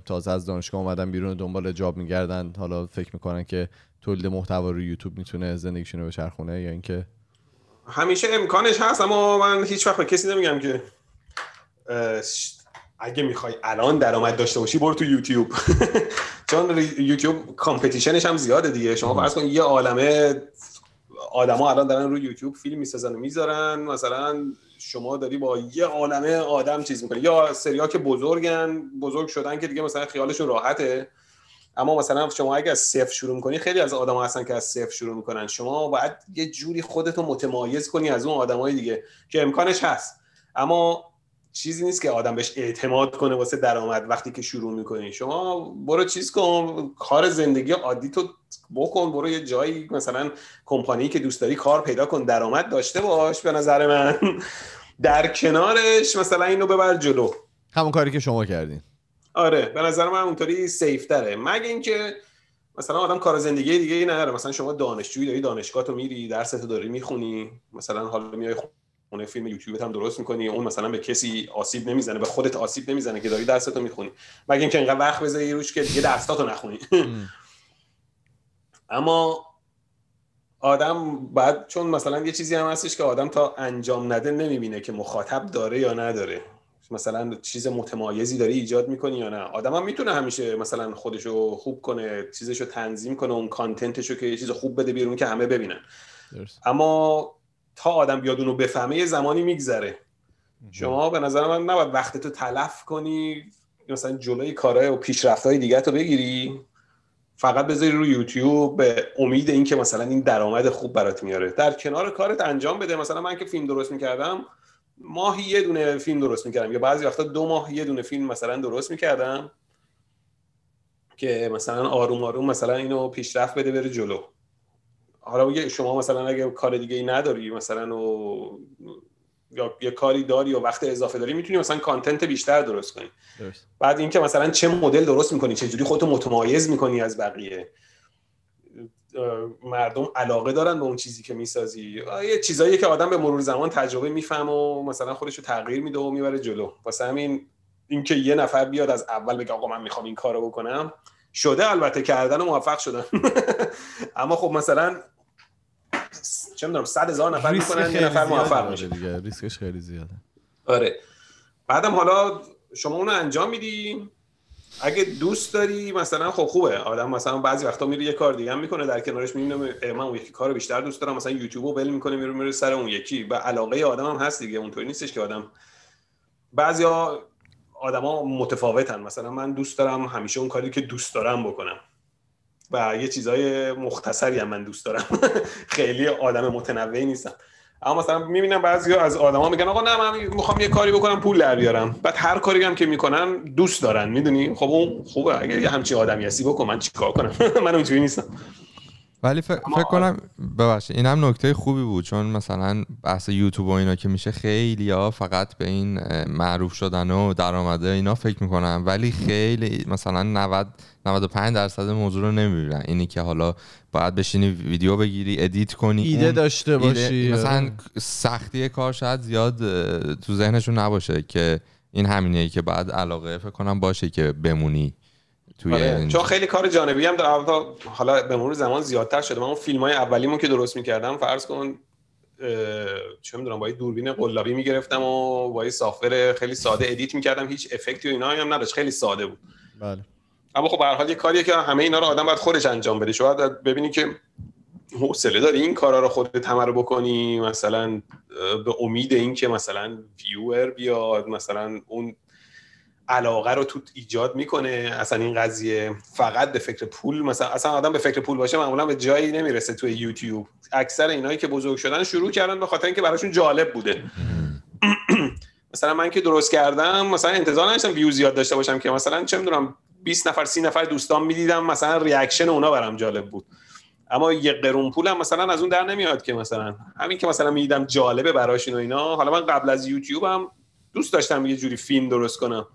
تازه از دانشگاه اومدن بیرون دنبال جاب میگردن حالا فکر می‌کنن که تولید محتوا رو یوتیوب می‌تونه زندگیشون رو بچرخونه یا اینکه؟ همیشه امکانش هست اما من هیچ وقت به کسی نمیگم که اگه می‌خوای الان درآمد داشته باشی برو تو یوتیوب. چون یوتیوب کامپتیشنش هم زیاده دیگه. شما فرض کن یه عالمه آدما الان دارن روی یوتیوب فیلم می‌سازن و می‌ذارن. مثلا شما داری با یه عالمه آدم چیز می‌کنی. یا سریا که بزرگن بزرگ شدن که دیگه مثلا خیالشون راحته. اما مثلا شما اگه از صفر شروع کنی خیلی از آدم هستن که از صفر شروع می‌کنن. شما باید یه جوری خودتو متمایز کنی از اون آدمای دیگه که امکانش هست. اما چیزی نیست که آدم بهش اعتماد کنه واسه درآمد وقتی که شروع می‌کنی. شما برو چیز کن کار زندگی عادی تو بکن برو یه جایی مثلا کمپانی که دوست داری کار پیدا کن درآمد داشته باش به نظر من. در کنارش مثلا اینو ببر جلو. همون کاری که شما کردین. آره به نظر من اونطوری سیف تره. مگه اینکه مثلا آدم کار زندگی دیگه ای نداره. مثلا شما دانشجویی داری دانشگاه تو میری درستو داری می‌خونی. مثلا حالا میای خونه فیلم یوتیوب هم درست می‌کنی اون مثلا به کسی آسیب نمی‌زنه به خودت آسیب نمی‌زنه که داری درستو می‌خونی. مگه اینکه انقدر وقت بذاری روش که دیگه درستاتو نخونی. اما آدم بعد چون مثلا یه چیزی هم هستش که آدم تا انجام نده نمی‌بینه که مخاطب داره یا نداره. مثلا چیز متمایزی داری ایجاد می‌کنی یا نه. آدم هم می‌تونه همیشه مثلا خودشو خوب کنه چیزشو تنظیم کنه اون کانتنتشو که یه چیز خوب بده بیرون که همه ببینن. درست. اما تا آدم بیاد اونو بفهمه یه زمانی میگذره. شما به نظر من نباید وقتتو تلف کنی مثلا جلوی کارهای و پیشرفتهای دیگه تو بگیری. فقط بذاری روی یوتیوب به امید اینکه مثلا این درآمد خوب برات میاره. در کنار کارت انجام بده. مثلا من که فیلم درست می‌کردم ماهی یه دونه فیلم درست می‌کردم. یا بعضی وقتا دو ماه یه دونه فیلم مثلا درست می‌کردم که مثلا آروم آروم مثلا اینو پیشرفت بده بره جلو. حالا شما مثلا اگه کار دیگه ای نداری مثلا و یا یه کاری داری و وقت اضافه داری می‌تونی مثلا کانتنت بیشتر درست کنی. درست. بعد اینکه مثلا چه مدل درست می‌کنی چه جوری خودتو متمایز می‌کنی از بقیه. مردم علاقه دارن به اون چیزی که می‌سازی. یه چیزایی که آدم به مرور زمان تجربه می‌فهمه و مثلا خودش رو تغییر میده و می‌بره جلو. واسه همین اینکه یه نفر بیاد از اول بگه آقا من می‌خوام این کارو بکنم شده البته کردن و موفق شدن. اما خب مثلا چه می‌دونم صد هزار نفر می‌کنن یه نفر موفق داره میشه. دیگه ریسکش خیلی زیاده. آره. بعدم حالا شما اونو انجام میدی؟ اگه دوست داری مثلا خب خوبه. آدم مثلا بعضی وقتا میره یه کار دیگه هم می‌کنه در کنارش می‌بینه من اون یکی کارو بیشتر دوست دارم. مثلا یوتیوب رو ول می‌کنه میره میره سر اون یکی. و علاقه آدم هم هست دیگه اونطوری نیستش که آدم بعضیا آدما متفاوتن. مثلا من دوست دارم همیشه اون کاری که دوست دارم بکنم. و یه چیزای مختصری هم من دوست دارم. خیلی آدم متنوعی نیستم. اما مثلا می‌بینم بعضی از آدما میگن آقا نه من می‌خوام یه کاری بکنم پول در بیارم. بعد هر کاری هم که می‌کنن دوست دارن می‌دونی؟ خب اون خوبه. اگه یه همچین آدمی هستی بکن من چیکار کنم؟ من اونجوری نیستم. ولی فکر فکر کنم ببخشید این هم نکته خوبی بود چون مثلا بحث یوتیوب و اینا که میشه خیلی ها فقط به این معروف شدن و درآمده اینا فکر می‌کنن ولی خیلی مثلا 90 95 درصد موضوع رو نمی‌بینن. اینی که حالا باید بشینی ویدیو بگیری ادیت کنی ایده اون داشته ایده- باشی. مثلا سختی کار شاید زیاد تو ذهنشون نباشه که این همینه ای که بعد علاقه فکر کنم باشه که بمونی. توی آره. این- چون خیلی کار جانبی هم البته حالا به مرور زمان زیادتر شده. من اون فیلم های اولیمو که درست می‌کردم فرض کن چه می‌دونم با دوربین قلابی می‌گرفتم و با یه software خیلی ساده edit می‌کردم. هیچ effect ی و اینا هم نداشت. خیلی ساده بود. بله. اما خب به هر حال یه کاریه که همه اینا رو آدم باید خودش انجام بده. شما باید ببینی که حوصله داری این کارا رو خودت تمرین بکنی. مثلا به امید اینکه مثلا viewer بیاد مثلا اون علاقه رو تو ایجاد می‌کنه. اصلا این قضیه فقط به فکر پول مثلا اصلا آدم به فکر پول باشه معمولا به جایی نمی‌رسه توی یوتیوب. اکثر اینایی که بزرگ شدن شروع کردن به خاطر اینکه براشون جالب بوده. مثلا من که درست کردم مثلا انتظار نداشتم ویو زیاد داشته باشم که مثلا چه می‌دونم 20 نفر 30 نفر دوستان می‌دیدم مثلا reaction اونا برام جالب بود. اما یه قرون پولم مثلا از اون در نمیاد که مثلا. همین که مثلا می‌دیدم جالبه براشون و اینا. حالا من قبل از یوتیوبم دوست داشتم یه جوری فیلم درست کنم.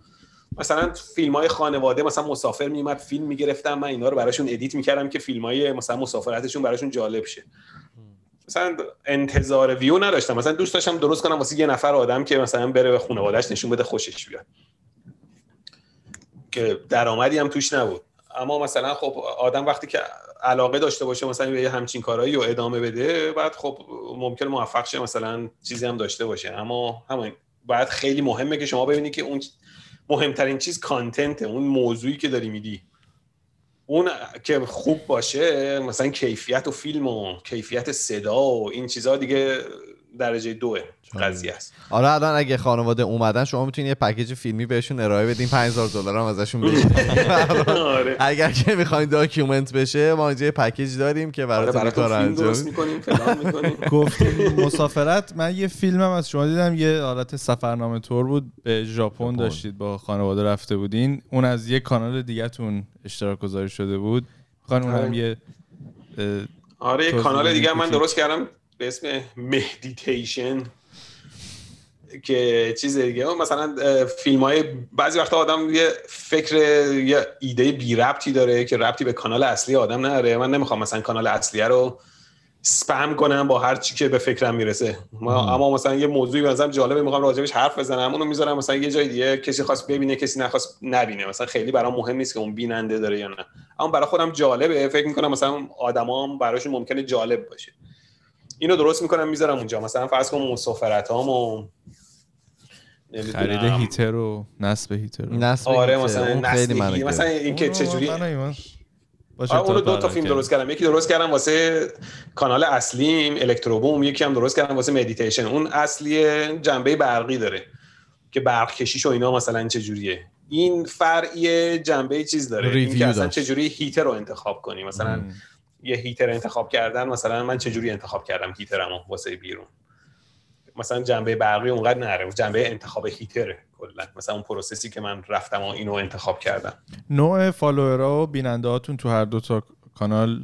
مثلا فیلم های خانواده مثلا مسافر میومد فیلم می‌گرفتم من اینا رو براشون edit می‌کردم که فیلم های مثلا مسافرتشون براشون جالب شه. مثلا انتظار ویو نداشتم. مثلا دوست داشتم درست کنم واسه یه نفر آدم که مثلا بره به خانوادهش نشون بده خوشش بیاد. که درآمدی هم توش نبود. اما مثلا خب آدم وقتی که علاقه داشته باشه مثلا به همچین کارهایی رو ادامه بده بعد خب ممکن موفق شه مثلا چیزی هم داشته باشه. اما همین باید خیلی مهمه که شما ببینید که اون مهمترین چیز کانتنت اون موضوعی که داری میدی. اون که خوب باشه مثلا کیفیت و فیلم و کیفیت صدا و این چیزها دیگه درجه دوه قضیه است. آره الان اگه خانواده اومدن شما می‌تونید یه package فیلمی بهشون ارائه بدین 5000 دلار هم ازشون بگیرید آره. اگر که می‌خواین document بشه ما اینجا یه package داریم که آره براتون این براتون کار فیلم درست انجام. می‌کنیم فلان می‌کنیم. گفتیم. مسافرت من یه فیلمم از شما دیدم یه حالت سفرنامه تور بود به ژاپن داشتید با خانواده رفته بودین. اون از یه کانال دیگهتون اشتراک گذاری شده بود. می‌خوان اونم آره. یه آره یه توضیح کانال دیگه من. درست کردم. به اسم مدیتیشن که چیز دیگه. مثلا فیلم های بعضی وقتا آدم یه فکر یه ایده بی ربطی داره که ربطی به کانال اصلی آدم نداره. من نمی‌خوام مثلا کانال اصلیه رو سپم کنم با هر چی که به فکرم می‌رسه. ما اما مثلا یه موضوعی به نظرم جالبه می‌خوام راجبش حرف بزنم. اونو می‌ذارم مثلا یه جای دیگه کسی خواست ببینه کسی نخواست نبینه. مثلا خیلی برام مهم نیست که اون بیننده داره یا نه. اما برای خودم جالبه. فکر می‌کنم مثلا آدمام براشون ممکنه جالب باشه. اینو درست می‌کنم می‌ذارم اونجا مثلا فرض کن مسافرتامو نمی‌دونم. خرید هیتر و نصب هیتر رو. نصب آره هیتره. مثلا اون خیلی گرفت. مثلا اینکه چجوری من- من- باشه آره اونو دو تا فیلم درست کردم یکی درست کردم واسه کانال اصلیم الکتروبوم یکی هم درست کردم واسه مدیتیشن اون اصلی جنبه برقی داره که برق کشیش و اینا مثلا چجوریه این فرعی جنبه چیز داره review این که اصلا داشت. چجوری هیتر رو انتخاب کنی مثلا مم. یه هیتر انتخاب کردن مثلا من چجوری انتخاب کردم هیترمو واسه بیرون؟ مثلا جنبه برقی اونقدر نره جنبه انتخاب هیتره کلا. مثلا اون process ی که من رفتم و اینو انتخاب کردم. نوع follower ها و بیننده هاتون تو هر دو تا کانال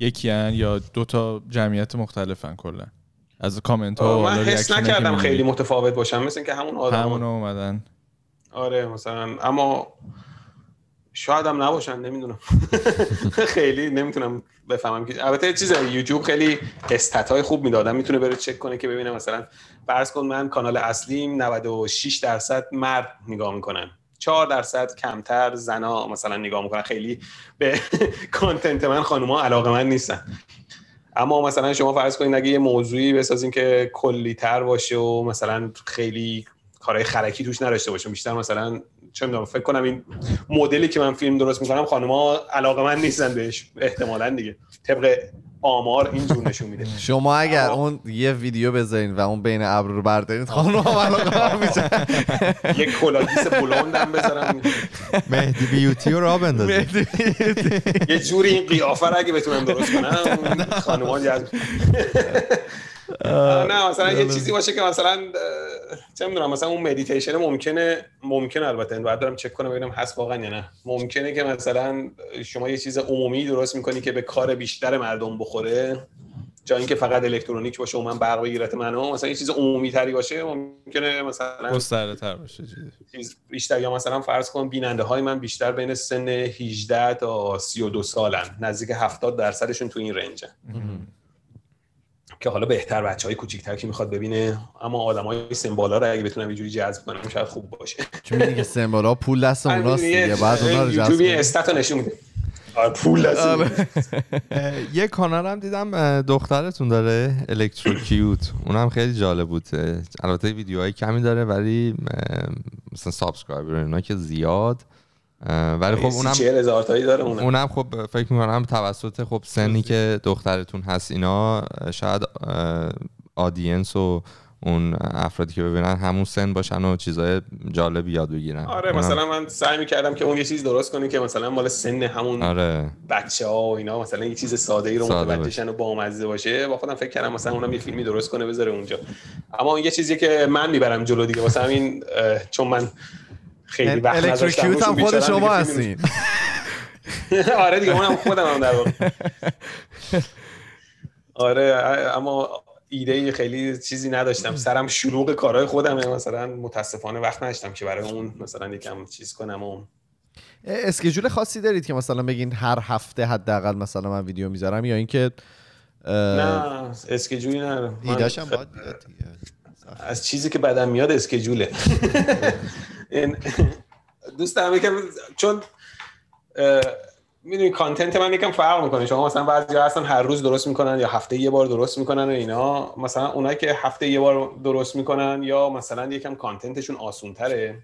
یکی هن یا دو تا جمعیت مختلفن کلا؟ از کامنت ها من حس نکردم. خیلی متفاوت باشم مثل که همون آدم همون اومدن. آره مثلا اما شاید هم نباشن نمی‌دونم. خیلی نمی‌تونم بفهمم که البته چیز یوتیوب خیلی استات های خوب می‌دادم می‌تونه بره چک کنه که ببینه مثلا فرض کن من کانال اصلیم 96 درصد مرد نگاه می‌کنن 4 درصد کمتر زنا مثلا نگاه می‌کنن. خیلی به کانتنت من خانوما علاقه من نیستن. اما مثلا شما فرض کنید اگه یه موضوعی بسازیم که کلی تر باشه و مثلا خیلی کارهای خرکی توش نداشته باشه بیشتر مثلا چه می‌دونم فکر کنم این مدلی که من فیلم درست می‌کنم خانم‌ها علاقه من نیستن بهش. احتمالاً دیگه. طبق آمار اینجور نشون میده. شما اگر اون یه ویدیو بذارین و اون بین ابرو رو بردارین خانم هم علاقه میشه یه کلاگیس بلوندم بذارم. مهدی بیوتی رو را بندازید یه جوری این قیافه رو اگه بتونم درست کنم خانم‌ها جذب نه مثلا یه چیزی باشه که مثلا چه می‌دونم مثلا اون مدیتیشن ممکنه ممکنه البته بعد دارم چک کنم ببینم هست واقعا یا نه. ممکنه که مثلا شما یه چیز عمومی درست می‌کنی که به کار بیشتر مردم بخوره جا اینکه فقط الکترونیک باشه و من برق بگیرت منو مثلا یه چیز عمومی تری باشه ممکنه مثلا گسترده تر باشه. چیز بیشتر یا مثلا فرض کن بیننده های من بیشتر بین سن 18 تا 32 سالن نزدیک 70 درصدشون تو این رنجن. که حالا بهتر بچه های کوچیک‌تر که می‌خواد ببینه. اما آدم های سن بالا رو اگه بتونم اینجوری جذب کنم شاید خوب باشه. چون می‌دونی که سمبال ها پول دست اوناست دیگه. بعد اونا رو جذب یوتیوب یه کنی. stat رو نشون میده. آره پول دست آره. یه کانال هم دیدم دخترتون داره الکترو کیوت اونم خیلی جالب بود. البته ویدیوهای کمی داره ولی مثلا subscriber اینا که زیاد. ولی خب اونم 40 هزار تایی داره اونم اونم خب فکر می‌کنم توسط خب سنی که دخترتون هست اینا شاید آدینس و اون افرادی که ببینن همون سن باشن و چیزای جالبی یاد بگیرن. آره مثلا من سعی می‌کردم که اون یه چیز درست کنه که مثلا مال سن همون آره. بچه ها و اینا مثلا یه چیز ساده ای رو متوجهشن و بامزه باشه. با خودم فکر کردم مثلا اونم یه فیلمی درست کنه بذاره اونجا. اما اون یه چیزی که من می‌برم جلو دیگه واسه همین اه، چون من خیلی وقت نذاشتم الکتروکیوت هم خود شما هستین آره دیگه اونم خودم هم در واقع. آره اما ایده خیلی چیزی نداشتم. سرم شلوغ کارهای خودمه مثلا متاسفانه وقت نداشتم که برای اون مثلا یکم چیز کنم و اسکیجول خاصی دارید که مثلا بگین هر هفته حداقل مثلا من ویدیو می‌ذارم یا اینکه نه اسکیجولی نه. من ایدهش هم باید بیاد دیگه. از چیزی که بدم میاد اسکیجوله. این دوست دارم یکم چون می‌دونی کانتنت من یکم فرق می‌کنه. شما مثلا بعضی هستن هر روز درست می‌کنن یا هفته یه بار درست می‌کنن و اینا. مثلا اونایی که هفته یه بار درست می‌کنن یا مثلا یکم کانتنتشون آسون تره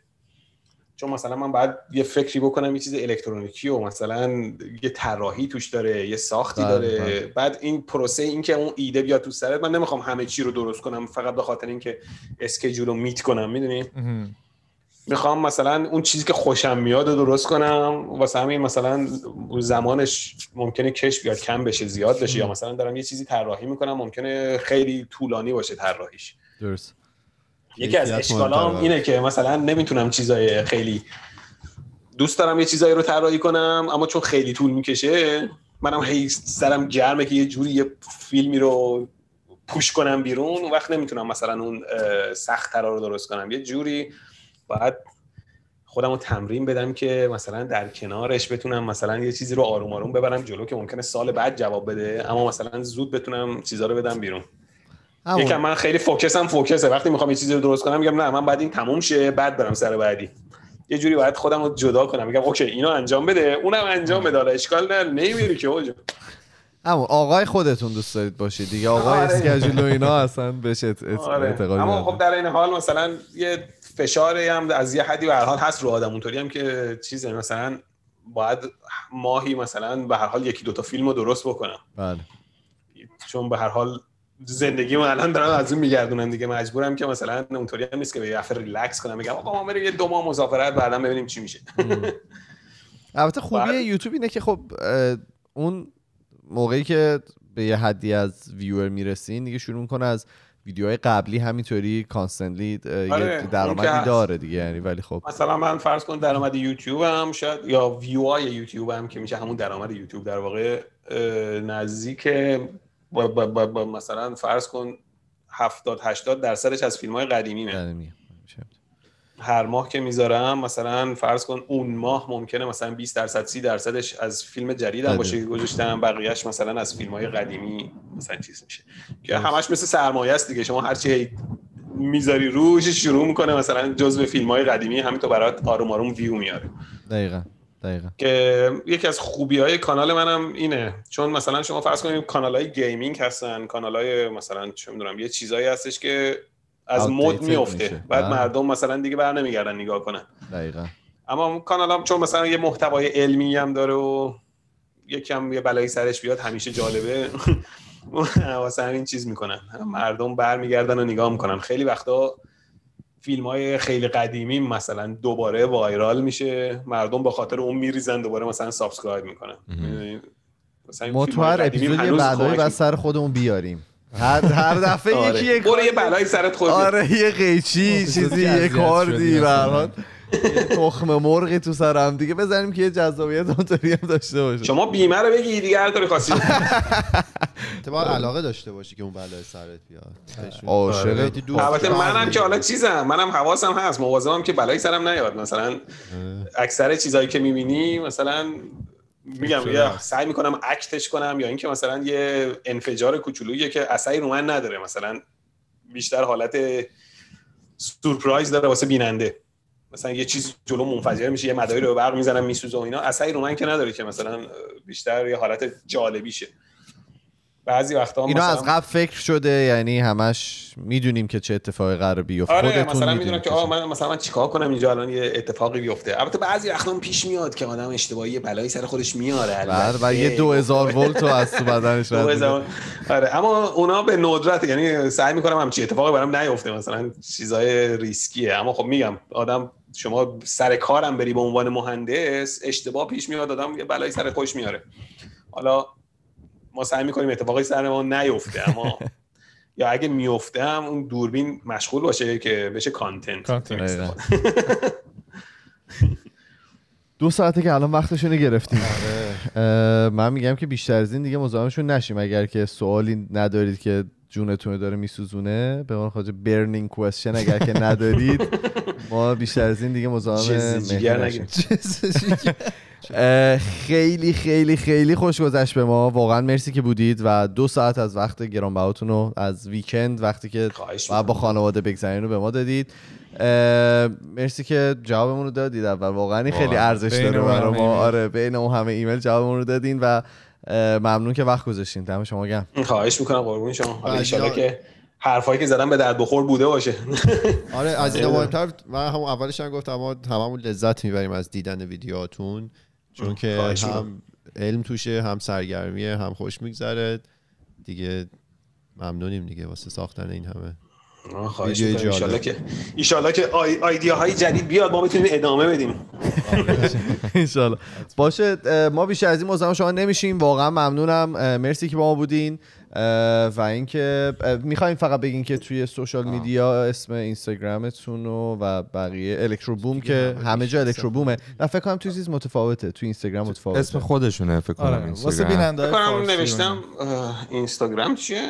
چون مثلا من باید یه فکری بکنم یه چیز الکترونیکی و مثلا یه طراحی توش داره یه ساختی بله، داره. بله. بعد این پروسه این که اون ایده بیاد تو سرت من نمی‌خوام همه چی رو درست کنم فقط به خاطر اینکه اسکیجول رو میت کنم می‌دونی؟ می‌خوام مثلا اون چیزی که خوشم میاد رو درست کنم. واسه همین مثلا زمانش ممکنه کش بیاد کم بشه زیاد بشه یا مثلا دارم یه چیزی طراحی می‌کنم ممکنه خیلی طولانی باشه طراحیش. درست. یکی از اشکالام. اینه که مثلا نمی‌تونم چیزای خیلی دوست دارم یه چیزایی رو طراحی کنم اما چون خیلی طول می‌کشه منم هی سرم گرمه که یه جوری یه فیلمی رو پوش کنم بیرون. اون وقت نمی‌تونم مثلا اون سخت رو درست کنم. یه جوری باید خودم رو تمرین بدم که مثلا در کنارش بتونم مثلا یه چیزی رو آروم آروم ببرم جلو که ممکنه سال بعد جواب بده. اما مثلا زود بتونم چیزا رو بدم بیرون. همون. یکم من خیلی فوکسم فوکسه. وقتی می‌خوام یه چیزی رو درست کنم میگم نه من بعد این تموم شه بعد برم سر بعدی. یه جوری باید خودم رو جدا کنم. میگم اوکی اینو انجام بده. اونم انجام بده. حالا اشکال نه نمیری که اوجا همون آقای خودتون دوست دارید باشید دیگه. آقای آره. اسکجول و اینا اصلا بهش ات- ات- آره. اما. خب در این حال مثلا یه فشاری هم از یه حدی به هر حال هست رو آدم. اونطوری هم که چیزه مثلا باید ماهی مثلا به هر حال یکی دوتا فیلم رو درست بکنم. بله. چون به هر حال زندگی من الان دارم از اون میگردونم دیگه. مجبورم که مثلا اونطوری هم نیست که به یه ریلکس کنم میگم آقا ما بریم یه دو ماه مسافرت بعدا ببینیم چی میشه. البته خوبی. یوتیوب اینه که خب اون موقعی که به یه حدی از ویور می‌رسین دیگه شروع می‌کنه از ویدیوهای قبلی همینطوری کانستنتلی آره، درآمدی. داره دیگه یعنی ولی خب مثلا من فرض کن درآمد یوتیوب هم شاید یا ویوهای یوتیوب هم که میشه همون درآمد یوتیوب در واقع نزدیک با با با با مثلا فرض کن 70 80 درصدش از فیلم های قدیمی. میشه. هر ماه که می‌ذارم مثلا فرض کن اون ماه ممکنه مثلا 20 درصد 30 درصدش از فیلم جدید هم باشه که گذاشتم بقیهش مثلا از فیلم های قدیمی مثلا چیز میشه. که همش مثل سرمایه است دیگه. شما هرچی می‌ذاری روش شروع می‌کنه مثلا جزء فیلم های قدیمی همین تو برات آروم آروم ویو میاره. دقیقا دقیقا. که یکی از خوبی های کانال منم اینه. چون مثلا شما فرض کنید کانال های gaming هستن کانال های مثلا چه می‌دونم یه چیزایی هستش که از مد میفته. بعد. مردم مثلا دیگه بر نمیگردن نگاه کنن. دقیقا. اما کانال هم چون مثلا یه محتوای علمی هم داره و یکم یه بلایی سرش بیاد همیشه جالبه. واسه همین چیز می‌کنن. مردم برمیگردن و نگاه می‌کنن. خیلی وقتا فیلم های خیلی قدیمی مثلا دوباره viral میشه. مردم به خاطر اون میریزن دوباره مثلا subscribe می‌کنن. این ما تو هر اپیزود کمک بس سر خودمون بیاریم. هر هر دفعه می‌کنه. یکی یه آره. برو یه بلایی سرت بیار. آره یه قیچی چیزی یه کاردی شدی به هر تخم مرغی تو سر هم دیگه بزنیم که یه جذابیت اونطوری هم داشته باشه شما بیمه رو بگی دیگه هر طوری خواستی تو باید علاقه داشته باشی که اون بلای سرت بیاد بهشون. عاشق آره. البته. منم که حالا چیزم منم حواسم هست مواظبم که بلایی سرم نیاد مثلا اکثر چیزایی که می‌بینی مثلا میگم یا سعی می‌کنم اکتش کنم یا اینکه مثلا یه انفجار کوچولویی که اثری رو من نداره. مثلا بیشتر حالت سورپرایز داره واسه بیننده. مثلا یه چیز جلو منفجر میشه یه مداری رو برق می‌زنم میسوزه و اینا. اثری رو من که نداره که مثلا بیشتر یه حالت جالبیشه. بعضی وقتا اینا مثلا از قبل فکر شده یعنی همش می‌دونیم که چه اتفاقی قرار بیفته آره خودتون مثلا می‌دونم که آه من مثلا من چیکار کنم اینجا الان یه اتفاقی بیفته البته بعضی وقتا پیش میاد که آدم اشتباهی بلایی سر خودش میاره البته. و یه دو هزار ولت رو از تو بدنش رد. آره اما اونا به ندرت یعنی سعی می‌کنم همچی اتفاقی برام نیفته مثلا چیزای ریسکیه اما خب میگم آدم شما سر کارم بری به عنوان مهندس اشتباه پیش میاد آدم یه بلایی سر خودش میاره حالا ما سعی می‌کنیم اتفاقی سر ما نیفته اما یا اگه میفته هم اون دوربین مشغول باشه که بشه کانتنت. دو ساعته که الان وقتشون گرفتیم اه، من میگم که بیشتر از این دیگه مزاحمشون نشیم. اگر که سوالی ندارید که جونتون داره میسوزونه. به من خاطر برنینگ کوشن اگر که ندارید ما بیشتر از این دیگه مزاحم خیلی خیلی خیلی خوش گذشت به ما. واقعا مرسی که بودید و دو ساعت از وقت گرانبهاتون رو از ویکند وقتی که با خانواده بگذرین رو به ما دادید. مرسی که جوابمون رو دادید اول. واقعا خیلی. ارزش داره اون برای ما. آره بین اون همه ایمیل جوابمون رو دادین و ممنون که وقت گذاشتین. دم شما گرم. خواهش می‌کنم. قربون شما. حالا اینا- که حرفایی که زدم به درد بخور بوده باشه. آره از این مهمتر من همون اولش هم گفتم ما هممون لذت می‌بریم از دیدن ویدیوهاتون. چون که. هم علم توشه هم سرگرمیه هم خوش میگذره. دیگه ممنونیم دیگه واسه ساختن این همه. خواهش. ایشالله که ایشالله که آی... آیدیاهای جدید بیاد ما بتونیم ادامه بدیم. انشالله باشه ما بیشتر از این مزاحم شما نمیشیم. واقعا ممنونم. مرسی که با ما بودین. و اینکه می‌خوایم فقط بگین که توی سوشال میدیا اسم اینستاگرامتون و و بقیه الکترو بوم که همه جا الکترو بومه نه فکر کنم توی چیز متفاوته. توی اینستاگرام متفاوته. اسم خودشونه فکر کنم آره. واسه اینستاگرام. بیننده فکر کنم نوشتم اینستاگرام چیه؟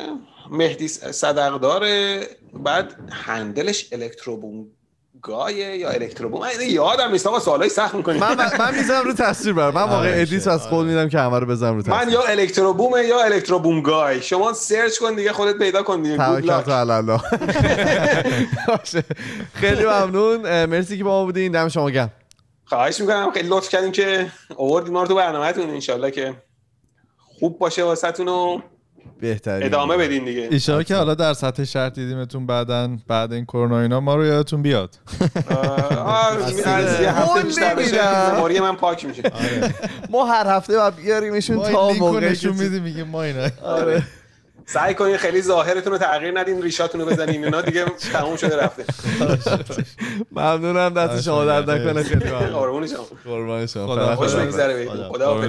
مهدی صدقداره بعد هندلش الکتروبوم. Guy ه یا ElectroBOOM؟ من یادم نیست. آقا سوالای سخت می‌کنیم من من, من می‌ذارم رو تصویر برم من واقعا آره، edit از قول میدم که همه رو بزنم رو تصویر من یا ElectroBOOM ه یا ElectroBOOM Guy. شما search کن دیگه خودت پیدا کن دیگه. توکل. تو الله. خیلی ممنون. مرسی که با ما بودین. دم شما گرم. خواهش می‌کنم. خیلی لطف کردیم که آوردیم ما رو تو برنامهتون. انشالله که خوب باشه واسهتون و بهترین ادامه بدین دیگه. ایشالا که حالا در سطح شهر دیدیمتون بعدا بعد این کرونا اینا ما رو یادتون بیاد. از یه هفته قول بیشتر بشه نمیدم. مموری من پاک میشه. ما هر هفته باید بیاریمشون تا که میدیم میگه ما اینا. آره. سعی کنین خیلی ظاهرتون رو تغییر ندین ریشاتون رو بزنین اینا دیگه تموم شده رفته. ممنونم دست شما درد نکنه. خیلی ممنون قربون شما. قربان شما. خدا خوش. بگذره خدا.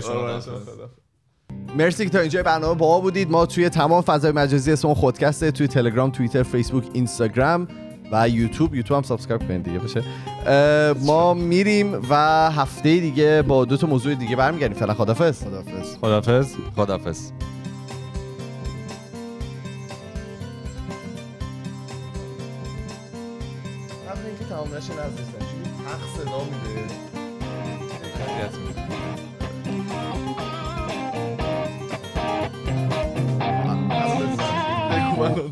مرسی که تا اینجا برنامه با ما بودید. ما توی تمام فضای مجازی اسم خودکسته توی تلگرام توییتر فیسبوک اینستاگرام و یوتیوب. یوتیوب هم سابسکرایب کنید دیگه باشه. ما میریم و هفته دیگه با دو تا موضوع دیگه برمیگردیم. فعلا خدافظ. خدافظ. خدافظ. خدافظ. قبل اینکه تمام نشه نذاشتن چون تق صدا میده. mano.